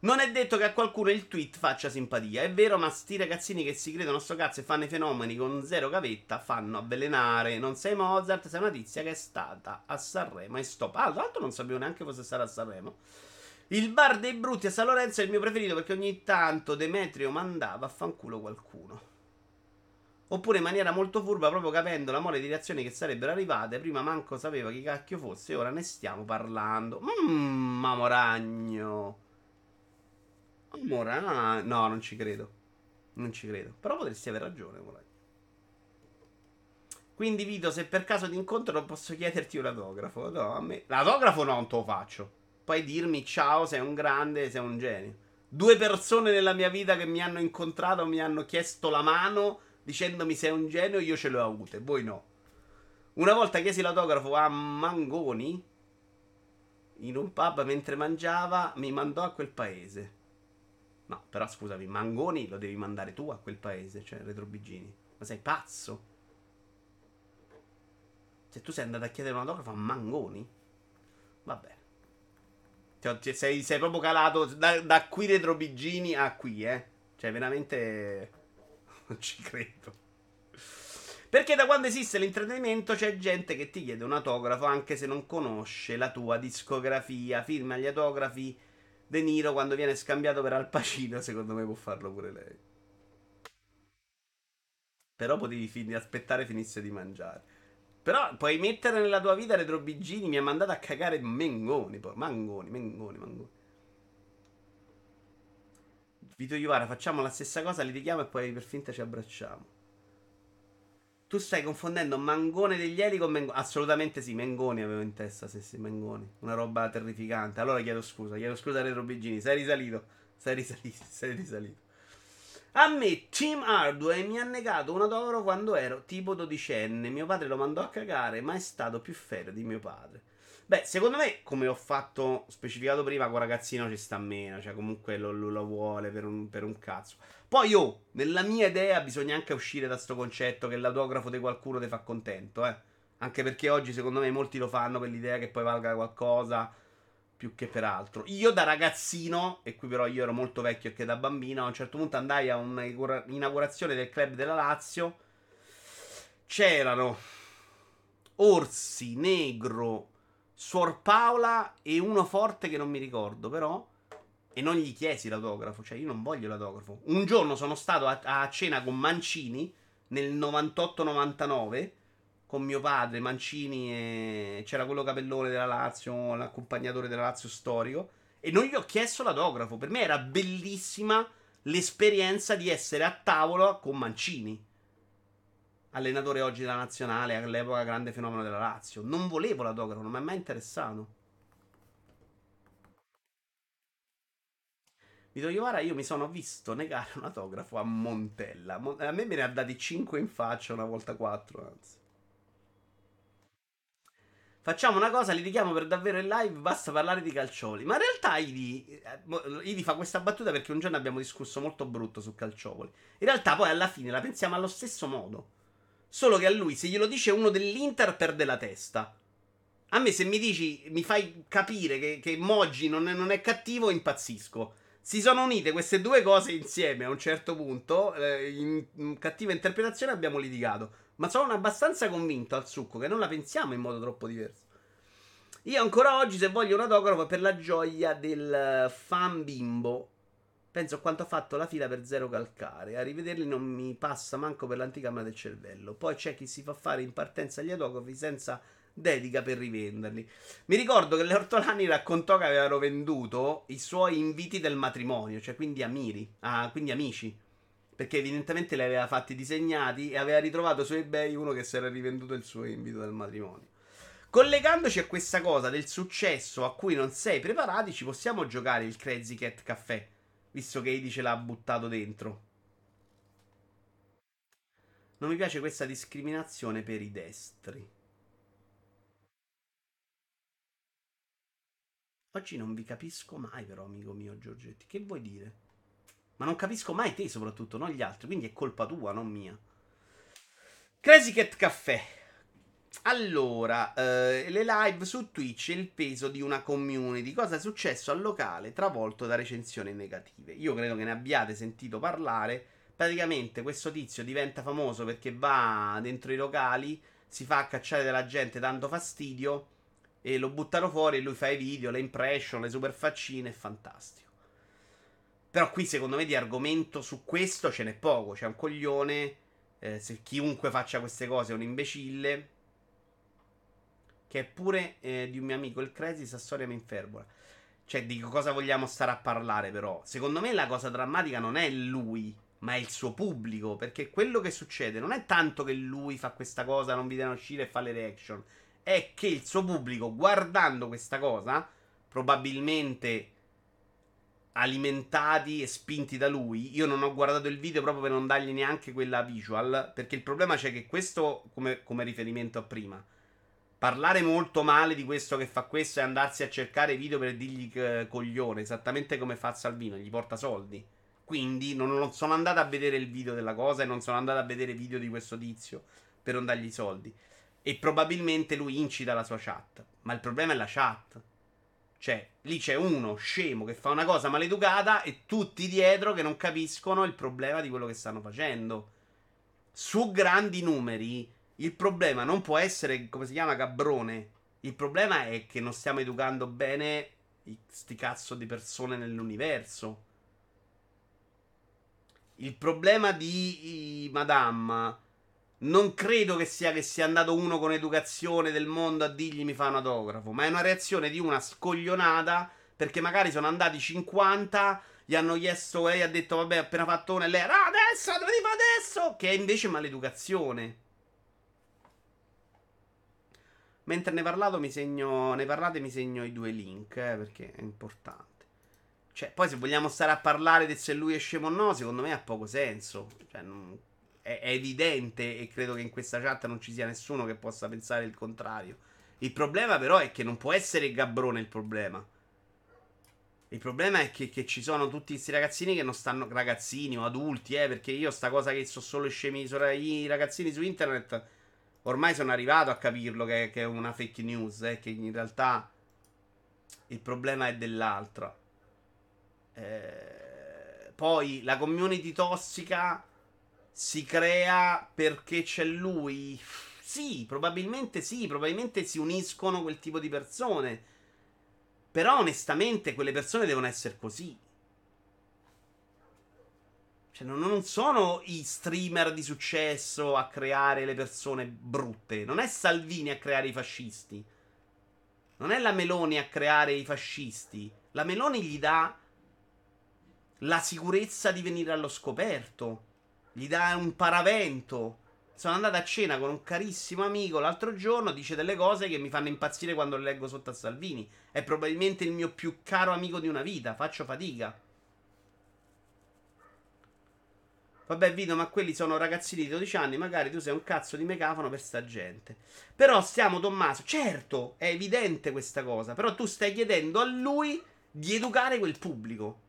Non è detto che a qualcuno il tweet faccia simpatia. È vero, ma sti ragazzini che si credono sto cazzo e fanno i fenomeni con zero gavetta fanno avvelenare. Non sei Mozart, sei una tizia che è stata a Sanremo e stop. Ah, tra l'altro non sapevo neanche fosse stata a Sanremo. Il bar dei brutti a San Lorenzo è il mio preferito perché ogni tanto Demetrio mandava a fanculo qualcuno. Oppure in maniera molto furba, proprio capendo la mole di reazioni che sarebbero arrivate, prima manco sapeva chi cacchio fosse e ora ne stiamo parlando. Mmm, Mamoragno. Mamoragno. No, non ci credo. Non ci credo. Però potresti aver ragione, Moragno. Quindi, Vito, se per caso ti incontro non posso chiederti un autografo. No, a me... L'autografo no, non te lo faccio poi dirmi ciao, sei un grande, sei un genio. Due persone nella mia vita che mi hanno incontrato mi hanno chiesto la mano dicendomi sei un genio, io ce l'ho avute, voi no. Una volta chiesi l'autografo a Mangoni in un pub mentre mangiava, mi mandò a quel paese. No, però scusami, Mangoni lo devi mandare tu a quel paese, cioè Retrobigini. Ma sei pazzo? Se tu sei andato a chiedere un autografo a Mangoni? Vabbè. Cioè, sei, sei, proprio calato da, da qui retro Bigini a qui, eh. Cioè, veramente. (laughs) Non ci credo. Perché da quando esiste l'intrattenimento c'è gente che ti chiede un autografo anche se non conosce la tua discografia. Firma gli autografi De Niro quando viene scambiato per Al Pacino, secondo me può farlo pure lei. Però potevi fin- aspettare finisse di mangiare. Però puoi mettere nella tua vita Retro Bigini, mi ha mandato a cagare mengoni, poi. Mangoni, mengoni, mangoni. Vito Iuvara, facciamo la stessa cosa, litighiamo e poi per finta ci abbracciamo. Tu stai confondendo Mangone degli Eli con Mengoni. Assolutamente sì, Mengoni avevo in testa, sì, sì, Mengoni. Una roba terrificante. Allora chiedo scusa, chiedo scusa a Retro. Sei risalito, sei risalito, sei risalito. A me Team Hardware mi ha negato un autografo quando ero tipo dodicenne. Mio padre lo mandò a cagare, ma è stato più ferio di mio padre. Beh, secondo me, come ho fatto specificato prima, quel ragazzino ci sta meno. Cioè, comunque lo, lo- lo vuole per un, per un cazzo. Poi, oh, nella mia idea bisogna anche uscire da sto concetto che l'autografo di qualcuno ti fa contento, eh. Anche perché oggi, secondo me, molti lo fanno per l'idea che poi valga qualcosa più che per altro. Io da ragazzino, e qui però io ero molto vecchio che da bambino, a un certo punto andai a un'inaugurazione del club della Lazio. C'erano Orsi, Negro, Suor Paola e uno forte che non mi ricordo, però. E non gli chiesi l'autografo, cioè io non voglio l'autografo. Un giorno sono stato a, a cena con Mancini nel 98-99 con mio padre, Mancini e c'era quello capellone della Lazio, l'accompagnatore della Lazio storico e non gli ho chiesto l'autografo. Per me era bellissima l'esperienza di essere a tavola con Mancini. Allenatore oggi della nazionale, all'epoca grande fenomeno della Lazio. Non volevo l'autografo, non mi è mai interessato. Vito Iovara, io mi sono visto negare un autografo a Montella. Mo- A me me ne ha dati 5 in faccia, una volta 4, anzi. Facciamo una cosa, litighiamo per davvero in live, basta parlare di calcioli. Ma in realtà Idi, eh, Idi fa questa battuta perché un giorno abbiamo discusso molto brutto su calciopoli. In realtà poi alla fine la pensiamo allo stesso modo. Solo che a lui, se glielo dice uno dell'Inter, perde la testa. A me se mi dici, mi fai capire che, che Moggi non è, non è cattivo, impazzisco. Si sono unite queste due cose insieme a un certo punto. eh, in, in cattiva interpretazione abbiamo litigato. Ma sono abbastanza convinto al succo che non la pensiamo in modo troppo diverso. Io ancora oggi, se voglio un autografo, è per la gioia del fan bimbo. Penso a quanto ha fatto la fila per zero calcare. A rivederli non mi passa manco per l'anticamera del cervello. Poi c'è chi si fa fare in partenza gli autografi senza dedica per rivenderli. Mi ricordo che l'Ortolani raccontò che avevano venduto i suoi inviti del matrimonio, cioè quindi amiri, ah, quindi amici. Perché evidentemente li aveva fatti disegnati e aveva ritrovato su eBay uno che si era rivenduto il suo invito del matrimonio. Collegandoci a questa cosa del successo a cui non sei preparati, ci possiamo giocare il Crazy Cat Caffè, visto che Edi ce l'ha buttato dentro. Non mi piace questa discriminazione per i destri. Oggi non vi capisco mai, però, amico mio Giorgetti. Che vuoi dire? Ma non capisco mai te, soprattutto, non gli altri. Quindi è colpa tua, non mia. Crazy Cat Caffè. Allora, eh, le live su Twitch e il peso di una community. Cosa è successo al locale travolto da recensioni negative? Io credo che ne abbiate sentito parlare. Praticamente questo tizio diventa famoso perché va dentro i locali, si fa cacciare della gente dando fastidio e lo buttano fuori e lui fa i video, le impression, le superfaccine, è fantastico. Però qui secondo me di argomento su questo ce n'è poco, c'è un coglione, eh, se chiunque faccia queste cose è un imbecille, che è pure eh, di un mio amico il Crazy Sassoria mi infervola. Cioè di cosa vogliamo stare a parlare però? Secondo me la cosa drammatica non è lui, ma è il suo pubblico, perché quello che succede non è tanto che lui fa questa cosa, non vi devono uscire e fa le reaction, è che il suo pubblico, guardando questa cosa, probabilmente alimentati e spinti da lui. Io non ho guardato il video proprio per non dargli neanche quella visual. Perché il problema c'è che questo, come, come riferimento a prima, parlare molto male di questo che fa questo e andarsi a cercare video per dirgli eh, coglione, esattamente come fa Salvino, gli porta soldi. Quindi non, non sono andato a vedere il video della cosa e non sono andato a vedere video di questo tizio per non dargli soldi. E probabilmente lui incita la sua chat. Ma il problema è la chat. Cioè, lì c'è uno scemo che fa una cosa maleducata e tutti dietro che non capiscono il problema di quello che stanno facendo. Su grandi numeri, il problema non può essere, come si chiama, cabrone. Il problema è che non stiamo educando bene Sti cazzo di persone nell'universo. Il problema di Madame non credo che sia che sia andato uno con educazione del mondo a dirgli mi fa un autografo, ma è una reazione di una scoglionata perché magari sono andati 50, gli hanno chiesto, lei ha detto vabbè appena fatto una e lei, ah adesso, dove fa adesso? Che è invece maleducazione. Mentre ne, parlato, mi segno, ne parlate mi segno i due link, eh, perché è importante. Cioè, poi se vogliamo stare a parlare di se lui è scemo o no, secondo me ha poco senso. Cioè, non- è, è evidente e credo che in questa chat non ci sia nessuno che possa pensare il contrario. Il problema però è che non può essere Gabbrone il problema. Il problema è che, che ci sono tutti questi ragazzini che non stanno ragazzini o adulti, eh, perché io sta cosa che sono solo scemi i ragazzini su internet ormai sono arrivato a capirlo che, che è una fake news, eh, che in realtà il problema è dell'altro. Eh, poi la community tossica si crea perché c'è lui. Sì, probabilmente sì, probabilmente si uniscono quel tipo di persone. Però onestamente quelle persone devono essere così. Cioè, non, non sono i streamer di successo a creare le persone brutte. Non è Salvini a creare i fascisti. Non è la Meloni a creare i fascisti. La Meloni gli dà la sicurezza di venire allo scoperto. Gli dà un paravento. Sono andato a cena con un carissimo amico l'altro giorno. Dice delle cose che mi fanno impazzire quando le leggo sotto a Salvini. È probabilmente il mio più caro amico di una vita. Faccio fatica. Vabbè, Vito, ma quelli sono ragazzini di 12 anni. Magari tu sei un cazzo di megafono per sta gente. Però stiamo, Tommaso. Certo, è evidente questa cosa. Però tu stai chiedendo a lui di educare quel pubblico.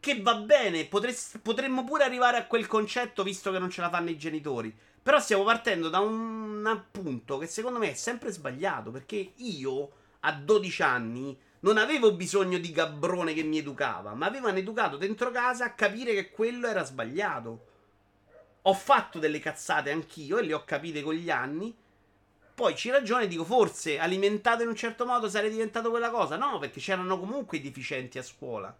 Che va bene, potress- potremmo pure arrivare a quel concetto visto che non ce la fanno i genitori. Però stiamo partendo da un appunto che secondo me è sempre sbagliato. Perché io a 12 anni non avevo bisogno di Gabbrone che mi educava, ma avevano educato dentro casa a capire che quello era sbagliato. Ho fatto delle cazzate anch'io e le ho capite con gli anni. Poi ci ragiono e dico, forse alimentato in un certo modo sarei diventato quella cosa. No, perché c'erano comunque i deficienti a scuola.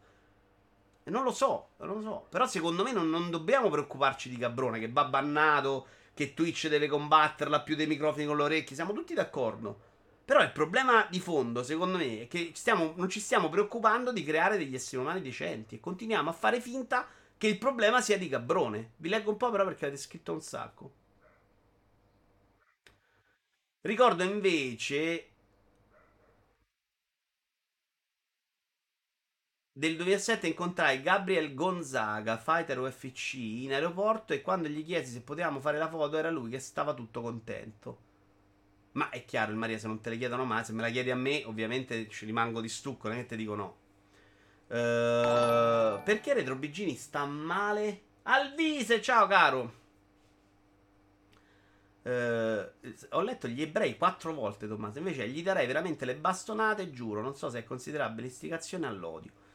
Non lo so, non lo so. Però secondo me non, non dobbiamo preoccuparci di Gabbrone che va bannato, che Twitch deve combatterla più dei microfoni con le orecchie. Siamo tutti d'accordo. Però il problema di fondo, secondo me, è che stiamo, non ci stiamo preoccupando di creare degli esseri umani decenti e continuiamo a fare finta che il problema sia di Gabbrone. Vi leggo un po' però perché avete scritto un sacco. Ricordo invece del 2007 incontrai Gabriel Gonzaga, fighter UFC, in aeroporto e quando gli chiesi se potevamo fare la foto era lui che stava tutto contento. Ma è chiaro, il Maria, se non te le chiedono mai, se me la chiedi a me, ovviamente ci rimango di stucco, non è che ti dico no. Uh, perché Retro Bigini sta male? Alvise, ciao caro. Uh, ho letto gli ebrei quattro volte, Tommaso. Invece gli darei veramente le bastonate, giuro. Non so se è considerabile istigazione all'odio.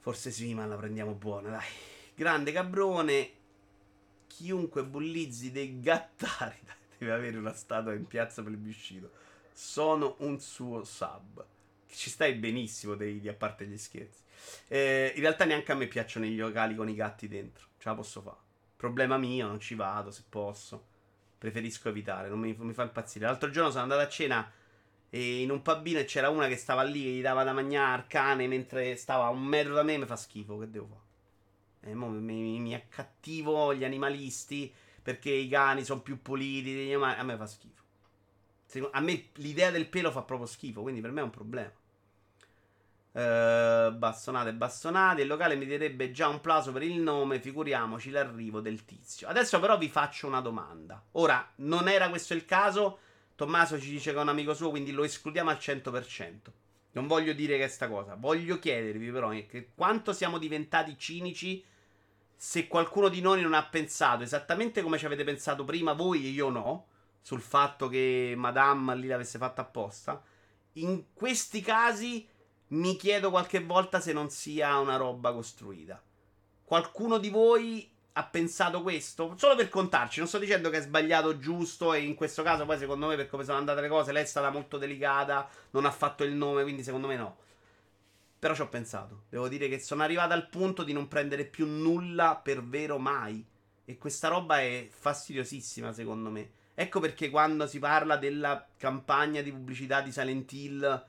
Forse sì, ma la prendiamo buona, dai. Grande cabrone. Chiunque bullizzi dei gattari (laughs) deve avere una statua in piazza plebiscito. Sono un suo sub. Ci stai benissimo, Deidi, a parte gli scherzi. Eh, in realtà neanche a me piacciono i locali con i gatti dentro. Ce la posso fare. Problema mio, non ci vado se posso. Preferisco evitare, non mi, mi fa impazzire. L'altro giorno sono andato a cena e in un pubino c'era una che stava lì che gli dava da mangiare al cane mentre stava un metro da me mi fa schifo. Che devo fare? E mo mi, mi, mi accattivo gli animalisti perché i cani sono più puliti degli umani. A me fa schifo. A me l'idea del pelo fa proprio schifo, quindi per me è un problema. Uh, bastonate, bastonate. Il locale mi direbbe già un plauso per il nome. Figuriamoci l'arrivo del tizio. Adesso, però, vi faccio una domanda. Ora, non era questo il caso. Tommaso ci dice che è un amico suo, quindi lo escludiamo al 100%. Non voglio dire questa cosa. Voglio chiedervi, però, che quanto siamo diventati cinici se qualcuno di noi non ha pensato esattamente come ci avete pensato prima voi e io no, sul fatto che Madame lì l'avesse fatta apposta, in questi casi mi chiedo qualche volta se non sia una roba costruita. Qualcuno di voi ha pensato questo? Solo per contarci, non sto dicendo che è sbagliato o giusto e in questo caso poi secondo me per come sono andate le cose lei è stata molto delicata, non ha fatto il nome, quindi secondo me no. Però ci ho pensato. Devo dire che sono arrivato al punto di non prendere più nulla per vero mai. E questa roba è fastidiosissima, secondo me. Ecco perché quando si parla della campagna di pubblicità di Silent Hill,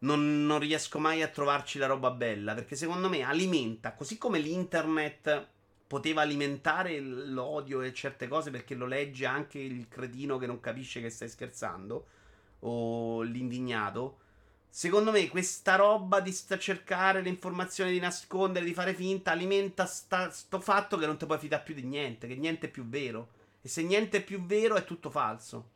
non, non riesco mai a trovarci la roba bella. Perché secondo me alimenta, così come l'internet poteva alimentare l'odio e certe cose perché lo legge anche il cretino che non capisce che stai scherzando, o l'indignato Secondo me questa roba di sta cercare le informazioni, di nascondere, di fare finta, alimenta sta, sto fatto che non ti puoi fidare più di niente, che niente è più vero. E se niente è più vero è tutto falso.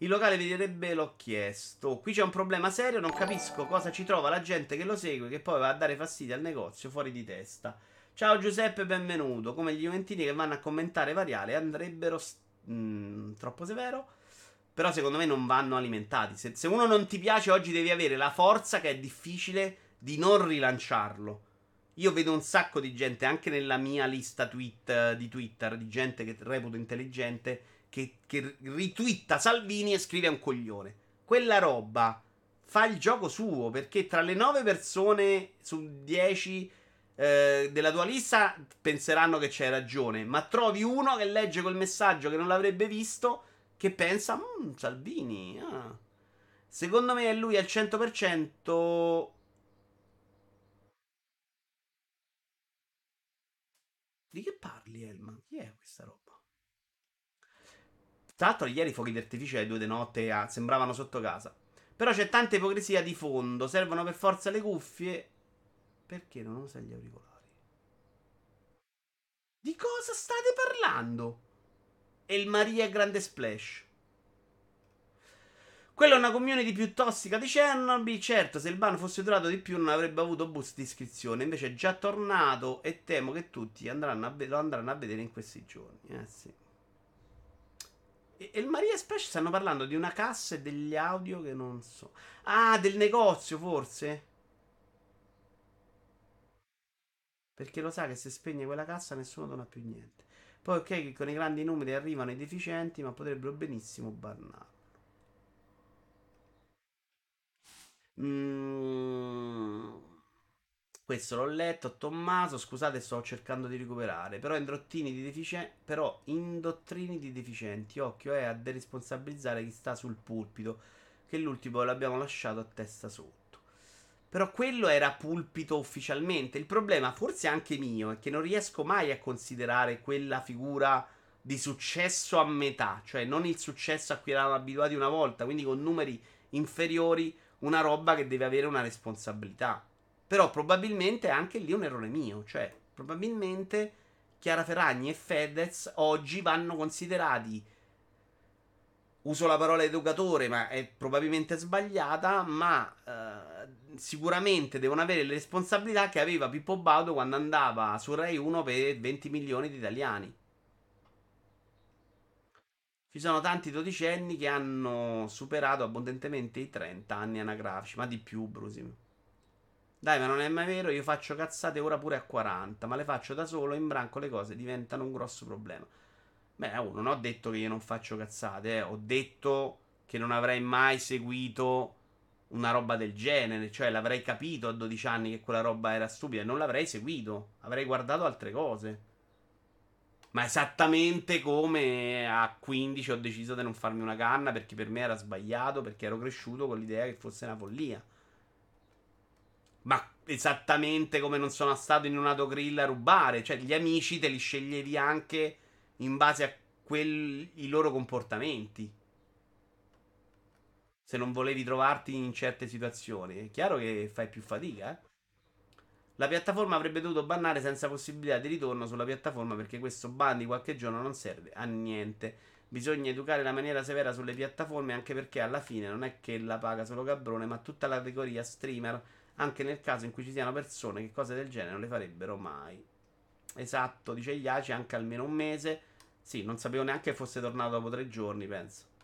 Il locale vedrebbe l'ho chiesto. Qui c'è un problema serio, non capisco cosa ci trova la gente che lo segue, che poi va a dare fastidio al negozio, fuori di testa. Ciao Giuseppe, benvenuto. Come gli Juventini che vanno a commentare variale andrebbero... St- mm, troppo severo? Però secondo me non vanno alimentati. Se, se, uno non ti piace oggi devi avere la forza che è difficile di non rilanciarlo. Io vedo un sacco di gente, anche nella mia lista tweet di Twitter, di gente che reputo intelligente, che, che ritwitta Salvini e scrive un coglione. Quella roba fa il gioco suo, perché tra le 9 persone su 10 eh, della tua lista penseranno che c'hai ragione, ma trovi uno che legge quel messaggio che non l'avrebbe visto che pensa, mmm, Salvini, ah. secondo me è lui al 100%... Di che parli, Elman? Chi è questa roba? Tra l'altro, ieri i fuochi d'artificio alle due di notte ah, sembravano sotto casa. Però c'è tanta ipocrisia di fondo. Servono per forza le cuffie. Perché non usa gli auricolari? Di cosa state parlando? e il Maria Grande Splash. Quella è una community più tossica di Chernobyl. Certo, se il ban fosse durato di più non avrebbe avuto boost di iscrizione. Invece è già tornato e temo che tutti andranno ve- lo andranno a vedere in questi giorni. Eh sì. E, e il Maria Splash stanno parlando di una cassa e degli audio che non so. Ah, del negozio forse? Perché lo sa che se spegne quella cassa nessuno dona più niente. Poi ok che con i grandi numeri arrivano i deficienti, ma potrebbero benissimo bannarlo. Mm. Questo l'ho letto, Tommaso, scusate sto cercando di recuperare, però indottrini di deficienti, però indottrini di deficienti, occhio è eh, a deresponsabilizzare chi sta sul pulpito, che l'ultimo l'abbiamo lasciato a testa sotto. Però quello era pulpito ufficialmente. Il problema, forse anche mio, è che non riesco mai a considerare quella figura di successo a metà, cioè non il successo a cui eravamo abituati una volta, quindi con numeri inferiori, una roba che deve avere una responsabilità. Però probabilmente è anche lì un errore mio, cioè probabilmente Chiara Ferragni e Fedez oggi vanno considerati uso la parola educatore, ma è probabilmente sbagliata, ma eh, sicuramente devono avere le responsabilità che aveva Pippo Baudo quando andava su Rai 1 per 20 milioni di italiani. Ci sono tanti dodicenni che hanno superato abbondantemente i 30 anni anagrafici, ma di più, Brusim. Dai, ma non è mai vero, io faccio cazzate ora pure a 40, ma le faccio da solo, in branco le cose diventano un grosso problema. Beh, oh, non ho detto che io non faccio cazzate, eh. ho detto che non avrei mai seguito una roba del genere, cioè l'avrei capito a 12 anni che quella roba era stupida e non l'avrei seguito, avrei guardato altre cose. Ma esattamente come a 15 ho deciso di non farmi una canna perché per me era sbagliato, perché ero cresciuto con l'idea che fosse una follia. Ma esattamente come non sono stato in un autogrill a rubare, cioè gli amici te li sceglievi anche in base a quei loro comportamenti. Se non volevi trovarti in certe situazioni, è chiaro che fai più fatica, eh? La piattaforma avrebbe dovuto bannare senza possibilità di ritorno sulla piattaforma perché questo ban di qualche giorno non serve a niente. Bisogna educare in maniera severa sulle piattaforme anche perché alla fine non è che la paga solo Gabrone, ma tutta la categoria streamer, anche nel caso in cui ci siano persone che cose del genere non le farebbero mai. Esatto, dice Iaci, anche almeno un mese. Sì, non sapevo neanche che fosse tornato dopo tre giorni, penso.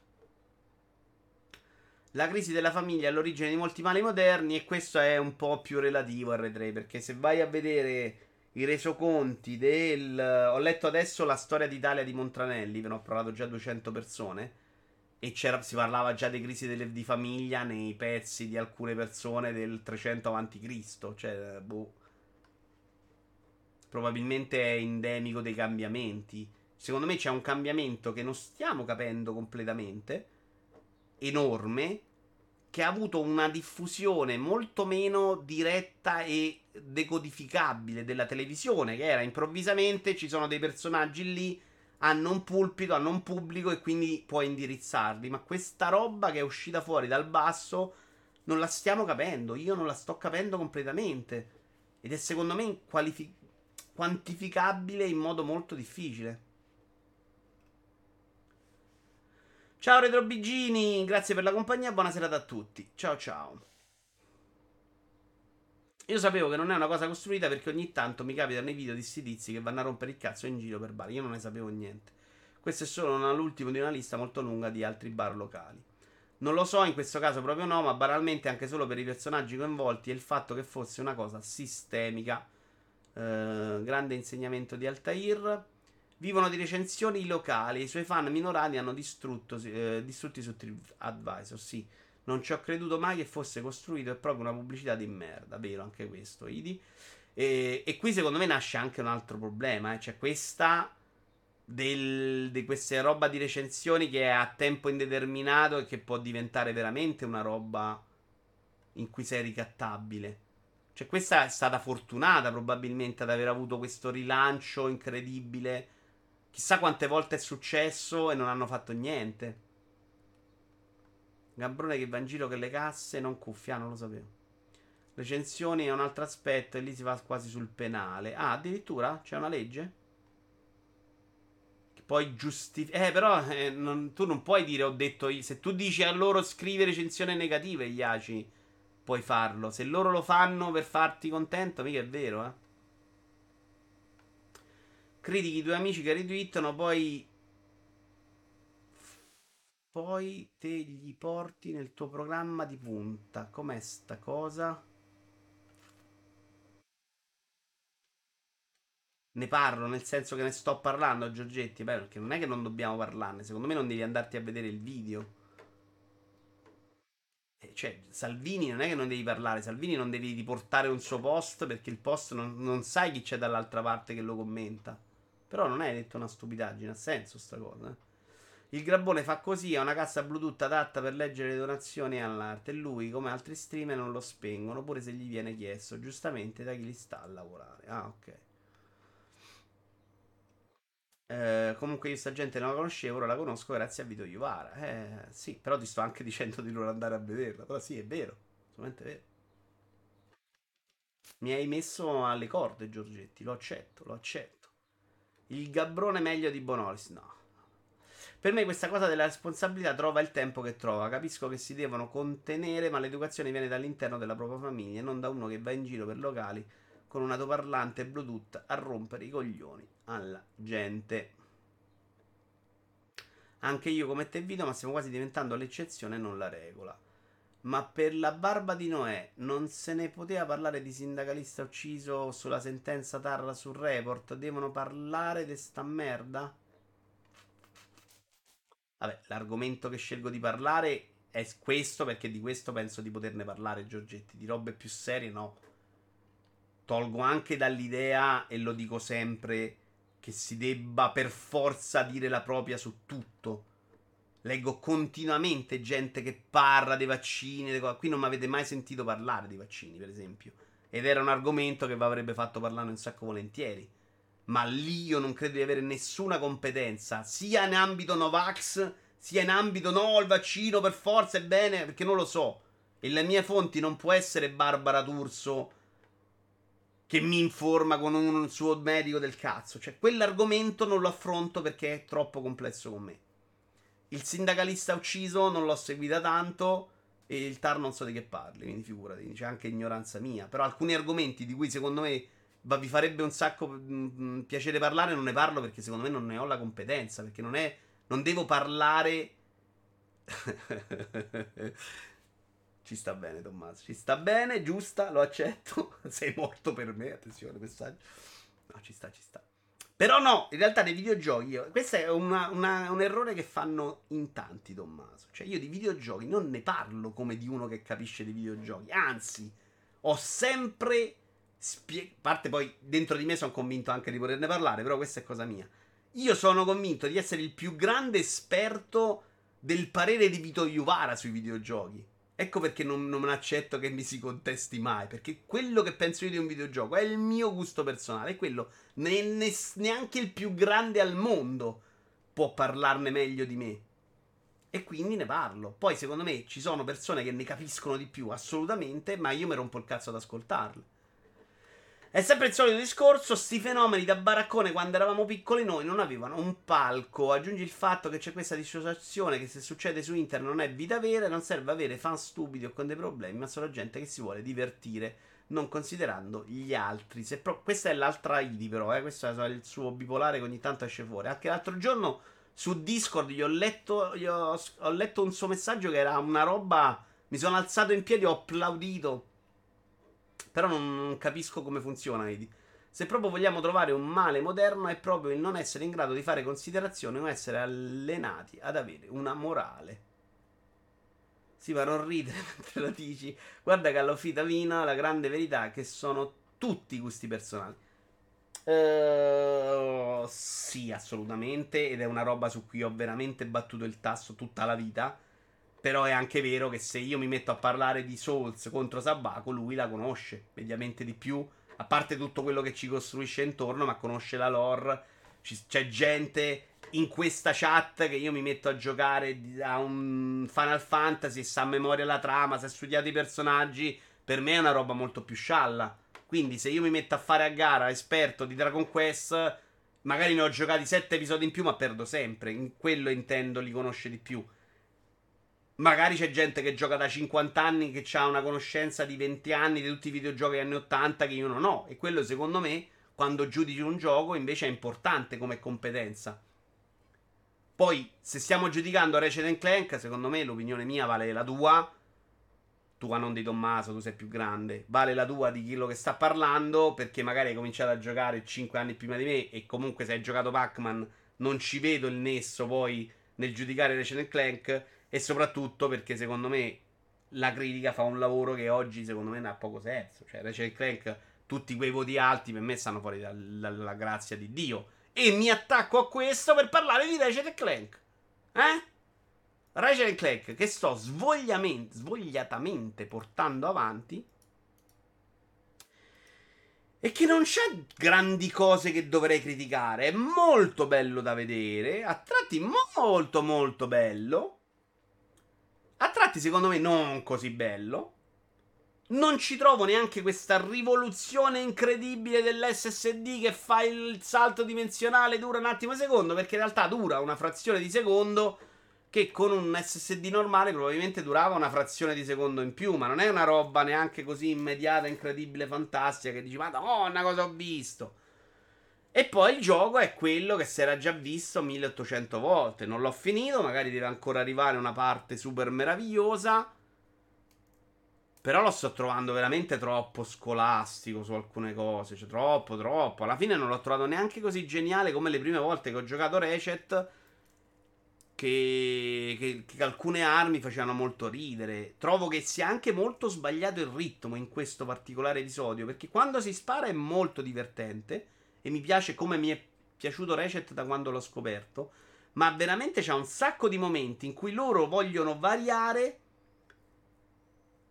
La crisi della famiglia è all'origine di molti mali moderni e questo è un po' più relativo a Red Ray, perché se vai a vedere i resoconti del... Ho letto adesso la storia d'Italia di Montranelli, ve ne ho parlato già 200 persone. E si parlava già di crisi delle- di famiglia nei pezzi di alcune persone del 300 a.C. Cioè, boh. Probabilmente è endemico dei cambiamenti. Secondo me c'è un cambiamento che non stiamo capendo completamente. Enorme. Che ha avuto una diffusione molto meno diretta e decodificabile della televisione. Che era improvvisamente ci sono dei personaggi lì hanno un pulpito, hanno un pubblico e quindi puoi indirizzarli. Ma questa roba che è uscita fuori dal basso non la stiamo capendo. Io non la sto capendo completamente. Ed è secondo me qualifi- quantificabile in modo molto difficile. Ciao Retrobigini, grazie per la compagnia, buona serata a tutti. Ciao ciao. Io sapevo che non è una cosa costruita perché ogni tanto mi capitano i video di sti tizi che vanno a rompere il cazzo in giro per bar. Io non ne sapevo niente. Questo è solo una- l'ultimo di una lista molto lunga di altri bar locali. Non lo so, in questo caso proprio no, ma banalmente anche solo per i personaggi coinvolti e il fatto che fosse una cosa sistemica. Eh, grande insegnamento di Altair. Vivono di recensioni locali. I suoi fan minorani hanno distrutto, eh, distrutti su TripAdvisor. Sì, non ci ho creduto mai che fosse costruito. È proprio una pubblicità di merda. Vero anche questo, Idi. E, e qui secondo me nasce anche un altro problema. eh. Cioè, questa del- di queste roba di recensioni che è a tempo indeterminato e che può diventare veramente una roba in cui sei ricattabile. Cioè, questa è stata fortunata probabilmente ad aver avuto questo rilancio incredibile. Chissà quante volte è successo e non hanno fatto niente. Gambrone che va in giro con le casse, non cuffia, non lo sapevo. Recensioni è un altro aspetto e lì si va quasi sul penale. Ah, addirittura c'è una legge? Che poi giustifica. Eh, però eh, non- tu non puoi dire ho detto io. Se tu dici a loro scrivi recensioni negative, gli ACI, puoi farlo. Se loro lo fanno per farti contento, mica è vero, eh. Critichi tuoi amici che retweetano, poi. Poi te gli porti nel tuo programma di punta. Com'è sta cosa? Ne parlo nel senso che ne sto parlando a Giorgetti. Beh, perché non è che non dobbiamo parlarne. Secondo me non devi andarti a vedere il video. Eh, Cioè, Salvini non è che non devi parlare. Salvini non devi riportare un suo post perché il post non, non sai chi c'è dall'altra parte che lo commenta. Però non hai detto una stupidaggine. Ha senso sta cosa. eh. Il Grabbone fa così, ha una cassa Bluetooth adatta per leggere le donazioni all'arte e lui, come altri streamer, non lo spengono, pure se gli viene chiesto, giustamente da chi li sta a lavorare. Ah, ok. Eh, comunque io sta gente non la conoscevo, ora la conosco grazie a Vito Iuvara. Eh, sì, però ti sto anche dicendo di non andare a vederla. Però sì, è vero, assolutamente vero. Mi hai messo alle corde, Giorgetti, lo accetto, lo accetto. Il gabbrone meglio di Bonolis, no. Per me questa cosa della responsabilità trova il tempo che trova. Capisco che si devono contenere, ma l'educazione viene dall'interno della propria famiglia e non da uno che va in giro per locali con un altoparlante Bluetooth a rompere i coglioni alla gente. Anche io come te Vito, ma stiamo quasi diventando l'eccezione e non la regola. Ma per la barba di Noè non se ne poteva parlare di sindacalista ucciso sulla sentenza Tarra sul report? Devono parlare di sta merda? Vabbè, l'argomento che scelgo di parlare è questo perché di questo penso di poterne parlare, Giorgetti. Di robe più serie no. Tolgo anche dall'idea, e lo dico sempre, che si debba per forza dire la propria su tutto. Leggo continuamente gente che parla dei vaccini. Qui non mi avete mai sentito parlare dei vaccini, per esempio. Ed era un argomento che vi avrebbe fatto parlare un sacco volentieri. Ma lì io non credo di avere nessuna competenza, sia in ambito Novax, sia in ambito no, il vaccino per forza è bene, perché non lo so. E le mie fonti non può essere Barbara D'Urso che mi informa con un suo medico del cazzo. Cioè, quell'argomento non lo affronto perché è troppo complesso con me. Il sindacalista ucciso non l'ho seguita tanto e il TAR non so di che parli, quindi figurati, c'è anche ignoranza mia. Però alcuni argomenti di cui secondo me va- vi farebbe un sacco mm, piacere parlare, non ne parlo perché secondo me non ne ho la competenza, perché non è... non devo parlare... (laughs) Ci sta bene, Tommaso. Ci sta bene, giusta, lo accetto. (laughs) Sei morto per me, attenzione, messaggio. No, ci sta, ci sta. Però no, in realtà nei videogiochi, io- questo è una- una- un errore che fanno in tanti, Tommaso. Cioè io di videogiochi non ne parlo come di uno che capisce di videogiochi. Anzi, ho sempre A parte poi dentro di me sono convinto anche di poterne parlare, però questa è cosa mia. Io sono convinto di essere il più grande esperto del parere di Vito Iuvara sui videogiochi. Ecco perché non, non accetto che mi si contesti mai. Perché quello che penso io di un videogioco è il mio gusto personale. È quello. Ne- ne- neanche il più grande al mondo può parlarne meglio di me. E quindi ne parlo. Poi, secondo me, ci sono persone che ne capiscono di più, assolutamente, ma io mi rompo il cazzo ad ascoltarle. È sempre il solito discorso, sti fenomeni da baraccone quando eravamo piccoli noi non avevano un palco. Aggiungi il fatto che c'è questa dissociazione che se succede su internet non è vita vera, non serve avere fan stupidi o con dei problemi, ma solo gente che si vuole divertire, non considerando gli altri. Pro- questa è l'altra ID però, eh, questo è il suo bipolare che ogni tanto esce fuori. Anche l'altro giorno su Discord gli ho letto, gli ho, ho letto un suo messaggio che era una roba... Mi sono alzato in piedi, ho applaudito. Però non, non capisco come funziona. Se proprio vogliamo trovare un male moderno è proprio il non essere in grado di fare considerazione o essere allenati ad avere una morale. Sì, ma non ridere (laughs) mentre la dici. Guarda che alla fita vina la grande verità è che sono tutti gusti personali. Eh, sì, assolutamente. Ed è una roba su cui ho veramente battuto il tasto tutta la vita. Però è anche vero che se io mi metto a parlare di Souls contro Sabaco, lui la conosce mediamente di più. A parte tutto quello che ci costruisce intorno, ma conosce la lore. Ci- c'è gente in questa chat che io mi metto a giocare a un Final Fantasy sa a memoria la trama, è studiato i personaggi. Per me è una roba molto più scialla. Quindi se io mi metto a fare a gara esperto di Dragon Quest, magari ne ho giocati 7 episodi in più, ma perdo sempre. In quello intendo li conosce di più. Magari c'è gente che gioca da 50 anni, che ha una conoscenza di 20 anni di tutti i videogiochi anni 80 che io non ho. E quello, secondo me, quando giudici un gioco, invece è importante come competenza. Poi, se stiamo giudicando Ratchet Clank, secondo me l'opinione mia vale la tua. Tua non di Tommaso, tu sei più grande. Vale la tua di quello che sta parlando, perché magari hai cominciato a giocare 5 anni prima di me e comunque se hai giocato Pac-Man non ci vedo il nesso poi nel giudicare Ratchet Clank e soprattutto perché secondo me la critica fa un lavoro che oggi secondo me non ha poco senso. Cioè Ratchet Clank, tutti quei voti alti per me stanno fuori dal- dalla grazia di Dio. E mi attacco a questo per parlare di Ratchet Clank. Eh? Ratchet Clank che sto svogliatamente portando avanti e che non c'è grandi cose che dovrei criticare. È molto bello da vedere, a tratti molto molto bello. A tratti secondo me non così bello. Non ci trovo neanche questa rivoluzione incredibile dell'SSD che fa il salto dimensionale dura un attimo secondo, perché in realtà dura una frazione di secondo che con un SSD normale probabilmente durava una frazione di secondo in più, ma non è una roba neanche così immediata, incredibile, fantastica che dici "Madonna, cosa ho visto?". E poi il gioco è quello che si era già visto 1800 volte. Non l'ho finito, magari deve ancora arrivare una parte super meravigliosa. Però lo sto trovando veramente troppo scolastico su alcune cose. Cioè, troppo, troppo. Alla fine non l'ho trovato neanche così geniale come le prime volte che ho giocato Ratchet. Che, che, che alcune armi facevano molto ridere. Trovo che sia anche molto sbagliato il ritmo in questo particolare episodio. Perché quando si spara è molto divertente. E mi piace come mi è piaciuto Ratchet da quando l'ho scoperto. Ma veramente c'è un sacco di momenti in cui loro vogliono variare.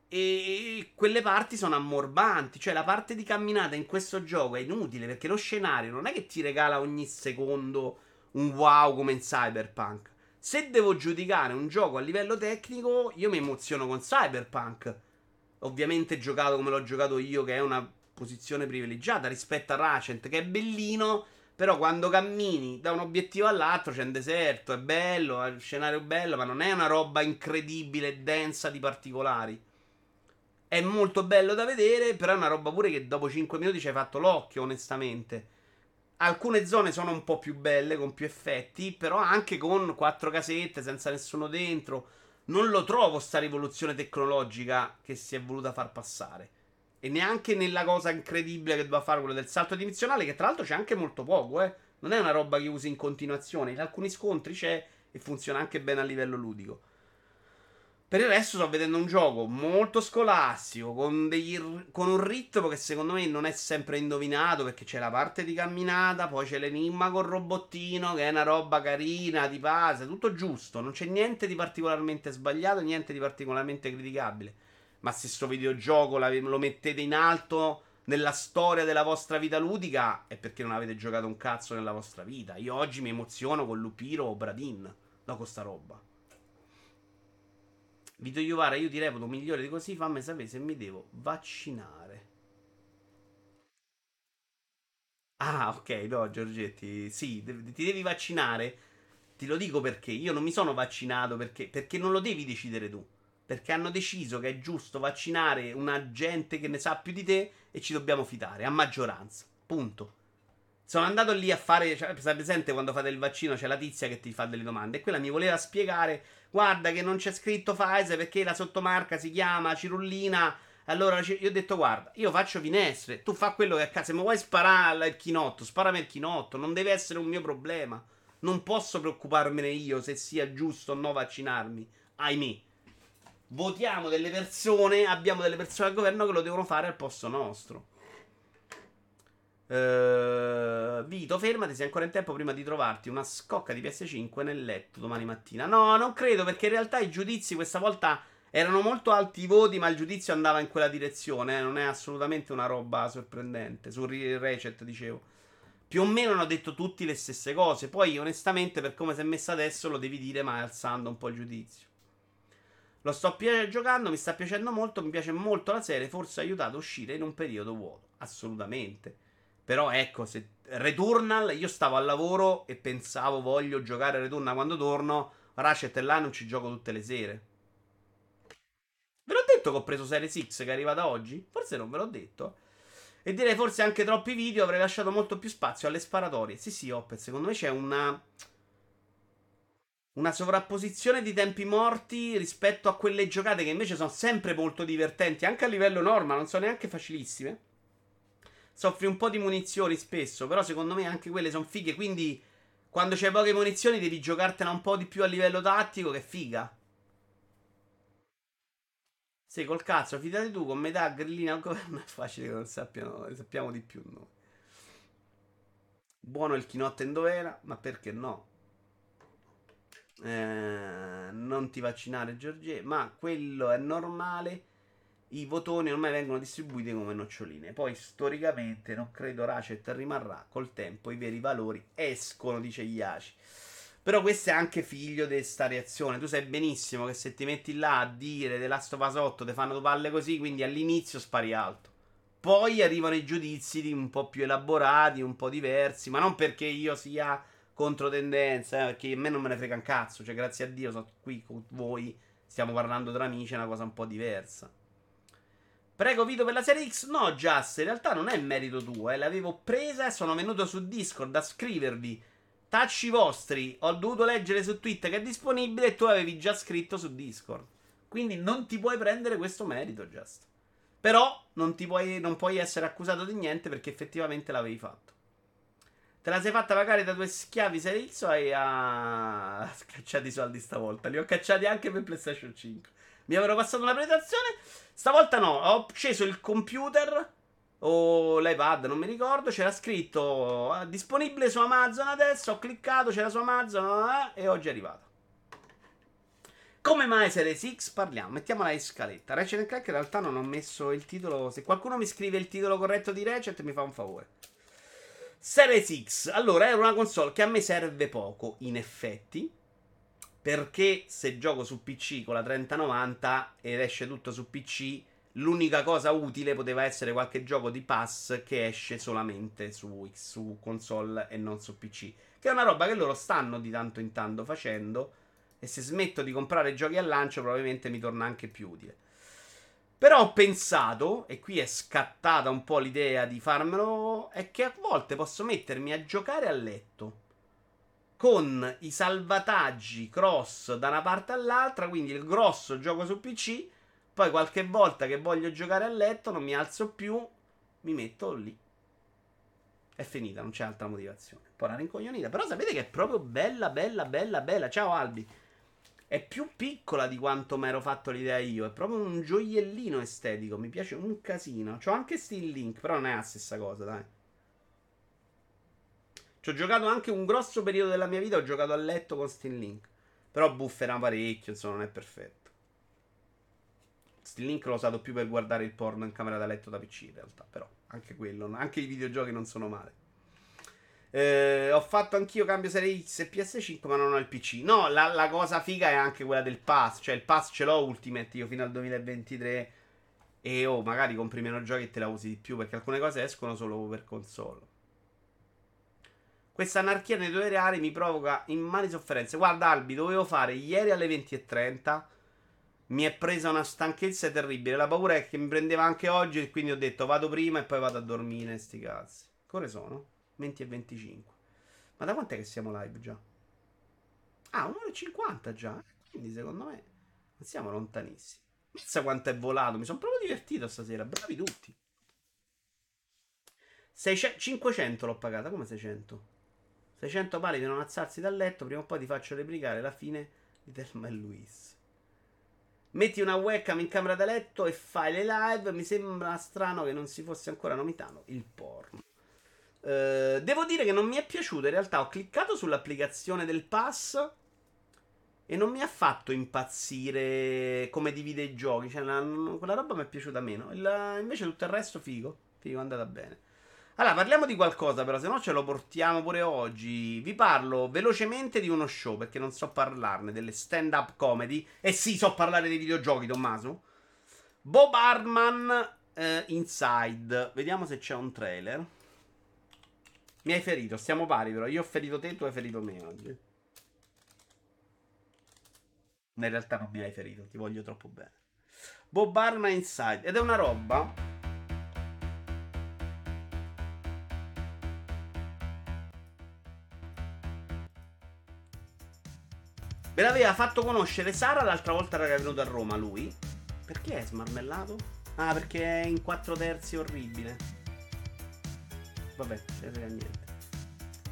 E quelle parti sono ammorbanti. Cioè, la parte di camminata in questo gioco è inutile perché lo scenario non è che ti regala ogni secondo un wow come in Cyberpunk. Se devo giudicare un gioco a livello tecnico, io mi emoziono con Cyberpunk. Ovviamente giocato come l'ho giocato io, che è una posizione privilegiata rispetto a Ratchet, che è bellino. Però quando cammini da un obiettivo all'altro c'è un deserto, è bello, è un scenario bello, ma non è una roba incredibile densa di particolari. È molto bello da vedere, però è una roba pure che dopo 5 minuti ci hai fatto l'occhio, onestamente. Alcune zone sono un po' più belle, con più effetti, però anche con quattro casette, senza nessuno dentro. Non lo trovo sta rivoluzione tecnologica che si è voluta far passare. E neanche nella cosa incredibile che doveva fare quello del salto dimensionale, che tra l'altro c'è anche molto poco, eh. Non è una roba che usi in continuazione. In alcuni scontri c'è e funziona anche bene a livello ludico. Per il resto sto vedendo un gioco molto scolastico, con, degli, con, un ritmo che secondo me non è sempre indovinato, perché c'è la parte di camminata, poi c'è l'enigma col robottino, che è una roba carina, di base, tutto giusto, non c'è niente di particolarmente sbagliato, niente di particolarmente criticabile. Ma se sto videogioco lo mettete in alto nella storia della vostra vita ludica, è perché non avete giocato un cazzo nella vostra vita. Io oggi mi emoziono con Lupiro o Bradin, no con sta roba. Vito Iovara, io ti reputo migliore di così, fammi sapere se mi devo vaccinare. Ah, ok, no, Giorgetti, sì, ti devi vaccinare. Ti lo dico perché io non mi sono vaccinato perché, perché non lo devi decidere tu. Perché hanno deciso che è giusto vaccinare una gente che ne sa più di te e ci dobbiamo fidare, a maggioranza. Punto. Sono andato lì a fare. Cioè, sai presente quando fate il vaccino c'è la tizia che ti fa delle domande. E quella mi voleva spiegare. Guarda, che non c'è scritto Pfizer perché la sottomarca si chiama Cirullina. Allora io ho detto: Guarda, io faccio finestre. Tu fa quello che a casa. Se mi vuoi sparare il chinotto, sparami il chinotto. Non deve essere un mio problema. Non posso preoccuparmene io se sia giusto o no vaccinarmi. Ahimè. Votiamo delle persone. Abbiamo delle persone al governo che lo devono fare al posto nostro. Uh, Vito, fermati, sei ancora in tempo prima di trovarti una scocca di PS5 nel letto domani mattina. No, non credo, perché in realtà i giudizi questa volta erano molto alti i voti, ma il giudizio andava in quella direzione. Eh? Non è assolutamente una roba sorprendente. Sul Recet, dicevo. Più o meno hanno detto tutti le stesse cose. Poi, onestamente, per come si è messa adesso, lo devi dire, ma alzando un po' il giudizio. Lo sto pi- giocando, mi sta piacendo molto, mi piace molto la serie, forse ha aiutato a uscire in un periodo vuoto. Assolutamente. Però ecco, se Returnal, io stavo al lavoro e pensavo voglio giocare Returnal quando torno. Ratchet là non ci gioco tutte le sere. Ve l'ho detto che ho preso Series X che è arrivata oggi? Forse non ve l'ho detto. E direi forse anche troppi video avrei lasciato molto più spazio alle sparatorie. Sì, sì, Opet, secondo me c'è una. Una sovrapposizione di tempi morti rispetto a quelle giocate che invece sono sempre molto divertenti, anche a livello norma, non sono neanche facilissime soffri un po' di munizioni spesso, però secondo me anche quelle sono fighe, quindi quando c'hai poche munizioni devi giocartela un po' di più a livello tattico, che figa. Sì, col cazzo, fidati tu, con metà grillina al (laughs) governo è facile che non sappiano, sappiamo di più noi. Buono il chinotto in dovera, ma perché no? Eh, non ti vaccinare, Giorgie, ma quello è normale i votoni ormai vengono distribuiti come noccioline. Poi storicamente non credo Ratchet rimarrà col tempo, i veri valori escono, dice Iaci. Però questo è anche figlio di questa reazione. Tu sai benissimo che se ti metti là a dire Us 8 ti fanno due palle così, quindi all'inizio spari alto. Poi arrivano i giudizi un po' più elaborati, un po' diversi, ma non perché io sia contro tendenza, eh, perché a me non me ne frega un cazzo. Cioè, grazie a Dio, sono qui con voi, stiamo parlando tra amici, è una cosa un po' diversa. Prego Vito per la serie X. No, Just, in realtà non è merito tuo, eh. L'avevo presa e sono venuto su Discord a scrivervi. Tacci vostri. Ho dovuto leggere su Twitter che è disponibile e tu avevi già scritto su Discord. Quindi non ti puoi prendere questo merito, Just. Però non, puoi, non puoi essere accusato di niente perché effettivamente l'avevi fatto. Te la sei fatta pagare da due schiavi Serie X o hai (laughs) ah, cacciato i soldi stavolta? Li ho cacciati anche per PlayStation 5. Mi avevano passato una presentazione. Stavolta no, ho acceso il computer o l'iPad, non mi ricordo. C'era scritto ah, disponibile su Amazon adesso. Ho cliccato, c'era su Amazon eh, e oggi è arrivato. Come mai Series X? Parliamo, mettiamola in scaletta. Ratchet Clank in realtà non ho messo il titolo. Se qualcuno mi scrive il titolo corretto di Ratchet, mi fa un favore. Series X, allora, è una console che a me serve poco, in effetti. Perché se gioco su PC con la 3090 ed esce tutto su PC, l'unica cosa utile poteva essere qualche gioco di pass che esce solamente su, su console e non su PC. Che è una roba che loro stanno di tanto in tanto facendo. E se smetto di comprare giochi al lancio, probabilmente mi torna anche più utile. Però ho pensato, e qui è scattata un po' l'idea di farmelo, è che a volte posso mettermi a giocare a letto con i salvataggi cross da una parte all'altra, quindi il grosso gioco su PC, Poi qualche volta che voglio giocare a letto, non mi alzo più, mi metto lì. È finita, non c'è altra motivazione. Poi una rincoglionita. Però sapete che è proprio bella, bella, bella, bella. Ciao Albi. È più piccola di quanto mi ero fatto l'idea io. È proprio un gioiellino estetico. Mi piace un casino. C'ho anche Steam Link, però non è la stessa cosa, dai. Ci ho giocato anche un grosso periodo della mia vita. Ho giocato a letto con Steam Link. Però buffera parecchio, insomma, non è perfetto. Steam Link l'ho usato più per guardare il porno in camera da letto da PC, in realtà. Però anche quello, anche i videogiochi non sono male. Eh, ho fatto anch'io cambio serie X e PS5, ma non ho il PC. No, la, la, cosa figa è anche quella del pass. Cioè, il pass ce l'ho Ultimate io fino al 2023. E oh, magari compri meno giochi e te la usi di più. Perché alcune cose escono solo per console. Questa anarchia nei due reali mi provoca immani sofferenze. Guarda, Albi, dovevo fare ieri alle 20.30. Mi è presa una stanchezza terribile. La paura è che mi prendeva anche oggi. E quindi ho detto vado prima e poi vado a dormire. Sti cazzi. Che sono? 20 e 25. Ma da quant'è che siamo live già? Ah, 1 ora e 50 già. Quindi secondo me non siamo lontanissimi. Pensa quanto è volato. Mi sono proprio divertito stasera. Bravi tutti. 600, 500 l'ho pagata. Come 600? 600 pali per non alzarsi dal letto. Prima o poi ti faccio replicare la fine di Thelma e Luis. Metti una webcam in camera da letto e fai le live. Mi sembra strano che non si fosse ancora nominato il porno. Uh, devo dire che non mi è piaciuto. In realtà ho cliccato sull'applicazione del pass e non mi ha fatto impazzire come divide i giochi. Cioè, la, quella roba mi è piaciuta meno. Il, invece tutto il resto figo. Figo, è andata bene. Allora, parliamo di qualcosa, però, se no ce lo portiamo pure oggi. Vi parlo velocemente di uno show, perché non so parlarne, delle stand-up comedy. E sì, so parlare dei videogiochi, Tommaso. Bob Hartman eh, Inside. Vediamo se c'è un trailer. Mi hai ferito, stiamo pari però. Io ho ferito te, tu hai ferito me oggi. In realtà non mi hai ferito, ti voglio troppo bene. Bob Arma Inside. Ed è una roba. Ve l'aveva fatto conoscere Sara l'altra volta era venuto a Roma lui. Perché è smarmellato? Ah, perché è in 4 terzi orribile. Vabbè, non frega niente.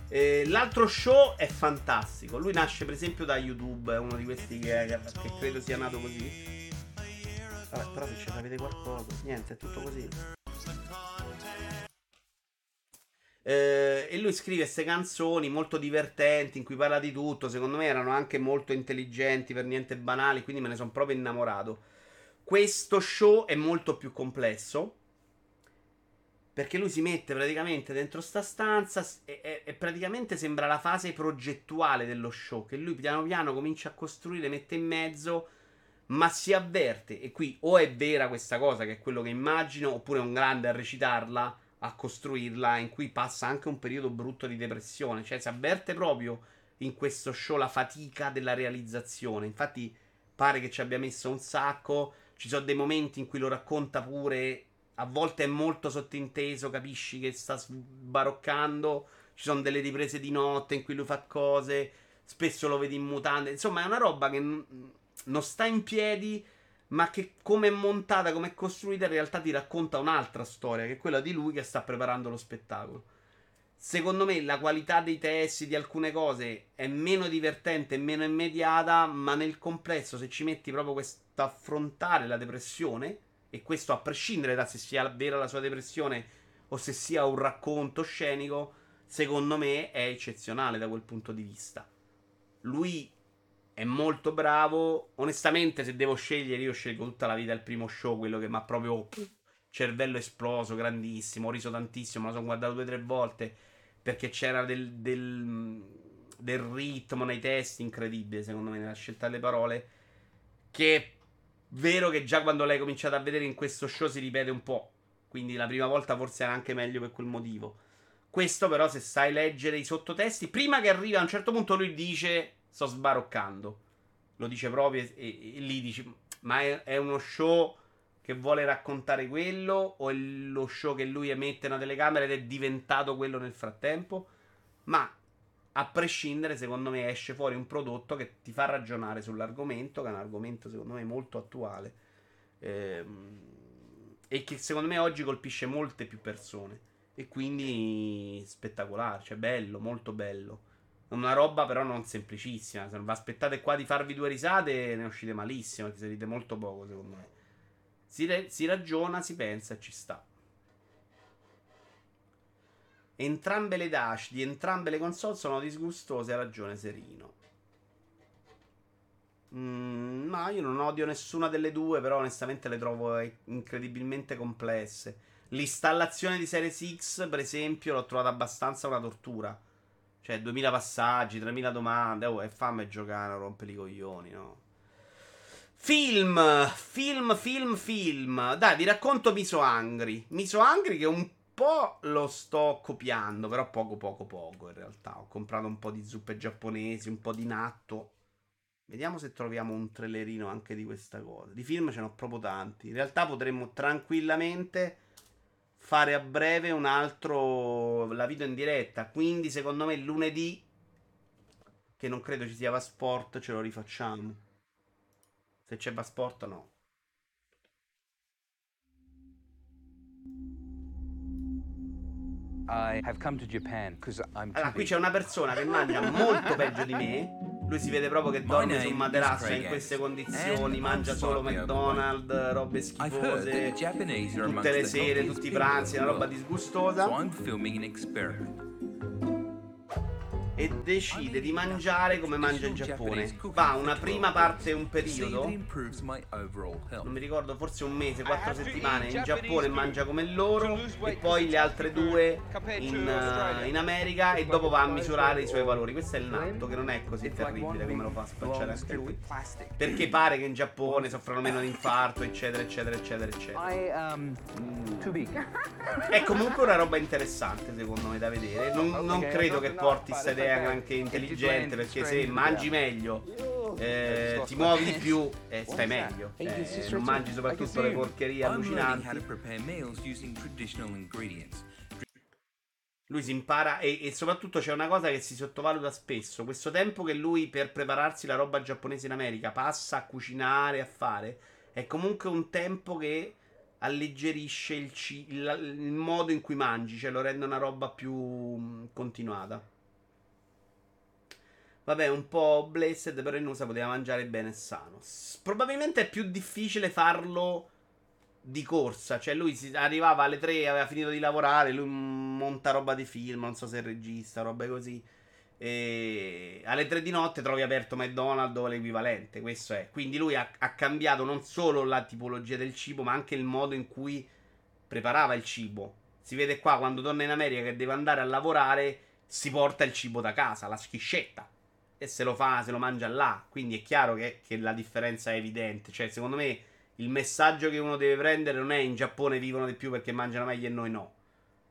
Eh, l'altro show è fantastico. Lui nasce, per esempio, da YouTube. È uno di questi che, che credo sia nato così. Vabbè, però se ci sapete qualcosa, niente, è tutto così. Eh, e lui scrive queste canzoni molto divertenti in cui parla di tutto. Secondo me erano anche molto intelligenti, per niente banali. Quindi me ne sono proprio innamorato. Questo show è molto più complesso. Perché lui si mette praticamente dentro sta stanza e, e, e, praticamente sembra la fase progettuale dello show. Che lui piano piano comincia a costruire, mette in mezzo, ma si avverte. E qui o è vera questa cosa, che è quello che immagino, oppure è un grande a recitarla, a costruirla, in cui passa anche un periodo brutto di depressione. Cioè si avverte proprio in questo show la fatica della realizzazione. Infatti pare che ci abbia messo un sacco. Ci sono dei momenti in cui lo racconta pure a volte è molto sottinteso, capisci che sta sbaroccando. Ci sono delle riprese di notte in cui lui fa cose. Spesso lo vedi in mutande. Insomma, è una roba che n- non sta in piedi, ma che come è montata, come è costruita, in realtà ti racconta un'altra storia, che è quella di lui che sta preparando lo spettacolo. Secondo me la qualità dei testi di alcune cose è meno divertente meno immediata, ma nel complesso, se ci metti proprio questo affrontare la depressione e questo a prescindere da se sia vera la sua depressione o se sia un racconto scenico, secondo me è eccezionale da quel punto di vista. Lui è molto bravo. Onestamente, se devo scegliere, io scelgo tutta la vita il primo show, quello che mi ha proprio cervello esploso, grandissimo. Ho riso tantissimo, me lo sono guardato due o tre volte perché c'era del, del, del ritmo nei testi incredibile, secondo me, nella scelta delle parole. Che Vero che già quando l'hai cominciato a vedere in questo show si ripete un po'. Quindi la prima volta forse era anche meglio per quel motivo. Questo però se sai leggere i sottotesti, prima che arriva a un certo punto lui dice sto sbaroccando. Lo dice proprio e, e, e lì dici ma è, è, uno show che vuole raccontare quello o è lo show che lui emette una telecamera ed è diventato quello nel frattempo? Ma a prescindere, secondo me, esce fuori un prodotto che ti fa ragionare sull'argomento, che è un argomento, secondo me, molto attuale. Ehm, e che secondo me oggi colpisce molte più persone. E quindi spettacolare, cioè bello, molto bello. Una roba però non semplicissima. Se non vi aspettate qua di farvi due risate, ne uscite malissimo, perché ride molto poco secondo me. Si, re- si ragiona, si pensa e ci sta. Entrambe le dash di entrambe le console sono disgustose, ha ragione Serino. Mm, no, io non odio nessuna delle due, però onestamente le trovo eh, incredibilmente complesse. L'installazione di Series X, per esempio, l'ho trovata abbastanza una tortura. Cioè, 2000 passaggi, 3000 domande. Oh, e fammi giocare, rompe i coglioni, no? Film, film, film, film. Dai, vi racconto Miso Angry. Miso Angry che un po' lo sto copiando, però poco, poco, poco in realtà. Ho comprato un po' di zuppe giapponesi, un po' di natto. Vediamo se troviamo un trailerino anche di questa cosa. Di film ce n'ho proprio tanti. In realtà potremmo tranquillamente fare a breve un altro la video in diretta. Quindi secondo me lunedì che non credo ci sia Vasport, ce lo rifacciamo. Se c'è Vasport no. Allora, qui c'è una persona che mangia molto peggio di me. Lui si vede proprio che dorme su un materasso in queste condizioni, mangia solo McDonald's, robe schifose, tutte le sere, tutti i pranzi, una roba disgustosa. E decide di mangiare come mangia in Giappone. Va una prima parte, un periodo. Non mi ricordo, forse un mese, quattro settimane in Giappone mangia come loro. E poi le altre due in, eh, in America. E dopo va a misurare i suoi valori. Questo è il natto, che non è così terribile come lo fa spacciare anche lui. Perché pare che in Giappone soffrano meno di infarto, eccetera, eccetera, eccetera, eccetera. Um. È comunque una roba interessante, secondo me, da vedere. Non, non credo che porti fare, fare. anche intelligente. Perché se straight, mangi meglio, eh, ti muovi di più e stai meglio. Eh, non mangi soprattutto le porcherie allucinanti. Lui si impara e, e soprattutto c'è una cosa che si sottovaluta spesso. Questo tempo che lui per prepararsi la roba giapponese in America passa a cucinare, a fare, è comunque un tempo che alleggerisce il, ci- il- il modo in cui mangi, cioè lo rende una roba più mh, continuata. Vabbè, un po' blessed, però in USA poteva mangiare bene e sano. Probabilmente è più difficile farlo di corsa. Cioè, lui si arrivava alle 3, aveva finito di lavorare. Lui monta roba di film, non so se è regista, robe così. E alle 3 di notte trovi aperto McDonald's o l'equivalente. Questo è. Quindi lui ha, ha cambiato non solo la tipologia del cibo, ma anche il modo in cui preparava il cibo. Si vede qua quando torna in America che deve andare a lavorare, si porta il cibo da casa, la schiscetta. E se lo fa, se lo mangia là. Quindi è chiaro che, che la differenza è evidente. Cioè, secondo me, il messaggio che uno deve prendere non è in Giappone vivono di più perché mangiano meglio e noi no.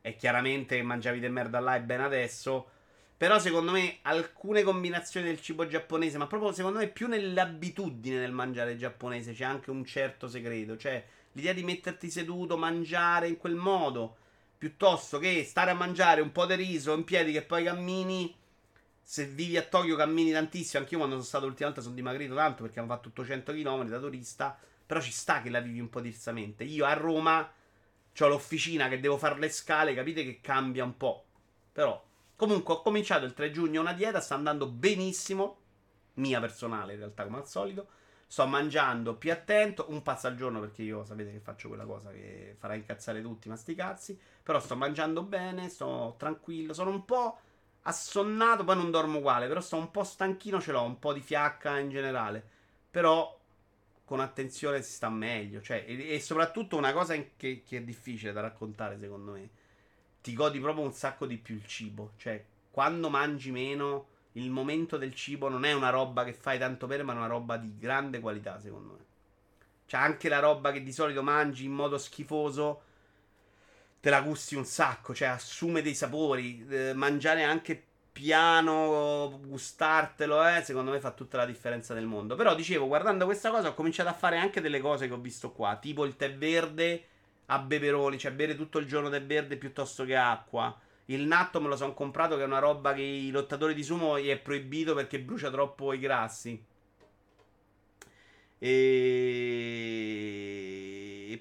È chiaramente che mangiavi del merda là e bene adesso. Però secondo me alcune combinazioni del cibo giapponese, ma proprio secondo me più nell'abitudine del mangiare giapponese c'è anche un certo segreto. Cioè l'idea di metterti seduto, mangiare in quel modo, piuttosto che stare a mangiare un po' di riso in piedi che poi cammini. Se vivi a Tokyo cammini tantissimo. Anch'io quando sono stato l'ultima volta sono dimagrito tanto perché hanno fatto 800 km da turista. Però ci sta che la vivi un po' diversamente. Io a Roma ho l'officina che devo fare le scale, capite che cambia un po'. Però, comunque, ho cominciato il 3 giugno una dieta, sta andando benissimo. Mia personale, in realtà, come al solito. Sto mangiando più attento, un passo al giorno perché io sapete che faccio quella cosa che farà incazzare tutti, ma sti cazzi. Però sto mangiando bene, sto tranquillo, sono un po' assonnato, poi non dormo uguale, però sto un po' stanchino, ce l'ho, un po' di fiacca in generale. Però con attenzione si sta meglio. Cioè, e, e soprattutto una cosa che, che è difficile da raccontare, secondo me. Ti godi proprio un sacco di più il cibo. Cioè, quando mangi meno, il momento del cibo non è una roba che fai tanto per, ma è una roba di grande qualità, secondo me. Cioè, anche la roba che di solito mangi in modo schifoso, te la gusti un sacco. Cioè, assume dei sapori. Eh, mangiare anche piano, gustartelo, eh, secondo me fa tutta la differenza del mondo. Però dicevo, guardando questa cosa, ho cominciato a fare anche delle cose che ho visto qua, tipo il tè verde a beveroni, cioè bere tutto il giorno tè verde piuttosto che acqua. Il natto me lo sono comprato, che è una roba che i lottatori di sumo gli è proibito perché brucia troppo i grassi. E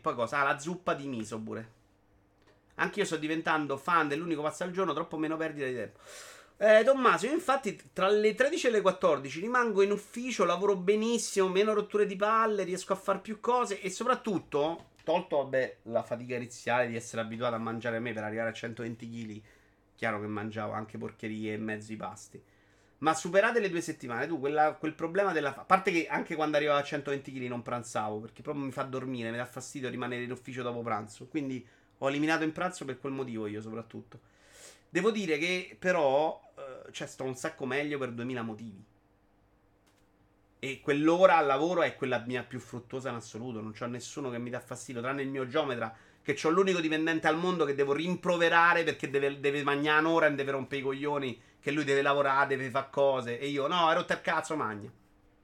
poi cosa? Ah, la zuppa di miso pure. Anche io sto diventando fan dell'unico passo al giorno, troppo meno perdita di tempo. Eh, Tommaso, io infatti tra le 13 e le 14 rimango in ufficio, lavoro benissimo, meno rotture di palle, riesco a fare più cose e soprattutto, tolto vabbè la fatica iniziale di essere abituato a mangiare a me per arrivare a 120 kg, chiaro che mangiavo anche porcherie e mezzo i pasti. Ma superate le due settimane, tu quella- quel problema della... A parte che anche quando arrivavo a 120 kg non pranzavo, perché proprio mi fa dormire, mi dà fastidio rimanere in ufficio dopo pranzo. Quindi ho eliminato il pranzo per quel motivo io soprattutto. Devo dire che però, eh, cioè, sto un sacco meglio per 2000 motivi. E quell'ora al lavoro è quella mia più fruttuosa in assoluto. Non c'ho nessuno che mi dà fastidio, tranne il mio geometra, che c'ho l'unico dipendente al mondo che devo rimproverare perché deve, deve mangiare un'ora e deve rompere i coglioni, che lui deve lavorare, deve fare cose. E io, no, hai rotto il cazzo, magna.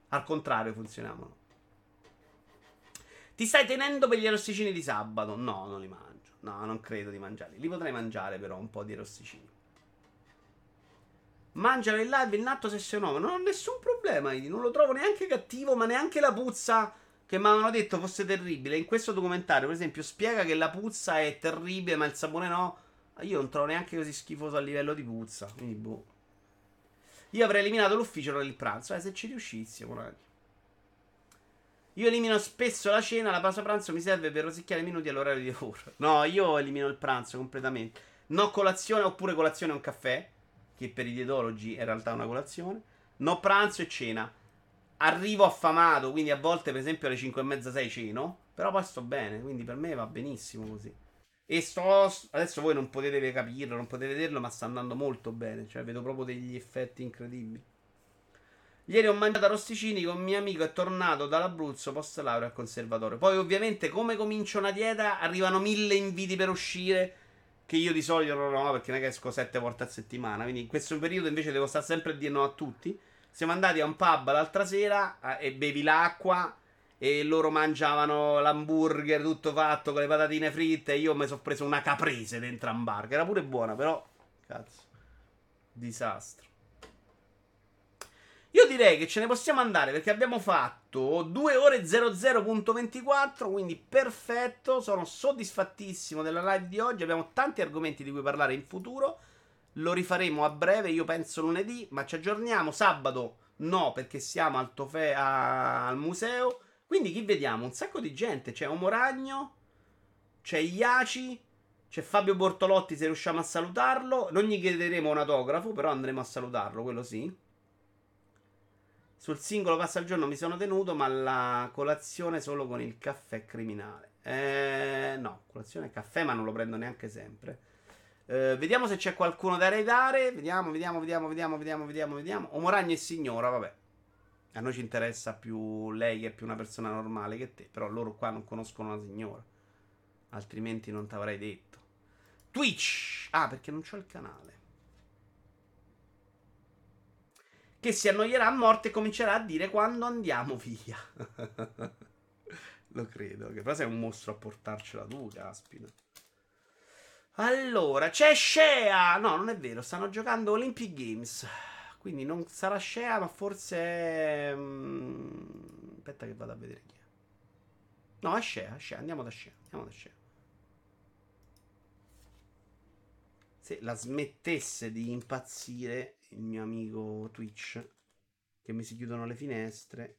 Al contrario, funzioniamo. Ti stai tenendo per gli arrosticini di sabato? No, non li mangio. No, non credo di mangiarli. Li potrei mangiare, però, un po' di arrosticini. Mangialo in live il natto se sei un uomo. Non ho nessun problema. Non lo trovo neanche cattivo, ma neanche la puzza che mi avevano detto fosse terribile. In questo documentario, per esempio, spiega che la puzza è terribile, ma il sapone no. Io non trovo neanche così schifoso a livello di puzza. Quindi, boh. Io avrei eliminato l'ufficio per il pranzo. Eh, se ci riuscissi, magari. Io elimino spesso la cena, la pausa pranzo mi serve per rosicchiare i minuti all'orario di lavoro. No, io elimino il pranzo completamente. No colazione oppure colazione e un caffè, che per i dietologi è in realtà una colazione. No pranzo e cena. Arrivo affamato, quindi a volte per esempio alle 5 e mezza 6 ceno, però poi sto bene, quindi per me va benissimo così. E sto, adesso voi non potete capirlo, non potete vederlo, ma sta andando molto bene, cioè vedo proprio degli effetti incredibili. Ieri ho mangiato arrosticini con un mio amico, è tornato dall'Abruzzo post laurea al conservatorio. Poi, ovviamente, come comincio una dieta, arrivano mille inviti per uscire. Che io di solito non ho, perché non è che esco sette volte a settimana. Quindi in questo periodo invece devo stare sempre a dire no a tutti. Siamo andati a un pub l'altra sera e bevi l'acqua. E loro mangiavano l'hamburger tutto fatto con le patatine fritte. E io mi sono preso una caprese dentro a un bar, che era pure buona, però. Cazzo. Disastro. Io direi che ce ne possiamo andare perché abbiamo fatto 2 ore 00.24, quindi perfetto, sono soddisfattissimo della live di oggi, abbiamo tanti argomenti di cui parlare in futuro, lo rifaremo a breve, io penso lunedì, ma ci aggiorniamo, sabato no perché siamo al, tofe- a- al museo, quindi chi vediamo? Un sacco di gente, c'è Omo Ragno, c'è Iaci, c'è Fabio Bortolotti se riusciamo a salutarlo, non gli chiederemo un autografo, però andremo a salutarlo, quello sì. Sul singolo passo al giorno mi sono tenuto, ma la colazione solo con il caffè criminale. Eh, no, colazione e caffè, ma non lo prendo neanche sempre. Eh, vediamo se c'è qualcuno da raidare. Vediamo, vediamo, vediamo, vediamo, vediamo, vediamo, vediamo. Omoragno e signora, vabbè. A noi ci interessa più lei che è più una persona normale che te. Però loro qua non conoscono la signora. Altrimenti non ti avrei detto. Twitch! Ah, perché non c'ho il canale. Che si annoierà a morte e comincerà a dire quando andiamo via. (laughs) Lo credo, che però sei un mostro a portarcela tu, caspita. Allora, c'è Shea! No, non è vero, stanno giocando Olympic Games. Quindi non sarà Shea, ma forse... mm, Aspetta che vado a vedere chi è. No, è Shea, Shea, andiamo da Shea, andiamo da Shea. Se la smettesse di impazzire il mio amico Twitch, che mi si chiudono le finestre,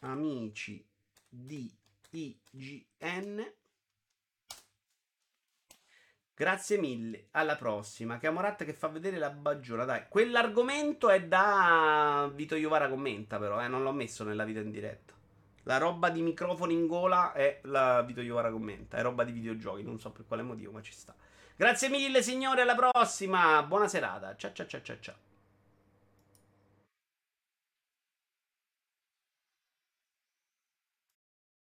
amici di IGN. Grazie mille, alla prossima. Camoratta che fa vedere la baggiona. Dai, quell'argomento è da Vito Iovara commenta, però, eh, non l'ho messo nella video in diretta. La roba di microfoni in gola è la Vito Iovara commenta, è roba di videogiochi, non so per quale motivo, ma ci sta. Grazie mille signore, alla prossima. Buona serata. Ciao ciao ciao ciao ciao.